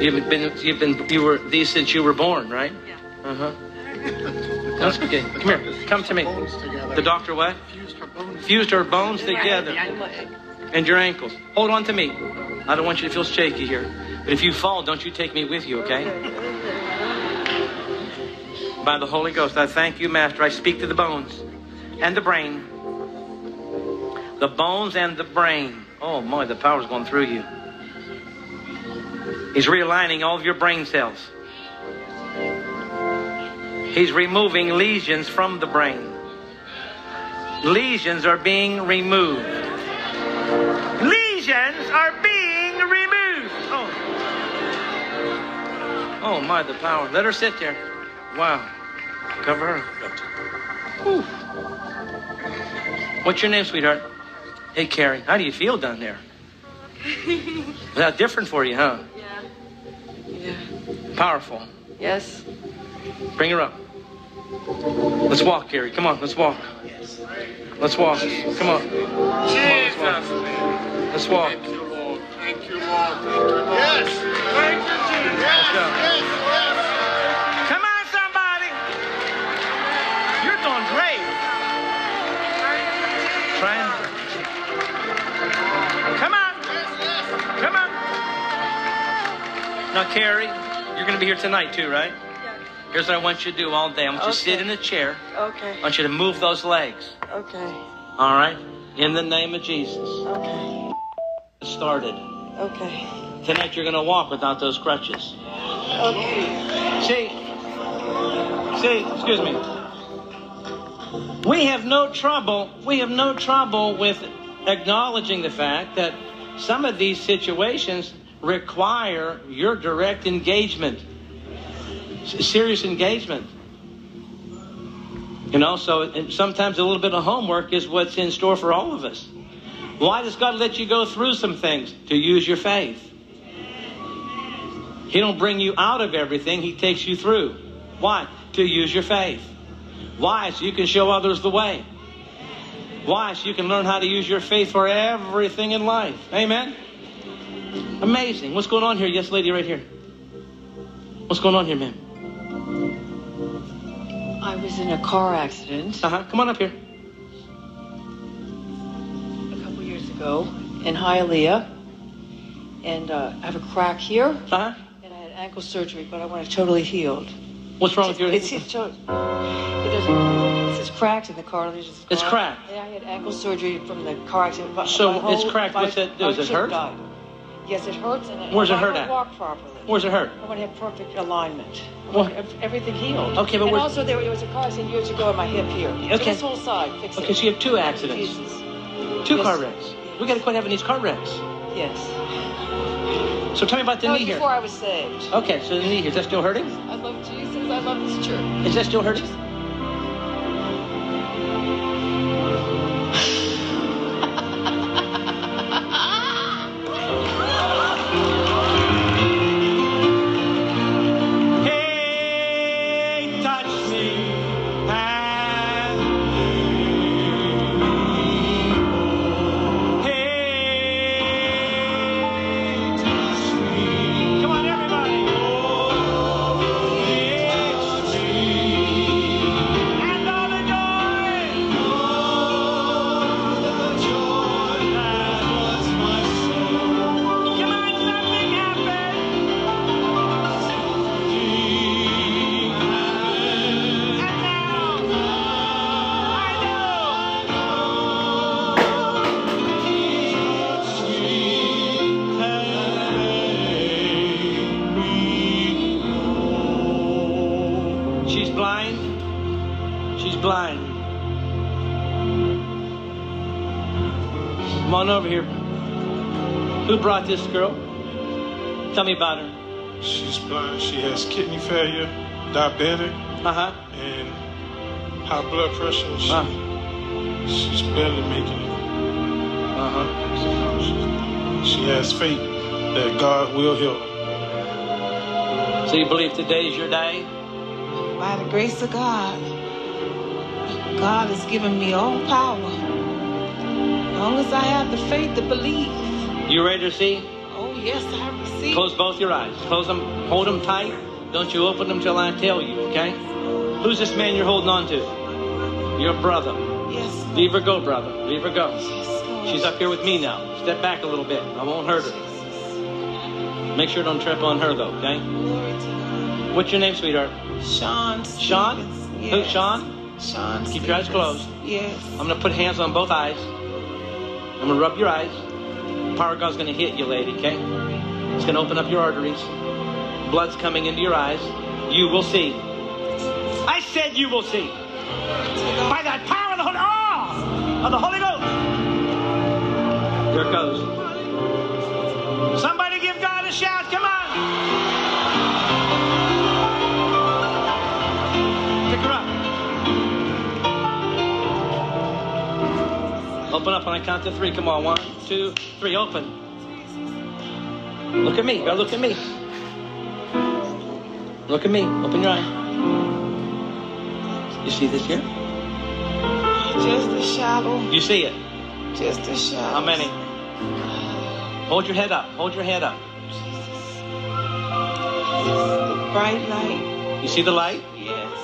You've been, you've been, you were these since you were born, right? Yeah. Uh huh. That's okay. Come here. Come to me. The doctor what? Fused her bones together. And your ankles. Hold on to me. I don't want you to feel shaky here. But if you fall, don't you take me with you, okay? By the Holy Ghost, I thank you, Master. I speak to the bones and the brain. The bones and the brain. Oh, my, the power's going through you. He's realigning all of your brain cells. He's removing lesions from the brain. Lesions are being removed. Lesions are being Oh my, the power. Let her sit there. Wow. Cover her. Whew. What's your name, sweetheart? Hey, Carrie. How do you feel down there? Is that different for you, huh? Yeah. Yeah. Powerful. Yes. Bring her up. Let's walk, Carrie. Come on, let's walk. Yes. Let's walk. Come on. Jesus. Let's walk. Thank you, Lord. Thank you, Lord. Yes. Thank you, Jesus. Yes. Yes. Yes. Come on, somebody. You're doing great. Try. Come on. Come on. Now, Carrie, you're going to be here tonight, too, right? Here's what I want you to do all day. I want you to sit in a chair. Okay. I want you to move those legs. Okay. All right? In the name of Jesus. Okay. Started. Okay. Tonight you're going to walk without those crutches. Okay. See, see, excuse me. We have no trouble. We have no trouble with acknowledging the fact that some of these situations require your direct engagement, serious engagement. You know, so sometimes a little bit of homework is what's in store for all of us. Why does God let you go through some things? To use your faith. He don't bring you out of everything, he takes you through. Why? To use your faith. Why? So you can show others the way. Why? So you can learn how to use your faith for everything in life. Amen. Amazing. What's going on here? Yes, lady, right here. What's going on here, ma'am? I was in a car accident. Uh huh. Come on up here. Ago in Hialeah, and uh, I have a crack here. Uh huh. And I had ankle surgery, but I want it totally healed. What's wrong with your? It's, it's, to- it doesn't. It's just cracked in the cartilage. It's, It's cracked. Yeah, I had ankle surgery from the car accident. My- So my whole- it's cracked. my- What's that do? my Does it hurt? died. Yes, it hurts. And Where's it I hurt at? walk properly. Where's it hurt? I want to have perfect alignment. Well- everything healed. Okay, but and where's- also there was a car accident years ago on my hip here. So Okay. this whole side, fix it. Okay, so you have two accidents. Jesus. Two Yes. car wrecks. We got to quit having these car wrecks. Yes. So tell me about the that knee here. before I was saved. Okay, so the knee here, is that still hurting? I love Jesus. I love this church. Is that still hurting? Who brought this girl? Tell me about her. She's blind. She has kidney failure, diabetic, uh-huh. and high blood pressure. She, She's barely making it. Uh-huh. She has faith that God will heal her. So you believe today is your day? By the grace of God, God has given me all power. As long as I have the faith to believe. You ready to see? Oh, yes, I receive. Close both your eyes. Close them. Hold them tight. Don't you open them till I tell you, okay? Who's this man you're holding on to? Your brother. Yes. Leave her go, brother. Leave her go. Yes, She's up here with me now. Step back a little bit. I won't hurt her. Make sure don't trip on her, though, okay? What's your name, sweetheart? Sean. Sean? Who, Yes. Sean? Sean. Keep your eyes closed. Yes. I'm going to put hands on both eyes. I'm going to rub your eyes. Power of God's going to hit you, lady, okay? It's going to open up your arteries. Blood's coming into your eyes. You will see. I said you will see. By that power of the Holy, oh, of the Holy Ghost. Here it goes. Open up when I count to three. Come on. One, two, three. Open. Look at me. Go look at me. Look at me. Open your eye. You see this here? Just a shadow. You see it? Just a shadow. How many? Hold your head up. Hold your head up. Bright light. You see the light? Yes.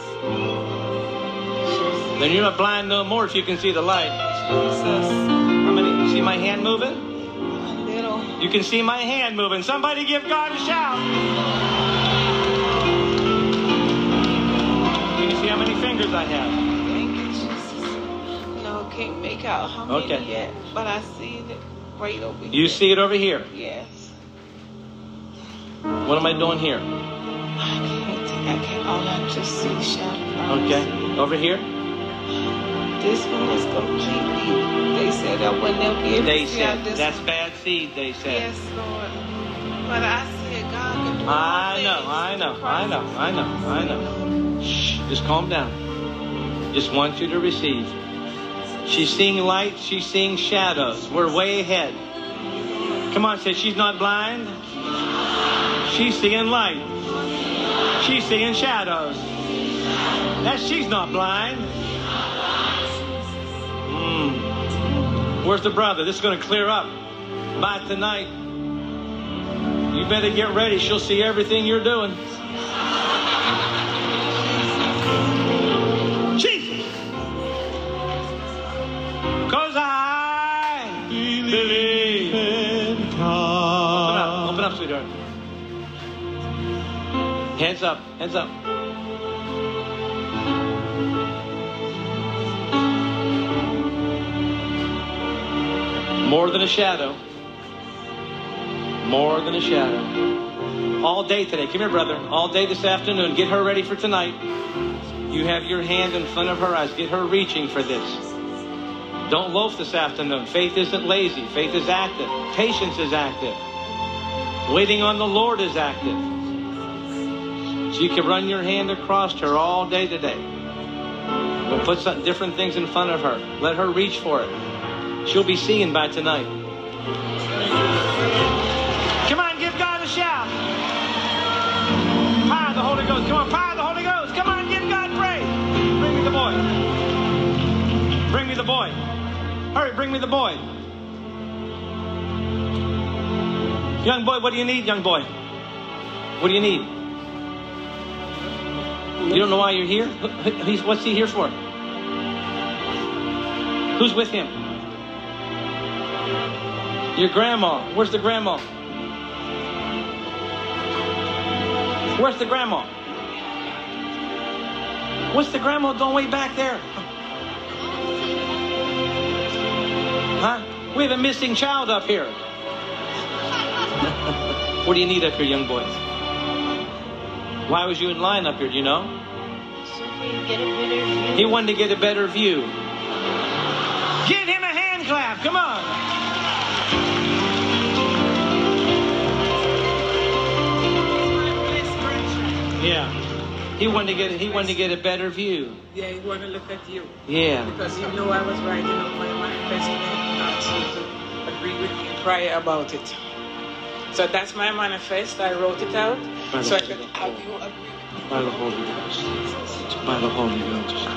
Then you're not blind no more if you can see the light. How many? See my hand moving? A little. You can see my hand moving. Somebody give God a shout. Can you see how many fingers I have? Thank you, Jesus. No, can't make out how many Okay. yet, but I see it right over here. You see it over here. Yes. What am I doing here? I can't. I can't. All I just see shadow. Okay. Over here? Uh-huh. This one is completely. They said I wouldn't ever be able They to see said. this That's one. bad seed, they said. Yes, Lord. But I said God can do I know, I know, I know, I know, I know. Shh, just calm down. Just want you to receive. She's seeing light, she's seeing shadows. We're way ahead. Come on, say she's not blind. She's seeing light. She's seeing shadows. That she's not blind. Mm. Where's the brother? This is going to clear up by tonight. You better get ready. She'll see everything you're doing. Jesus. Cause I believe. Open up, open up, sweetheart. Hands up, hands up. More than a shadow. More than a shadow. All day today. Come here, brother. All day this afternoon. Get her ready for tonight. You have your hand in front of her eyes. Get her reaching for this. Don't loaf this afternoon. Faith isn't lazy. Faith is active. Patience is active. Waiting on the Lord is active. So you can run your hand across her all day today. We'll put some different things in front of her. Let her reach for it. She'll be seeing by tonight. Come on, give God a shout. Of the Holy Ghost. Come on, of the Holy Ghost. Come on, give God praise. Bring me the boy. Bring me the boy. Hurry, bring me the boy. Young boy, what do you need, young boy? What do you need? You don't know why you're here? What's he here for? Who's with him? Your grandma. Where's the grandma? Where's the grandma? What's the grandma doing way back there? Huh? We have a missing child up here. what do you need up here, young boys? Why was you in line up here? Do you know? He wanted to get a better view. Give him a hand clap. Come on. Yeah. He wanted to get he wanted to get a better view. Yeah, he wanted to look at you. Yeah. Because he knew I was writing up my manifesto and to agree with me prior about it. So that's my manifest. I wrote it out. By so I could have you agree. By the Holy Ghost. By the Holy Ghost.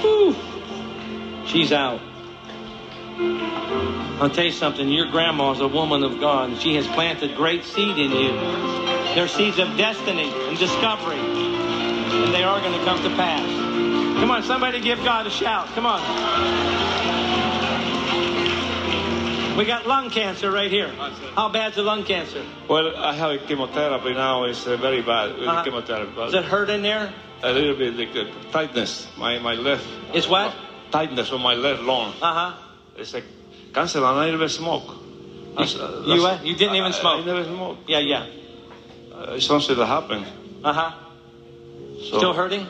Whew. She's out. I'll tell you something. Your grandma's a woman of God, and she has planted great seed in you. They're seeds of destiny and discovery, and they are going to come to pass. Come on, somebody give God a shout. Come on. We got lung cancer right here. How bad's the lung cancer? Well, I have chemotherapy now. It's uh, very bad with Uh-huh. chemotherapy. Does it hurt in there? A little bit like uh, tightness. My my left. It's what? Tightness on my left lung. Uh huh. It's like cancer, and I never smoke. That's- uh, You that's- what? You didn't even smoke? I never smoke. Yeah, yeah. Uh, it's something that happened. Uh huh. So, Still hurting?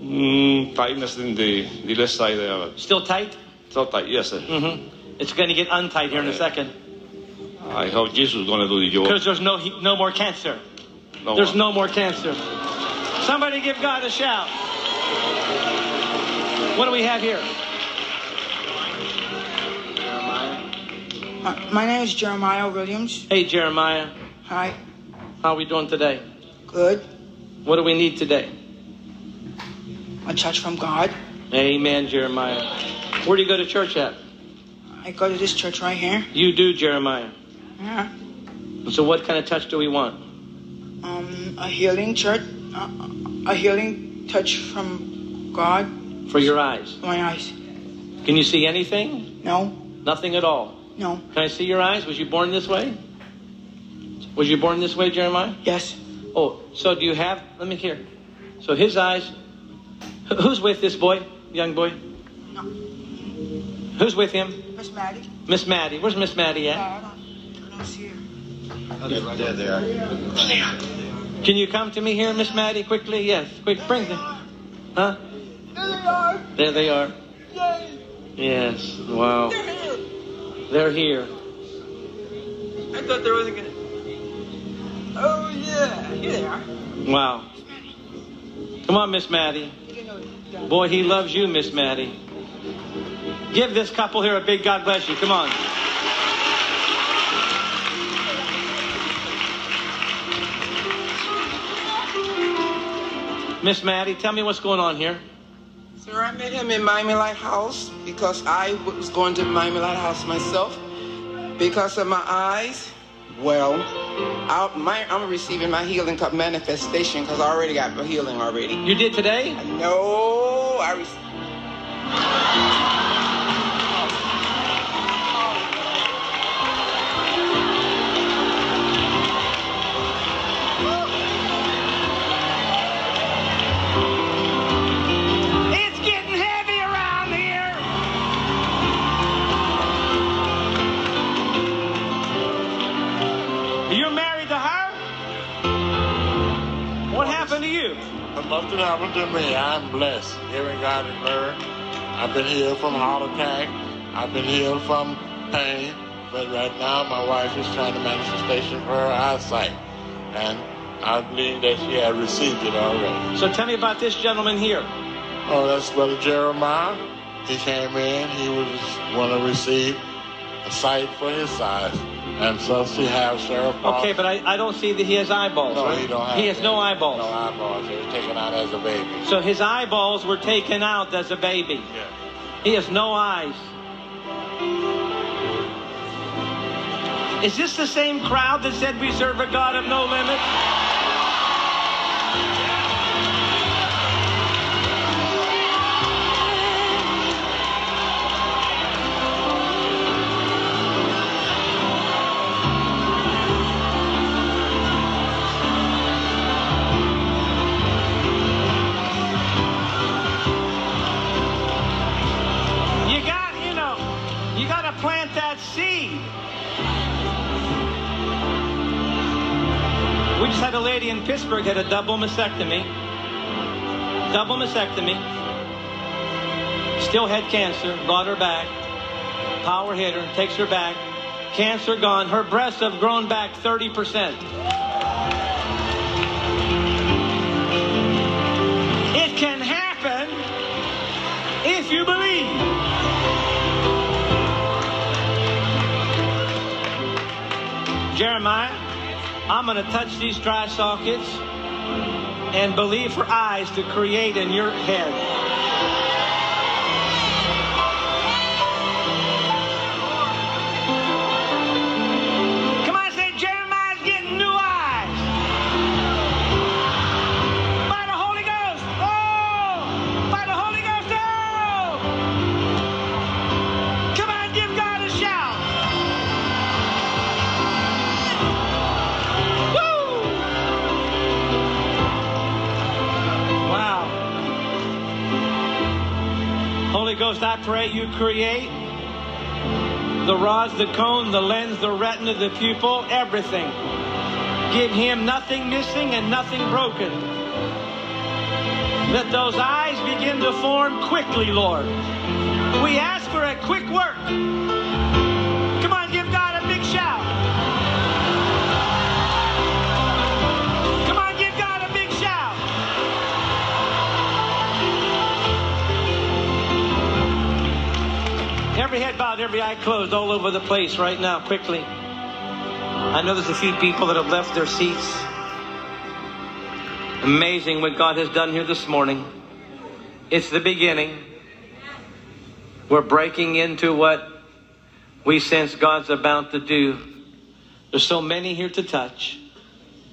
Mm, tightness in the the left side there. Still tight? So tight, yes, sir. Mm-hmm. It's going to get untight here in a second I hope Jesus is going to do the job. because there's no no more cancer. No There's more. no more cancer. Somebody give God a shout. What do we have here? Uh, my name is Jeremiah Williams. Hey, Jeremiah. Hi. How are we doing today? Good. What do we need today? A touch from God. Amen, Jeremiah. Where do you go to church at? I go to this church right here. You do, Jeremiah. Yeah. So, what kind of touch do we want? Um, a healing church. Uh, a healing touch from God. For your eyes. My eyes. Can you see anything? No. Nothing at all. No. Can I see your eyes? Was you born this way? Was you born this way, Jeremiah? Yes. Oh, so do you have? Let me hear. So his eyes. Who's with this boy, young boy? No. Who's with him? Miss Maddie. Miss Maddie. Where's Miss Maddie at? I don't, I don't see her. There they are. Can you come to me here, Miss Maddie, quickly? Yes, quick. Bring them. Huh? There they are. There they are. Yay. Yes. Wow. They're here. They're here. I thought there wasn't gonna. Oh yeah. Here they are. Wow. Come on, Miss Maddie. Boy, he loves you, Miss Maddie. Give this couple here a big God bless you. Come on. Miss Maddie, tell me what's going on here. Sir, I met him in Miami Lighthouse because I was going to Miami Lighthouse myself because of my eyes. Well, I, my, I'm receiving my healing cup manifestation because I already got my healing already. You did today? No, I received. Nothing happened to me. I'm blessed. Hearing God and learn. I've been healed from heart attack. I've been healed from pain. but right now my wife is trying to manifestation for her eyesight. And I believe that she has received it already. So tell me about this gentleman here. Oh, that's Brother Jeremiah. He came in, he was want to receive a sight for his size. And so she has Okay, but I, I don't see that he has eyeballs. No, right? he don't have He has no eyeballs. No eyeballs. He was taken out as a baby. So his eyeballs were taken out as a baby. Yeah. He has no eyes. Is this the same crowd that said we serve a God of no limits? A lady in Pittsburgh had a double mastectomy. Double mastectomy. Still had cancer. Brought her back. Power hit her. Takes her back. Cancer gone. Her breasts have grown back 30%. It can happen if you believe. Jeremiah, I'm going to touch these dry sockets and believe for eyes to create in your head. Ghost, I pray you create the rods, the cone, the lens, the retina, the pupil, everything. Give him nothing missing and nothing broken. Let those eyes begin to form quickly, Lord. We ask for a quick work. Every head bowed, every eye closed, all over the place right now, quickly. I know there's a few people that have left their seats. Amazing what God has done here this morning. It's the beginning. We're breaking into what we sense God's about to do. There's so many here to touch,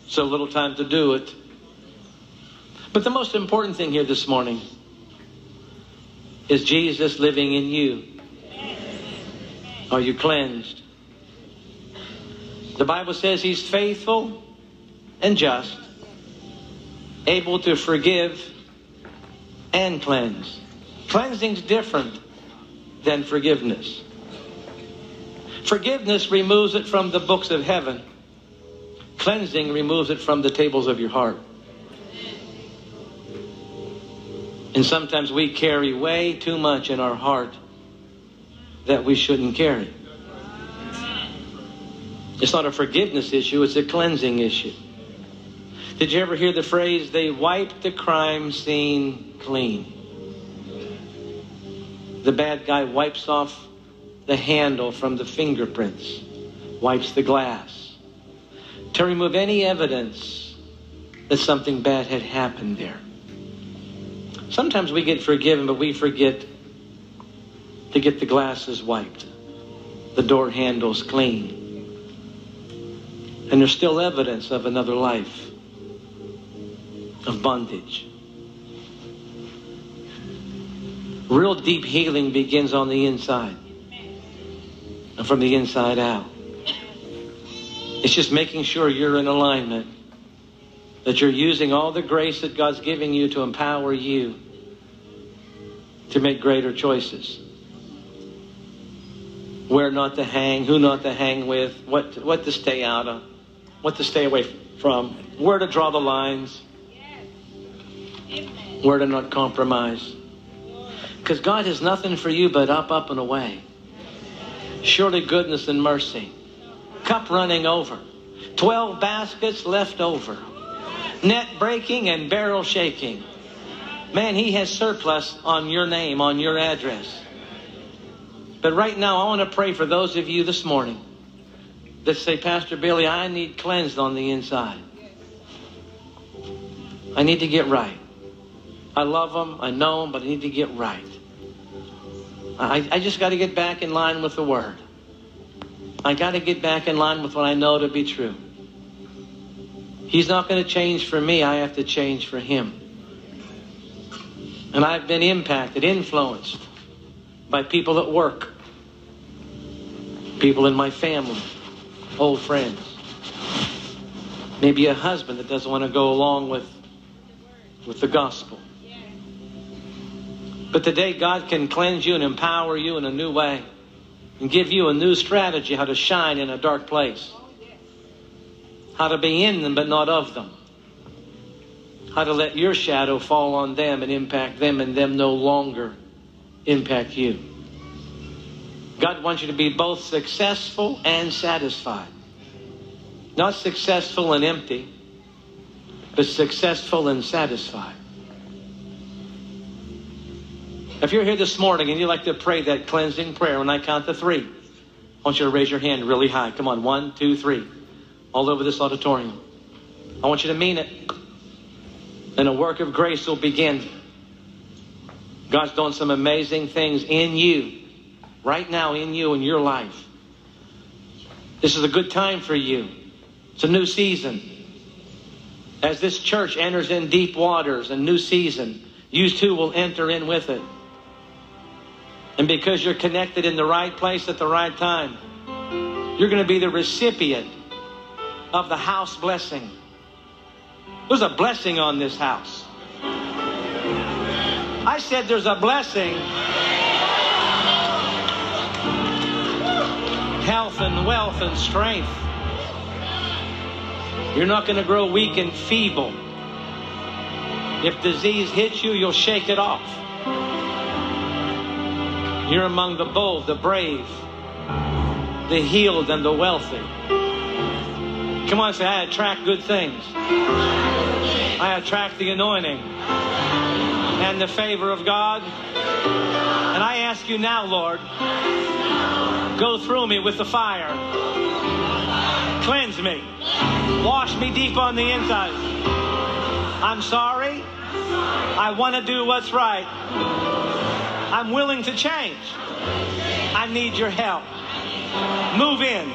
so little time to do it. But the most important thing here this morning is Jesus living in you. Are you cleansed? The Bible says he's faithful and just, able to forgive and cleanse. Cleansing's different than forgiveness. Forgiveness removes it from the books of heaven. Cleansing removes it from the tables of your heart. And sometimes we carry way too much in our heart that we shouldn't carry. It's not a forgiveness issue, it's a cleansing issue. Did you ever hear the phrase, they wiped the crime scene clean? The bad guy wipes off the handle from the fingerprints, wipes the glass to remove any evidence that something bad had happened there. Sometimes we get forgiven, but we forget to get the glasses wiped, the door handles clean. And there's still evidence of another life of bondage. Real deep healing begins on the inside and from the inside out. It's just making sure you're in alignment, that you're using all the grace that God's giving you to empower you to make greater choices. Where not to hang, who not to hang with, what, what to stay out of, what to stay away from, where to draw the lines, where to not compromise. Because God has nothing for you but up, up, and away. Surely goodness and mercy. Cup running over. Twelve baskets left over. Net breaking and barrel shaking. Man, he has surplus on your name, on your address. But right now, I want to pray for those of you this morning that say, Pastor Billy, I need cleansed on the inside. I need to get right. I love them, I know them, but I need to get right. I, I just got to get back in line with the Word. I got to get back in line with what I know to be true. He's not going to change for me, I have to change for Him. And I've been impacted, influenced by people at work, people in my family, old friends. Maybe a husband that doesn't want to go along with, with the gospel. But today, God can cleanse you and empower you in a new way and give you a new strategy how to shine in a dark place, how to be in them but not of them, how to let your shadow fall on them and impact them and them no longer impact you. God wants you to be both successful and satisfied. Not successful and empty, but successful and satisfied. If you're here this morning and you'd like to pray that cleansing prayer when I count to three, I want you to raise your hand really high. Come on, one, two, three. All over this auditorium. I want you to mean it. And a work of grace will begin. God's doing some amazing things in you, right now, in you, in your life. This is a good time for you. It's a new season. As this church enters in deep waters, a new season, you too will enter in with it. And because you're connected in the right place at the right time, you're going to be the recipient of the house blessing. There's a blessing on this house. I said there's a blessing. Health and wealth and strength. You're not going to grow weak and feeble. If disease hits you, you'll shake it off. You're among the bold, the brave, the healed, and the wealthy. Come on, say, I attract good things. I attract the anointing and the favor of God. Ask you now, Lord, go through me with the fire. Cleanse me. Wash me deep on the inside. I'm sorry. I want to do what's right. I'm willing to change. I need your help. Move in.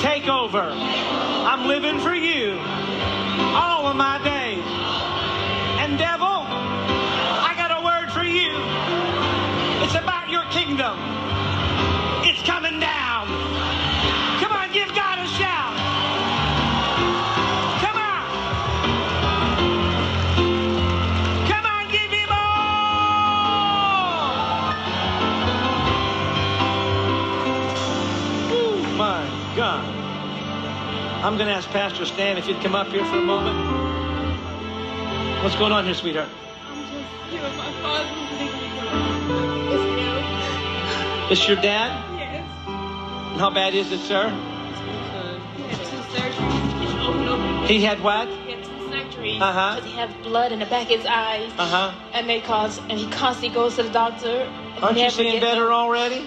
Take over. I'm living for you all of my days. And devil, your kingdom. It's coming down. Come on, give God a shout. Come on. Come on, give him all. Ooh, my God. I'm going to ask Pastor Stan if you'd come up here for a moment. What's going on here, sweetheart? I'm just you know, my father This your dad? Yes. And how bad is it, sir? He had two surgeries. It's open open. He had what? He had two surgeries. Uh-huh. Because he has blood in the back of his eyes. Uh-huh. And they cause, and he constantly goes to the doctor. Aren't you seeing gets- better already?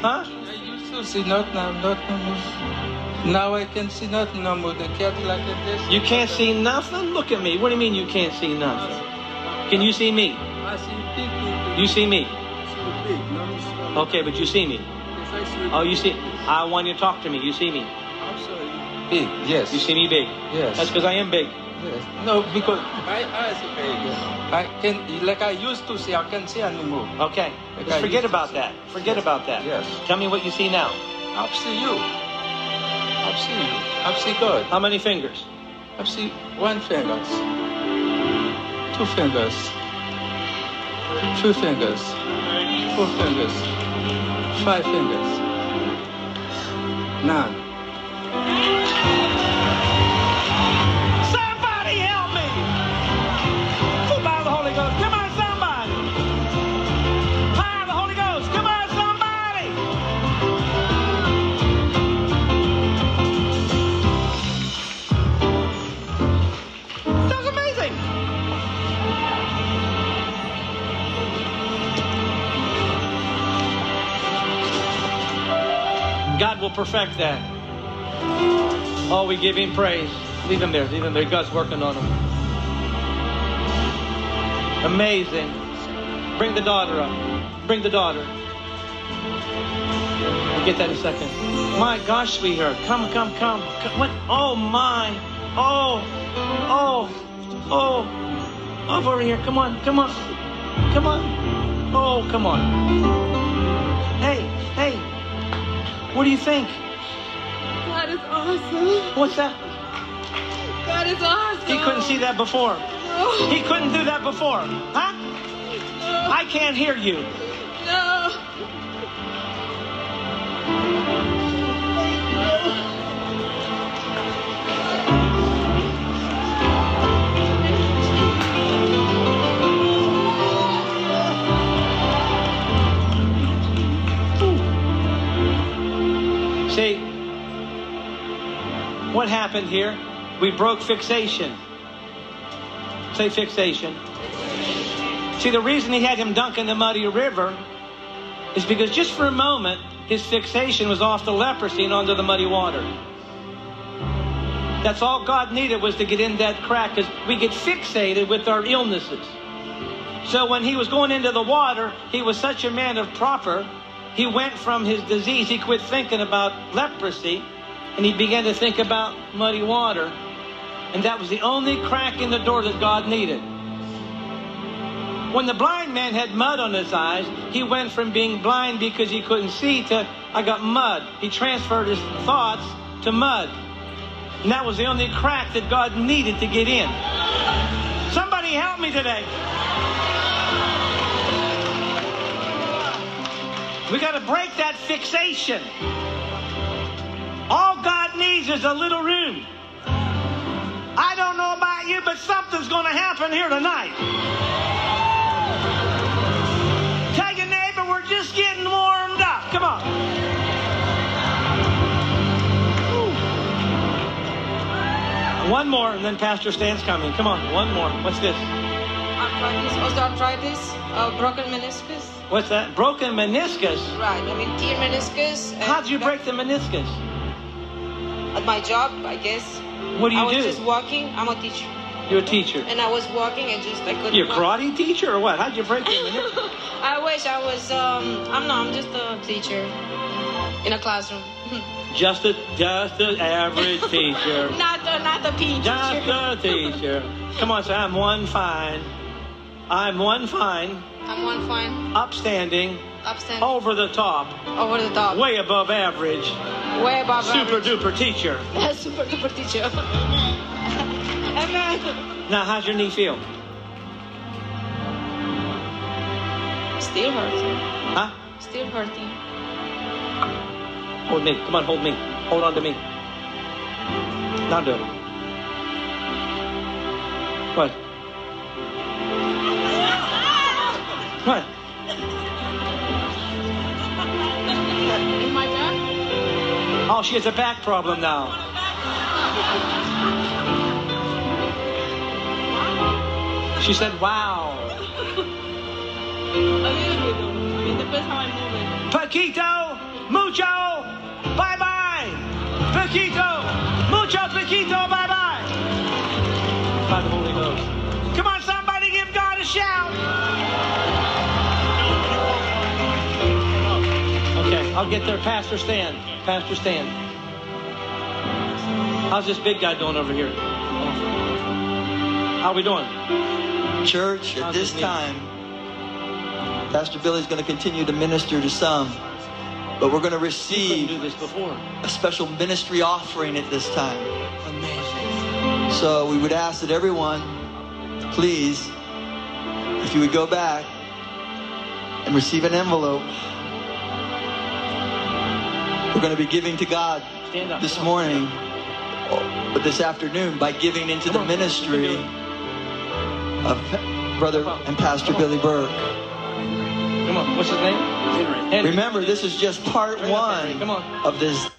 Huh? I used to see nothing, I'm not no more. Now I can see nothing no more. The cat like this. You can't see nothing? Look at me. What do you mean you can't see nothing? Can you see me? I see big, big, You see me? Big, no small. Okay, but you see me. Yes, I see Oh, you see. I want you to talk to me. You see me. I'm sorry. Big, yes. You see me big. Yes. That's because I am big. Yes. No, because my eyes are big. I can, like I used to see, I can't see anymore. Okay. Like Just I forget about that. Forget about that. Yes. Tell me what you see now. I see you. I see you. I see God. How many fingers? I see one fingers. Two fingers. Three fingers. Four fingers. Five fingers. Nine. Will perfect that. Oh, we give him praise. Leave him there. Leave him there. God's working on him. Amazing. Bring the daughter up. Bring the daughter. We'll get that in a second. My gosh, sweetheart. Come, come, come. come. What? Oh, my. Oh, oh, oh. Over here. Come on, come on. Come on. Oh, come on. What do you think? God is awesome. What's that? God is awesome. He couldn't see that before. No. He couldn't do that before. Huh? I can't hear you. No. What happened here? We broke fixation. Say fixation. See, the reason he had him dunk in the muddy river is because just for a moment, his fixation was off the leprosy and onto the muddy water. That's all God needed was to get in that crack because we get fixated with our illnesses. So when he was going into the water, he was such a man of proper. He went from his disease, he quit thinking about leprosy, and he began to think about muddy water. And that was the only crack in the door that God needed. When the blind man had mud on his eyes, he went from being blind because he couldn't see to, I got mud. He transferred his thoughts to mud. And that was the only crack that God needed to get in. Somebody help me today. We got to break that fixation. All God needs is a little room. I don't know about you, but something's going to happen here tonight. Tell your neighbor we're just getting warmed up. Come on. One more, and then Pastor Stan's coming. Come on, one more. What's this? Arthritis, osteoarthritis, uh, broken meniscus. What's that? Broken meniscus. Right, I mean tear meniscus. How'd you break the meniscus? At my job, I guess. What do you do? I was do? just walking. I'm a teacher. You're a teacher. And I was walking and just I couldn't. You're a walk. karate teacher or what? How'd you break your? I wish I was. Um, I'm not. I'm just a teacher in a classroom. Just a just an average teacher. not the not the teacher. Just a teacher. Come on, say I'm one fine. I'm one fine, I'm one fine, upstanding, upstanding, over the top, over the top, way above average, way above super average. duper teacher. super duper teacher. Amen. Now, how's your knee feel? Still hurting. Huh? Still hurting. Hold me. Come on, hold me. Hold on to me. Now do it. What? What? Oh, she has a back problem now. She said, wow. Paquito, mucho, bye bye. Paquito, mucho, Paquito, bye bye. By the Holy Ghost. Come on, somebody give God a shout. Okay, I'll get there. Pastor Stan. Pastor Stan. How's this big guy doing over here? How are we doing? Church, at this time, Pastor Billy's going to continue to minister to some, but we're going to receive do this before. a special ministry offering at this time. Amazing. So we would ask that everyone, please, if you would go back and receive an envelope. We're going to be giving to God this morning, but this afternoon by giving into the ministry of Brother and Pastor Billy Burke. Come on, what's his name? Henry. Remember, this is just part one of this